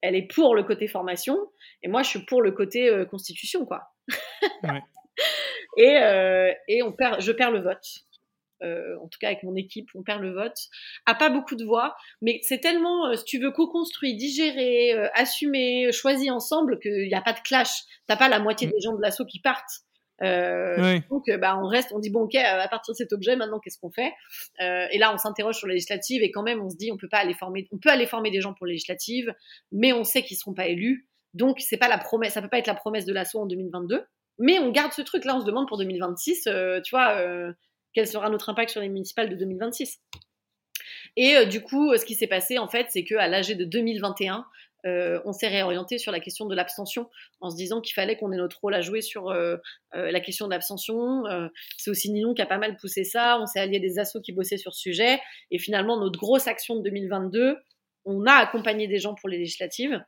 elle est pour le côté formation et moi, je suis pour le côté euh, constitution, quoi. et, euh, et on perd, je perds le vote. Euh, en tout cas avec mon équipe, on perd le vote, a pas beaucoup de voix, mais c'est tellement, si tu veux, co-construit, digérer, assumer, choisi ensemble qu'il n'y a pas de clash. T'as pas la moitié mm. des gens de l'assaut qui partent. Euh, Donc, euh, bah, on reste, on dit bon, ok, euh, à partir de cet objet, maintenant, qu'est-ce qu'on fait? Euh, Et là, on s'interroge sur les législatives et quand même, on se dit, on peut pas aller former, on peut aller former des gens pour les législatives, mais on sait qu'ils seront pas élus. Donc, c'est pas la promesse, ça peut pas être la promesse de l'assaut en 2022. Mais on garde ce truc. Là, on se demande pour 2026, tu vois, quel sera notre impact sur les municipales de 2026 et du coup, ce qui s'est passé, en fait, c'est qu'à l'âge de 2021, euh, on s'est réorienté sur la question de l'abstention en se disant qu'il fallait qu'on ait notre rôle à jouer sur euh, euh, la question de l'abstention. c'est aussi Ninon qui a pas mal poussé ça. On s'est allié des assos qui bossaient sur ce sujet. Et finalement, notre grosse action de 2022, on a accompagné des gens pour les législatives.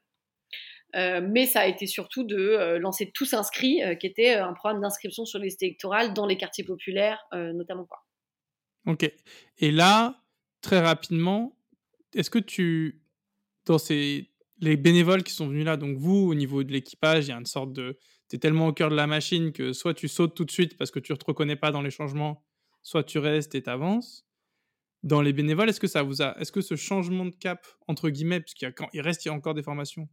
Mais ça a été surtout de lancer Tous inscrits, qui était un programme d'inscription sur les listes électorales dans les quartiers populaires, notamment. Ok. Et là, très rapidement, est-ce que tu, dans ces les bénévoles qui sont venus là, donc vous, au niveau de l'équipage, il y a une sorte de. Tu es tellement au cœur de la machine que soit tu sautes tout de suite parce que tu ne te reconnais pas dans les changements, soit tu restes et t'avances. Dans les bénévoles, est-ce que ça vous a. Est-ce que ce changement de cap, entre guillemets, puisqu'il il reste il y a encore des formations,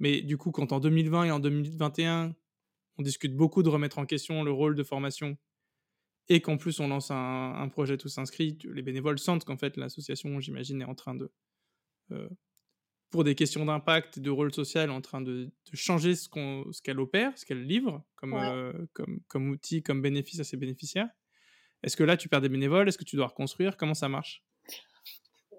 mais du coup, quand en 2020 et en 2021, on discute beaucoup de remettre en question le rôle de formation, et qu'en plus on lance un, projet tous inscrits, les bénévoles sentent qu'en fait l'association, j'imagine, est en train de. Euh, pour des questions d'impact et de rôle social, en train de, changer ce qu'elle opère, ce qu'elle livre comme, euh, comme, comme outil, comme bénéfice à ses bénéficiaires. Est-ce que là, tu perds des bénévoles? Est-ce que tu dois reconstruire? Comment ça marche?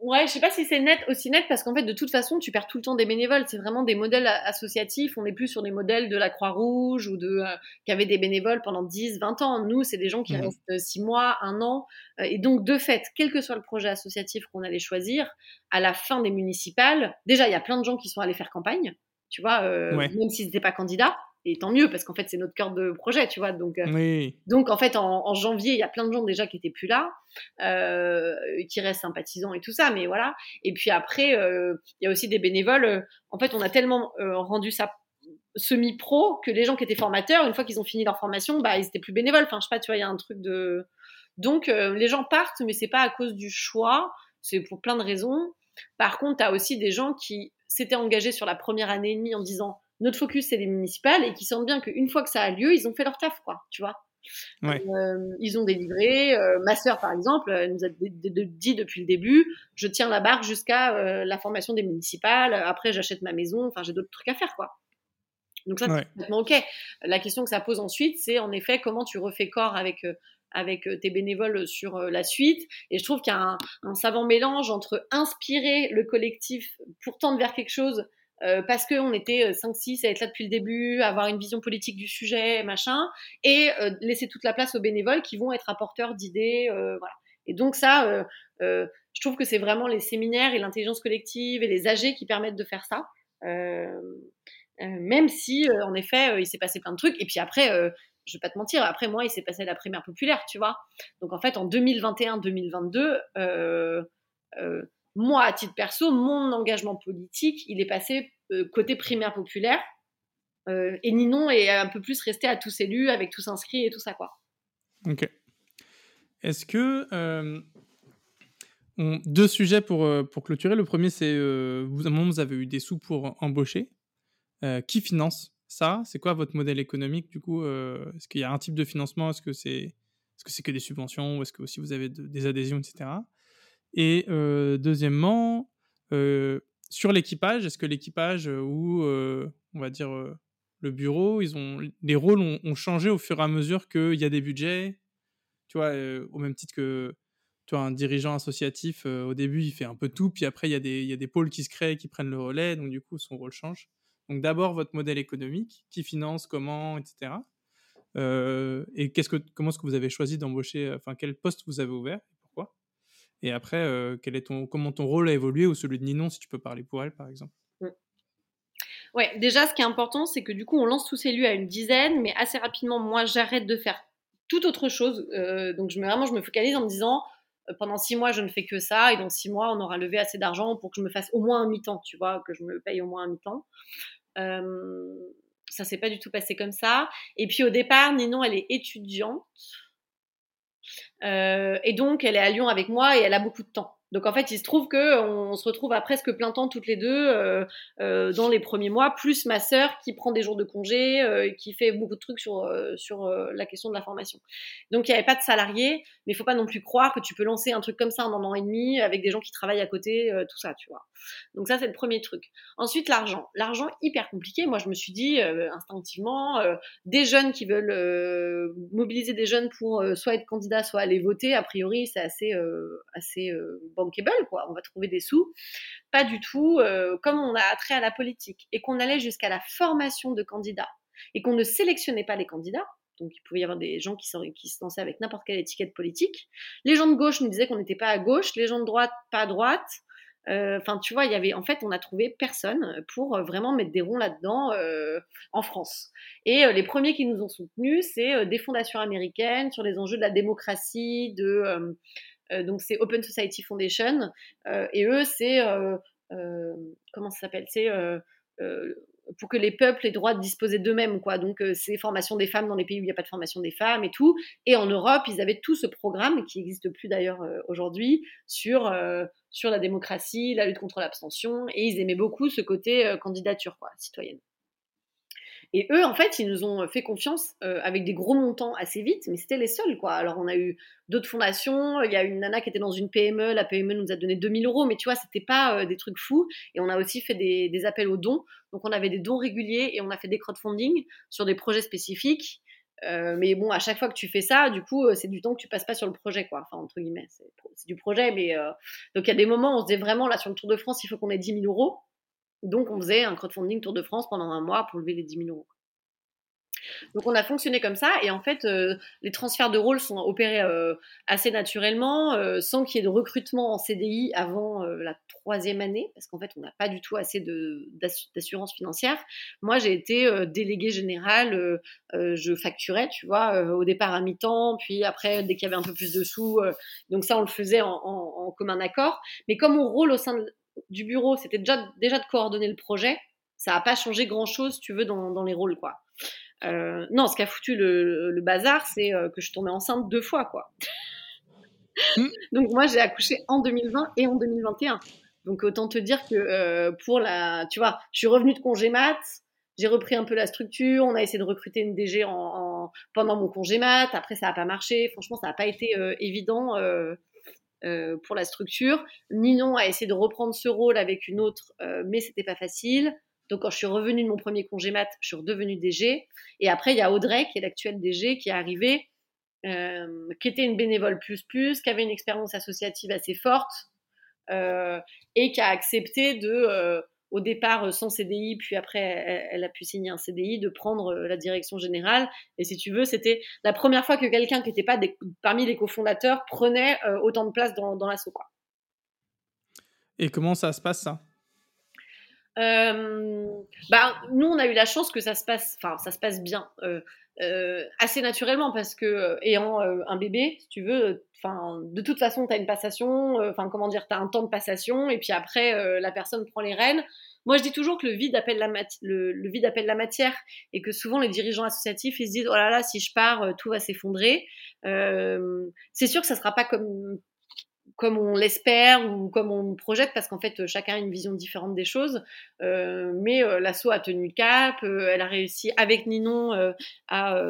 Ouais, je sais pas si c'est net aussi net parce qu'en fait de toute façon tu perds tout le temps des bénévoles. C'est vraiment des modèles associatifs. On n'est plus sur des modèles de la Croix-Rouge ou de euh, qui avaient des bénévoles pendant 10, 20 ans. Nous, c'est des gens qui mmh. restent 6 mois, 1 an. Euh, et donc de fait, quel que soit le projet associatif qu'on allait choisir, à la fin des municipales, déjà il y a plein de gens qui sont allés faire campagne. Tu vois, euh, même s'ils n'étaient pas candidats et tant mieux parce qu'en fait c'est notre cœur de projet tu vois donc euh, donc en fait en, janvier il y a plein de gens déjà qui étaient plus là euh, qui restent sympathisants et tout ça mais voilà. Et puis après euh, il y a aussi des bénévoles en fait on a tellement rendu ça semi pro que les gens qui étaient formateurs une fois qu'ils ont fini leur formation bah ils étaient plus bénévoles. Enfin je sais pas tu vois il y a un truc de donc les gens partent mais c'est pas à cause du choix c'est pour plein de raisons. Par contre tu as aussi des gens qui s'étaient engagés sur la première année et demie en disant notre focus c'est les municipales et qui sentent bien qu'une fois que ça a lieu, ils ont fait leur taf, quoi, tu vois. Euh, ils ont délivré. Euh, ma sœur, par exemple, elle nous a dit depuis le début, je tiens la barque jusqu'à euh, la formation des municipales. Après, j'achète ma maison. Enfin, j'ai d'autres trucs à faire, quoi. Donc ça, c'est complètement ok. La question que ça pose ensuite, c'est en effet comment tu refais corps avec avec tes bénévoles sur la suite. Et je trouve qu'il y a un, un savant mélange entre inspirer le collectif pour tendre vers quelque chose euh, parce qu'on était 5-6 euh, à être là depuis le début, avoir une vision politique du sujet, machin, et euh, laisser toute la place aux bénévoles qui vont être apporteurs d'idées. voilà. Et donc ça, je trouve que c'est vraiment les séminaires et l'intelligence collective et les AG qui permettent de faire ça. même si, en effet, il s'est passé plein de trucs. Et puis après, je vais pas te mentir, après moi, il s'est passé la primaire populaire, tu vois. Donc en fait, en 2021-2022, moi, à titre perso, mon engagement politique, il est passé côté primaire populaire. et Ninon est un peu plus resté à tous élus, avec tous inscrits et tout ça, quoi. Ok. Est-ce que deux sujets pour, euh, pour clôturer. Le premier, c'est euh, vous, à un moment, vous avez eu des sous pour embaucher. Euh, qui finance ça? C'est quoi votre modèle économique du coup Est-ce qu'il y a un type de financement? Est-ce que c'est est-ce que c'est que des subventions? Ou est-ce que aussi vous avez des adhésions, etc. Et deuxièmement, sur l'équipage, est-ce que l'équipage ou on va dire le bureau, ils ont les rôles ont, changé au fur et à mesure qu'il y a des budgets, tu vois, au même titre que un dirigeant associatif, euh, au début, il fait un peu tout, puis après, il y, a des, y a des pôles qui se créent, qui prennent le relais, donc du coup, son rôle change. Donc d'abord, votre modèle économique, qui finance, comment, etc. Euh, et comment est-ce que vous avez choisi d'embaucher, enfin, quel poste vous avez ouvert, et après, euh, quel est ton, comment ton rôle a évolué, ou celui de Ninon, si tu peux parler pour elle, par exemple? Mmh. Ouais, déjà, ce qui est important, c'est que du coup, on lance tous ces lieux à une dizaine, mais assez rapidement, moi, j'arrête de faire toute autre chose. donc, je me, vraiment, je me focalise en me disant, euh, pendant six mois, je ne fais que ça, et dans six mois, on aura levé assez d'argent pour que je me fasse au moins un mi-temps, tu vois, que je me paye au moins un mi-temps. Euh, ça s'est pas du tout passé comme ça. Et puis au départ, Ninon, elle est étudiante. Euh, et donc, elle est à Lyon avec moi et elle a beaucoup de temps. Donc en fait, il se trouve que on se retrouve à presque plein temps toutes les deux euh, euh, dans les premiers mois, plus ma sœur qui prend des jours de congé, euh, qui fait beaucoup de trucs sur sur la question de la formation. Donc il n'y avait pas de salariés, mais il faut pas non plus croire que tu peux lancer un truc comme ça en un an et demi avec des gens qui travaillent à côté, tout ça, tu vois. Donc ça c'est le premier truc. Ensuite l'argent, l'argent hyper compliqué. Moi je me suis dit instinctivement, des jeunes qui veulent mobiliser des jeunes pour soit être candidats, soit aller voter, a priori c'est assez assez bankable, quoi. On va trouver des sous. Pas du tout. Euh, comme on a attrait à la politique et qu'on allait jusqu'à la formation de candidats et qu'on ne sélectionnait pas les candidats, donc il pouvait y avoir des gens qui, se lançaient avec n'importe quelle étiquette politique. Les gens de gauche nous disaient qu'on n'était pas à gauche, les gens de droite pas à droite. Euh, enfin, tu vois, il y avait en fait, on a trouvé personne pour euh, vraiment mettre des ronds là-dedans en France. Et les premiers qui nous ont soutenus, c'est des fondations américaines sur les enjeux de la démocratie, de donc c'est Open Society Foundation. Euh, et eux, c'est euh, comment ça s'appelle? C'est pour que les peuples aient droit de disposer d'eux-mêmes, quoi. Donc, c'est formation des femmes dans les pays où il n'y a pas de formation des femmes et tout. Et en Europe, ils avaient tout ce programme, qui n'existe plus d'ailleurs aujourd'hui, sur, sur la démocratie, la lutte contre l'abstention. Et ils aimaient beaucoup ce côté candidature, quoi, citoyenne. Et eux, en fait, ils nous ont fait confiance euh, avec des gros montants assez vite, mais c'était les seuls, quoi. Alors, on a eu d'autres fondations. Il y a une nana qui était dans une PME. La PME nous a donné 2000 euros, mais tu vois, c'était pas euh, des trucs fous. Et on a aussi fait des, appels aux dons. Donc, on avait des dons réguliers et on a fait des crowdfunding sur des projets spécifiques. Euh, mais bon, à chaque fois que tu fais ça, du coup, c'est du temps que tu passes pas sur le projet, quoi. Enfin, entre guillemets, c'est du projet, mais donc il y a des moments où on se dit vraiment là sur le Tour de France, il faut qu'on ait 10 000 euros. Donc, on faisait un crowdfunding Tour de France pendant un mois pour lever les 10 000 euros. Donc on a fonctionné comme ça et en fait euh, les transferts de rôles sont opérés euh, assez naturellement euh, sans qu'il y ait de recrutement en CDI avant la troisième année parce qu'en fait on n'a pas du tout assez d'assurance financière. Moi j'ai été déléguée générale, je facturais tu vois au départ à mi-temps puis après dès qu'il y avait un peu plus de sous donc ça on le faisait en, commun accord. Mais comme mon rôle au sein du bureau c'était déjà, déjà de coordonner le projet ça n'a pas changé grand chose, tu veux, dans, dans les rôles, quoi. Euh, non, ce qui a foutu le, bazar, c'est euh, que je tombais enceinte deux fois, quoi. Hmm. Donc moi, j'ai accouché en 2020 et en 2021. Donc autant te dire que euh, pour la, tu vois, je suis revenue de congé mat, j'ai repris un peu la structure, on a essayé de recruter une DG en, pendant mon congé mat, après ça n'a pas marché, franchement ça n'a pas été évident pour la structure. Ninon a essayé de reprendre ce rôle avec une autre, mais c'était pas facile. Donc, quand je suis revenue de mon premier congé mat, je suis redevenue DG. Et après, il y a Audrey, qui est l'actuelle DG, qui est arrivée, euh, qui était une bénévole plus plus, qui avait une expérience associative assez forte euh, et qui a accepté de, euh, au départ sans CDI, puis après elle, a pu signer un CDI, de prendre la direction générale. Et si tu veux, c'était la première fois que quelqu'un qui n'était pas parmi les cofondateurs prenait autant de place dans, dans l'assaut. Et comment ça se passe ça? Euh, bah, nous, on a eu la chance que ça se passe, enfin, ça se passe bien. Euh, assez naturellement parce que ayant un bébé, si tu veux, enfin de toute façon tu as une passation, enfin comment dire, tu as un temps de passation et puis après la personne prend les rênes. Moi, je dis toujours que le vide appelle la, le, vide appelle la matière et que souvent les dirigeants associatifs, ils se disent, oh là là, si je pars, tout va s'effondrer. Euh, c'est sûr que ça sera pas comme comme on l'espère ou comme on projette, parce qu'en fait, chacun a une vision différente des choses. Euh, mais euh, l'assaut a tenu le cap, euh, elle a réussi avec Ninon à,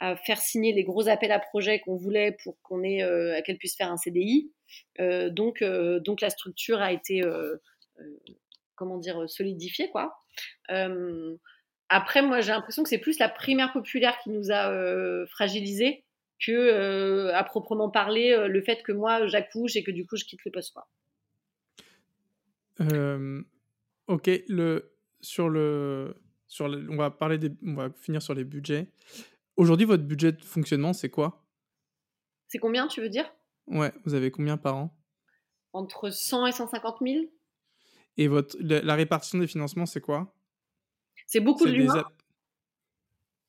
à, faire signer les gros appels à projets qu'on voulait pour qu'on ait, qu'elle puisse faire un CDI. donc, donc la structure a été, comment dire, solidifiée, quoi. après, moi, j'ai l'impression que c'est plus la primaire populaire qui nous a fragilisés que euh, à proprement parler euh, le fait que moi j'accouche et que du coup je quitte le poste quoi. Euh, ok, le sur le sur on va parler des, on va finir sur les budgets. Aujourd'hui, votre budget de fonctionnement, c'est quoi? C'est combien, tu veux dire? Ouais, vous avez combien par an? Entre 100 et 150 000. Et votre, la, répartition des financements, c'est quoi? C'est beaucoup de l'humain.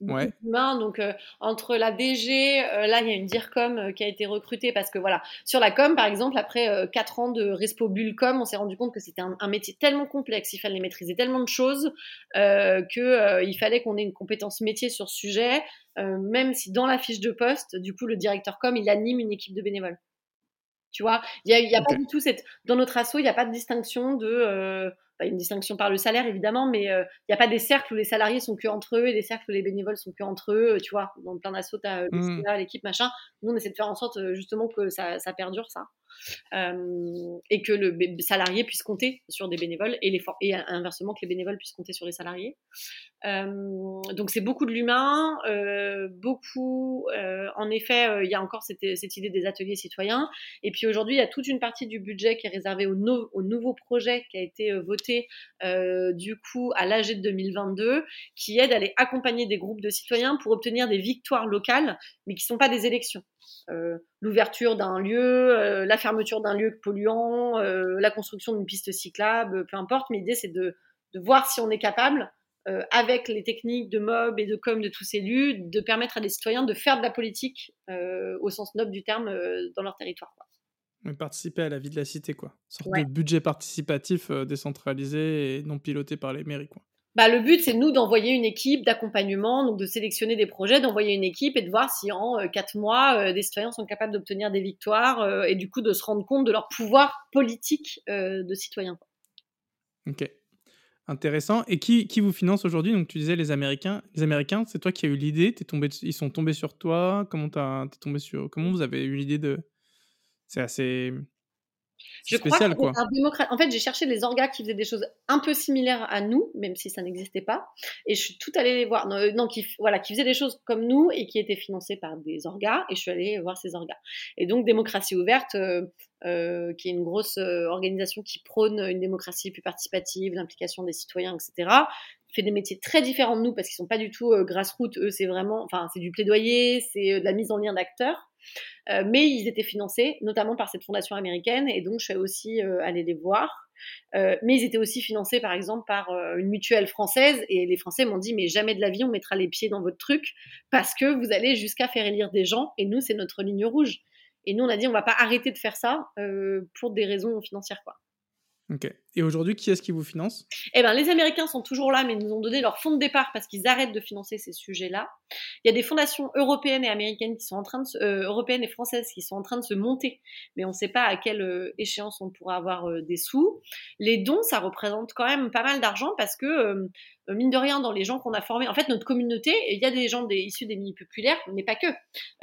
Ouais. Donc euh, entre la DG, euh, là il y a une DIRCOM euh, qui a été recrutée parce que voilà, sur la com par exemple, après 4 ans de Respo Bullcom, on s'est rendu compte que c'était un, métier tellement complexe, il fallait maîtriser tellement de choses que il fallait qu'on ait une compétence métier sur ce sujet, même si dans la fiche de poste, du coup le directeur com il anime une équipe de bénévoles. Tu vois, il n'y a, y a pas du tout cette dans notre asso, il n'y a pas de distinction de une distinction par le salaire évidemment, mais il euh, n'y a pas des cercles où les salariés sont que entre eux et des cercles où les bénévoles sont que entre eux. Tu vois, dans plein d'assauts, tu as mmh. l'équipe machin. Nous, on essaie de faire en sorte justement que ça, ça perdure ça. Euh, et que le salarié puisse compter sur des bénévoles et, inversement que les bénévoles puissent compter sur les salariés. Euh, donc c'est beaucoup de l'humain, euh, beaucoup, en effet, il y a encore cette, idée des ateliers citoyens. Et puis aujourd'hui, il y a toute une partie du budget qui est réservée au, au nouveau projet qui a été voté du coup à l'AG de 2022, qui aide à aller accompagner des groupes de citoyens pour obtenir des victoires locales, mais qui ne sont pas des élections. Euh, l'ouverture d'un lieu, euh, la fermeture d'un lieu polluant, euh, la construction d'une piste cyclable, peu importe. Mais l'idée, c'est de, voir si on est capable, avec les techniques de mob et de com de tous ces lieux, de permettre à des citoyens de faire de la politique au sens noble du terme dans leur territoire. Participer à la vie de la cité, quoi. Une sorte de budget participatif décentralisé et non piloté par les mairies, quoi bah, le but, c'est nous d'envoyer une équipe d'accompagnement, donc de sélectionner des projets, d'envoyer une équipe et de voir si en euh, quatre mois, euh, des citoyens sont capables d'obtenir des victoires euh, et du coup de se rendre compte de leur pouvoir politique de citoyen. Ok. Intéressant. Et qui, qui vous finance aujourd'hui? Donc tu disais les Américains. Les Américains, c'est toi qui as eu l'idée? tombé, ils sont tombés sur toi? Comment t'as, es tombé sur Comment vous avez eu l'idée de C'est assez je crois que En fait, j'ai cherché des orgas qui faisaient des choses un peu similaires à nous, même si ça n'existait pas. Et je suis tout allée les voir. Non, qui, voilà, qui faisaient des choses comme nous et qui étaient financés par des orgas. Et je suis allée voir ces orgas. Et donc, Démocratie ouverte, euh, euh, qui est une grosse euh, organisation qui prône une démocratie plus participative, l'implication des citoyens, etc., fait des métiers très différents de nous parce qu'ils sont pas du tout grassroots. Eux, c'est vraiment, enfin, c'est du plaidoyer, c'est de la mise en lien d'acteurs. Euh, mais ils étaient financés notamment par cette fondation américaine et donc je suis aussi euh, allée les voir. Euh, mais ils étaient aussi financés par exemple par une mutuelle française et les Français m'ont dit mais jamais de la vie on mettra les pieds dans votre truc parce que vous allez jusqu'à faire élire des gens et nous c'est notre ligne rouge. Et nous on a dit on va pas arrêter de faire ça pour des raisons financières quoi. Ok. Et aujourd'hui, qui est-ce qui vous finance? Eh ben, les Américains sont toujours là, mais ils nous ont donné leur fonds de départ parce qu'ils arrêtent de financer ces sujets-là. Il y a des fondations européennes et américaines qui sont en train de euh, européennes et françaises qui sont en train de se monter, mais on ne sait pas à quelle euh, échéance on pourra avoir euh, des sous. Les dons, ça représente quand même pas mal d'argent parce que mine de rien, dans les gens qu'on a formés, en fait, notre communauté, il y a des gens issus des milieux populaires, mais pas que.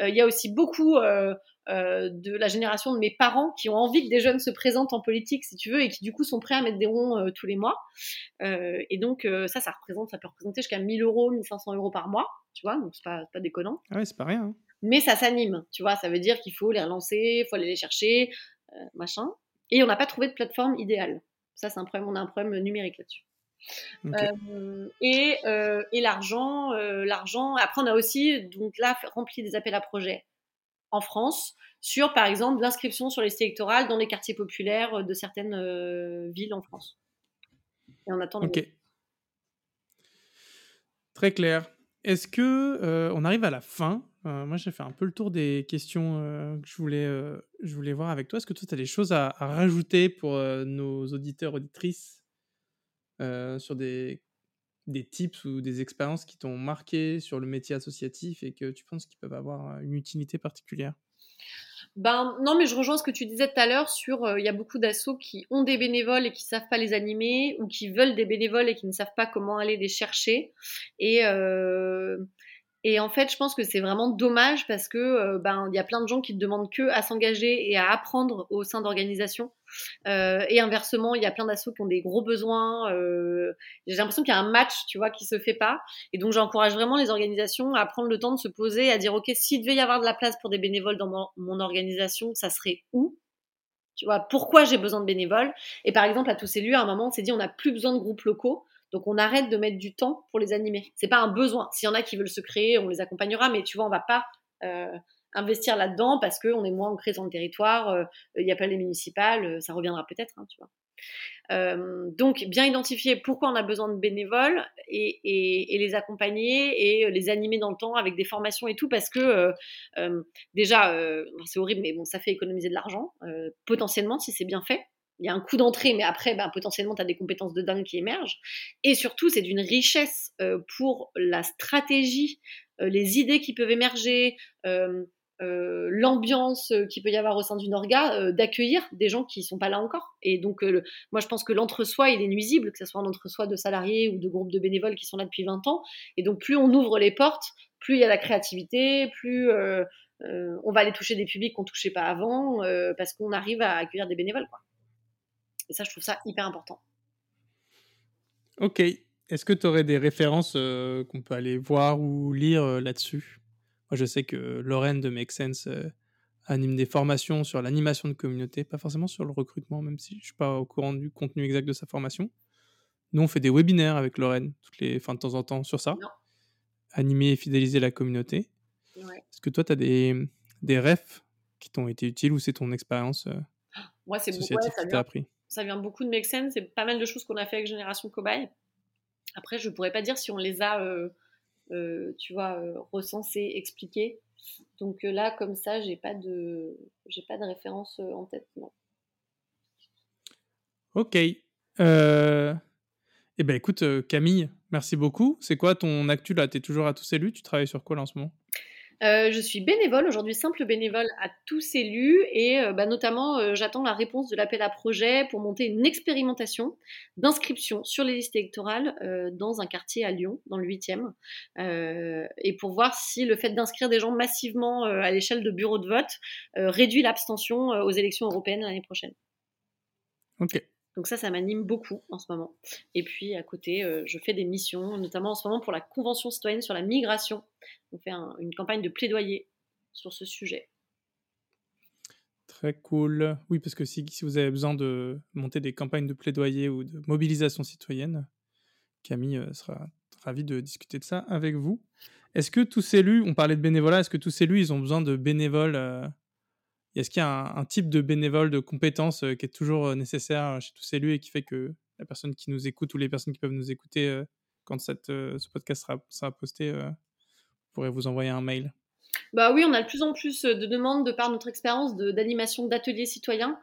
il y a aussi beaucoup de la génération de mes parents qui ont envie que des jeunes se présentent en politique, si tu veux, et qui du coup sont prêts à mettre des ronds euh, tous les mois. Euh, et donc ça, ça représente, ça peut représenter jusqu'à 1000 euros, 1500 euros par mois, tu vois, donc c'est pas, pas déconnant. Ah ouais, c'est pas rien. Hein. Mais ça s'anime, tu vois, ça veut dire qu'il faut les relancer, il faut aller les chercher, machin. Et on n'a pas trouvé de plateforme idéale. Ça, c'est un problème, on a un problème numérique là-dessus. et, et l'argent, l'argent. Après, on a aussi donc là rempli des appels à projets en France sur, par exemple, l'inscription sur les listes électorales dans les quartiers populaires euh, de certaines euh, villes en France. Et on attend. Ok. Très clair. est-ce que on arrive à la fin? Moi, j'ai fait un peu le tour des questions que je voulais, je voulais voir avec toi. Est-ce que toi, tu as des choses à, à rajouter pour nos auditeurs, auditrices sur des, des tips ou des expériences qui t'ont marqué sur le métier associatif et que tu penses qu'ils peuvent avoir une utilité particulière? Ben non, mais je rejoins ce que tu disais tout à l'heure sur euh, il y a beaucoup d'assauts qui ont des bénévoles et qui savent pas les animer ou qui veulent des bénévoles et qui ne savent pas comment aller les chercher. Et euh, et en fait, je pense que c'est vraiment dommage parce que euh, ben il y a plein de gens qui ne demandent que à s'engager et à apprendre au sein d'organisations. Euh, et inversement, il y a plein d'assauts qui ont des gros besoins. Euh, j'ai l'impression qu'il y a un match, tu vois, qui se fait pas. Et donc, j'encourage vraiment les organisations à prendre le temps de se poser, à dire ok, s'il devait y avoir de la place pour des bénévoles dans mon, mon organisation, ça serait où? Tu vois, pourquoi j'ai besoin de bénévoles? Et par exemple, à tous ces lieux, à un moment, on s'est dit, on n'a plus besoin de groupes locaux. Donc on arrête de mettre du temps pour les animer. C'est pas un besoin. S'il y en a qui veulent se créer, on les accompagnera, mais tu vois, on va pas euh, investir là-dedans parce qu'on est moins ancré dans le territoire. Euh, il n'y a pas les municipales, euh, ça reviendra peut-être, hein, tu vois. donc bien identifier pourquoi on a besoin de bénévoles et, les accompagner et les animer dans le temps avec des formations et tout parce que déjà c'est horrible mais ça fait économiser de l'argent potentiellement si c'est bien fait il y a un coup d'entrée, mais après, ben, potentiellement, tu as des compétences de dingue qui émergent. Et surtout, c'est d'une richesse euh, pour la stratégie, euh, les idées qui peuvent émerger, euh, l'ambiance qui peut y avoir au sein d'une orga, d'accueillir des gens qui ne sont pas là encore. Et donc, moi, je pense que l'entre-soi, il est nuisible, que ce soit un entre-soi de salariés ou de groupes de bénévoles qui sont là depuis 20 ans. Et donc, plus on ouvre les portes, plus il y a la créativité, plus on va aller toucher des publics qu'on touchait pas avant, parce qu'on arrive à accueillir des bénévoles. Et ça, je trouve ça hyper important. Ok. Est-ce que tu aurais des références euh, qu'on peut aller voir ou lire euh, là-dessus? Moi, je sais que Lorraine de Make Sense euh, anime des formations sur l'animation de communauté, pas forcément sur le recrutement, même si je ne suis pas au courant du contenu exact de sa formation. Nous, on fait des webinaires avec Lorraine, toutes les, fin, de temps en temps, sur ça. Animer et fidéliser la communauté. Est-ce que toi, tu as des, des refs qui t'ont été utiles ou c'est ton expérience Moi, c'est beaucoup ouais, ça, appris? Ça vient beaucoup de Make Sense. C'est pas mal de choses qu'on a fait avec Génération Cobaye. Après, je pourrais pas dire si on les a, euh, euh, tu vois, euh, recensées, expliquées. Donc là, comme ça, j'ai pas de, j'ai pas de référence en tête. Ok. Eh ben écoute, Camille, merci beaucoup. C'est quoi ton actu là? Tu es toujours à tous élus Tu travailles sur quoi là en ce moment? Euh, je suis bénévole aujourd'hui, simple bénévole à tous élus et euh, bah, notamment euh, j'attends la réponse de l'appel à projet pour monter une expérimentation d'inscription sur les listes électorales dans un quartier à Lyon, dans le 8e, et pour voir si le fait d'inscrire des gens massivement à l'échelle de bureaux de vote réduit l'abstention aux élections européennes l'année prochaine. Donc ça, ça m'anime beaucoup en ce moment. Et puis à côté, euh, je fais des missions, notamment en ce moment pour la Convention citoyenne sur la migration. On fait une campagne de plaidoyer sur ce sujet. Très cool. Oui, parce que si, vous avez besoin de monter des campagnes de plaidoyer ou de mobilisation citoyenne, Camille euh, sera ravie de discuter de ça avec vous. Est-ce que tous ces élus, on parlait de bénévolat, est-ce que tous ces élus, ils ont besoin de bénévoles euh, est-ce qu'il y a un, type de bénévole, de compétence euh, qui est toujours euh, nécessaire euh, chez tous ces élus et qui fait que la personne qui nous écoute ou les personnes qui peuvent nous écouter quand ce podcast sera, posté pourraient vous envoyer un mail? Bah oui, on a de plus en plus de demandes de par notre expérience d'animation d'ateliers citoyens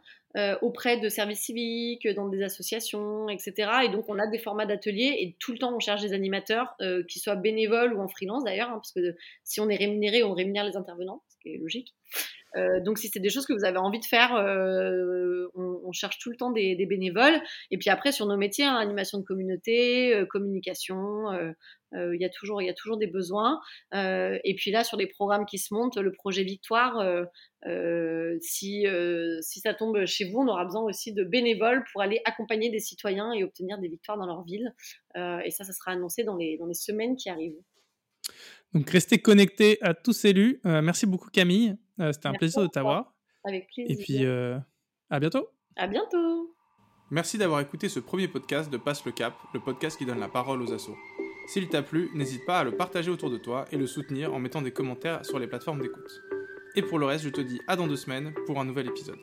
auprès de services civiques, dans des associations, etc. Et donc on a des formats d'ateliers et tout le temps on cherche des animateurs, qui soient bénévoles ou en freelance d'ailleurs, hein, parce que si on est rémunéré, on rémunère les intervenants, ce qui est logique. Euh, donc si c'est des choses que vous avez envie de faire, euh, on, cherche tout le temps des, bénévoles. Et puis après sur nos métiers, hein, animation de communauté, euh, communication, il y a toujours des besoins. et puis là sur les programmes qui se montent, le projet Victoire, si ça tombe chez vous, on aura besoin aussi de bénévoles pour aller accompagner des citoyens et obtenir des victoires dans leur ville. et ça, ça sera annoncé dans les dans les semaines qui arrivent. Donc restez connectés à tous élus. Merci beaucoup Camille. Euh, c'était un plaisir de t'avoir. Avec plaisir. Et puis euh, à bientôt. À bientôt. Merci d'avoir écouté ce premier podcast de Passe le Cap, le podcast qui donne la parole aux assos. S'il t'a plu, n'hésite pas à le partager autour de toi et le soutenir en mettant des commentaires sur les plateformes d'écoute. Et pour le reste, je te dis à dans deux semaines pour un nouvel épisode.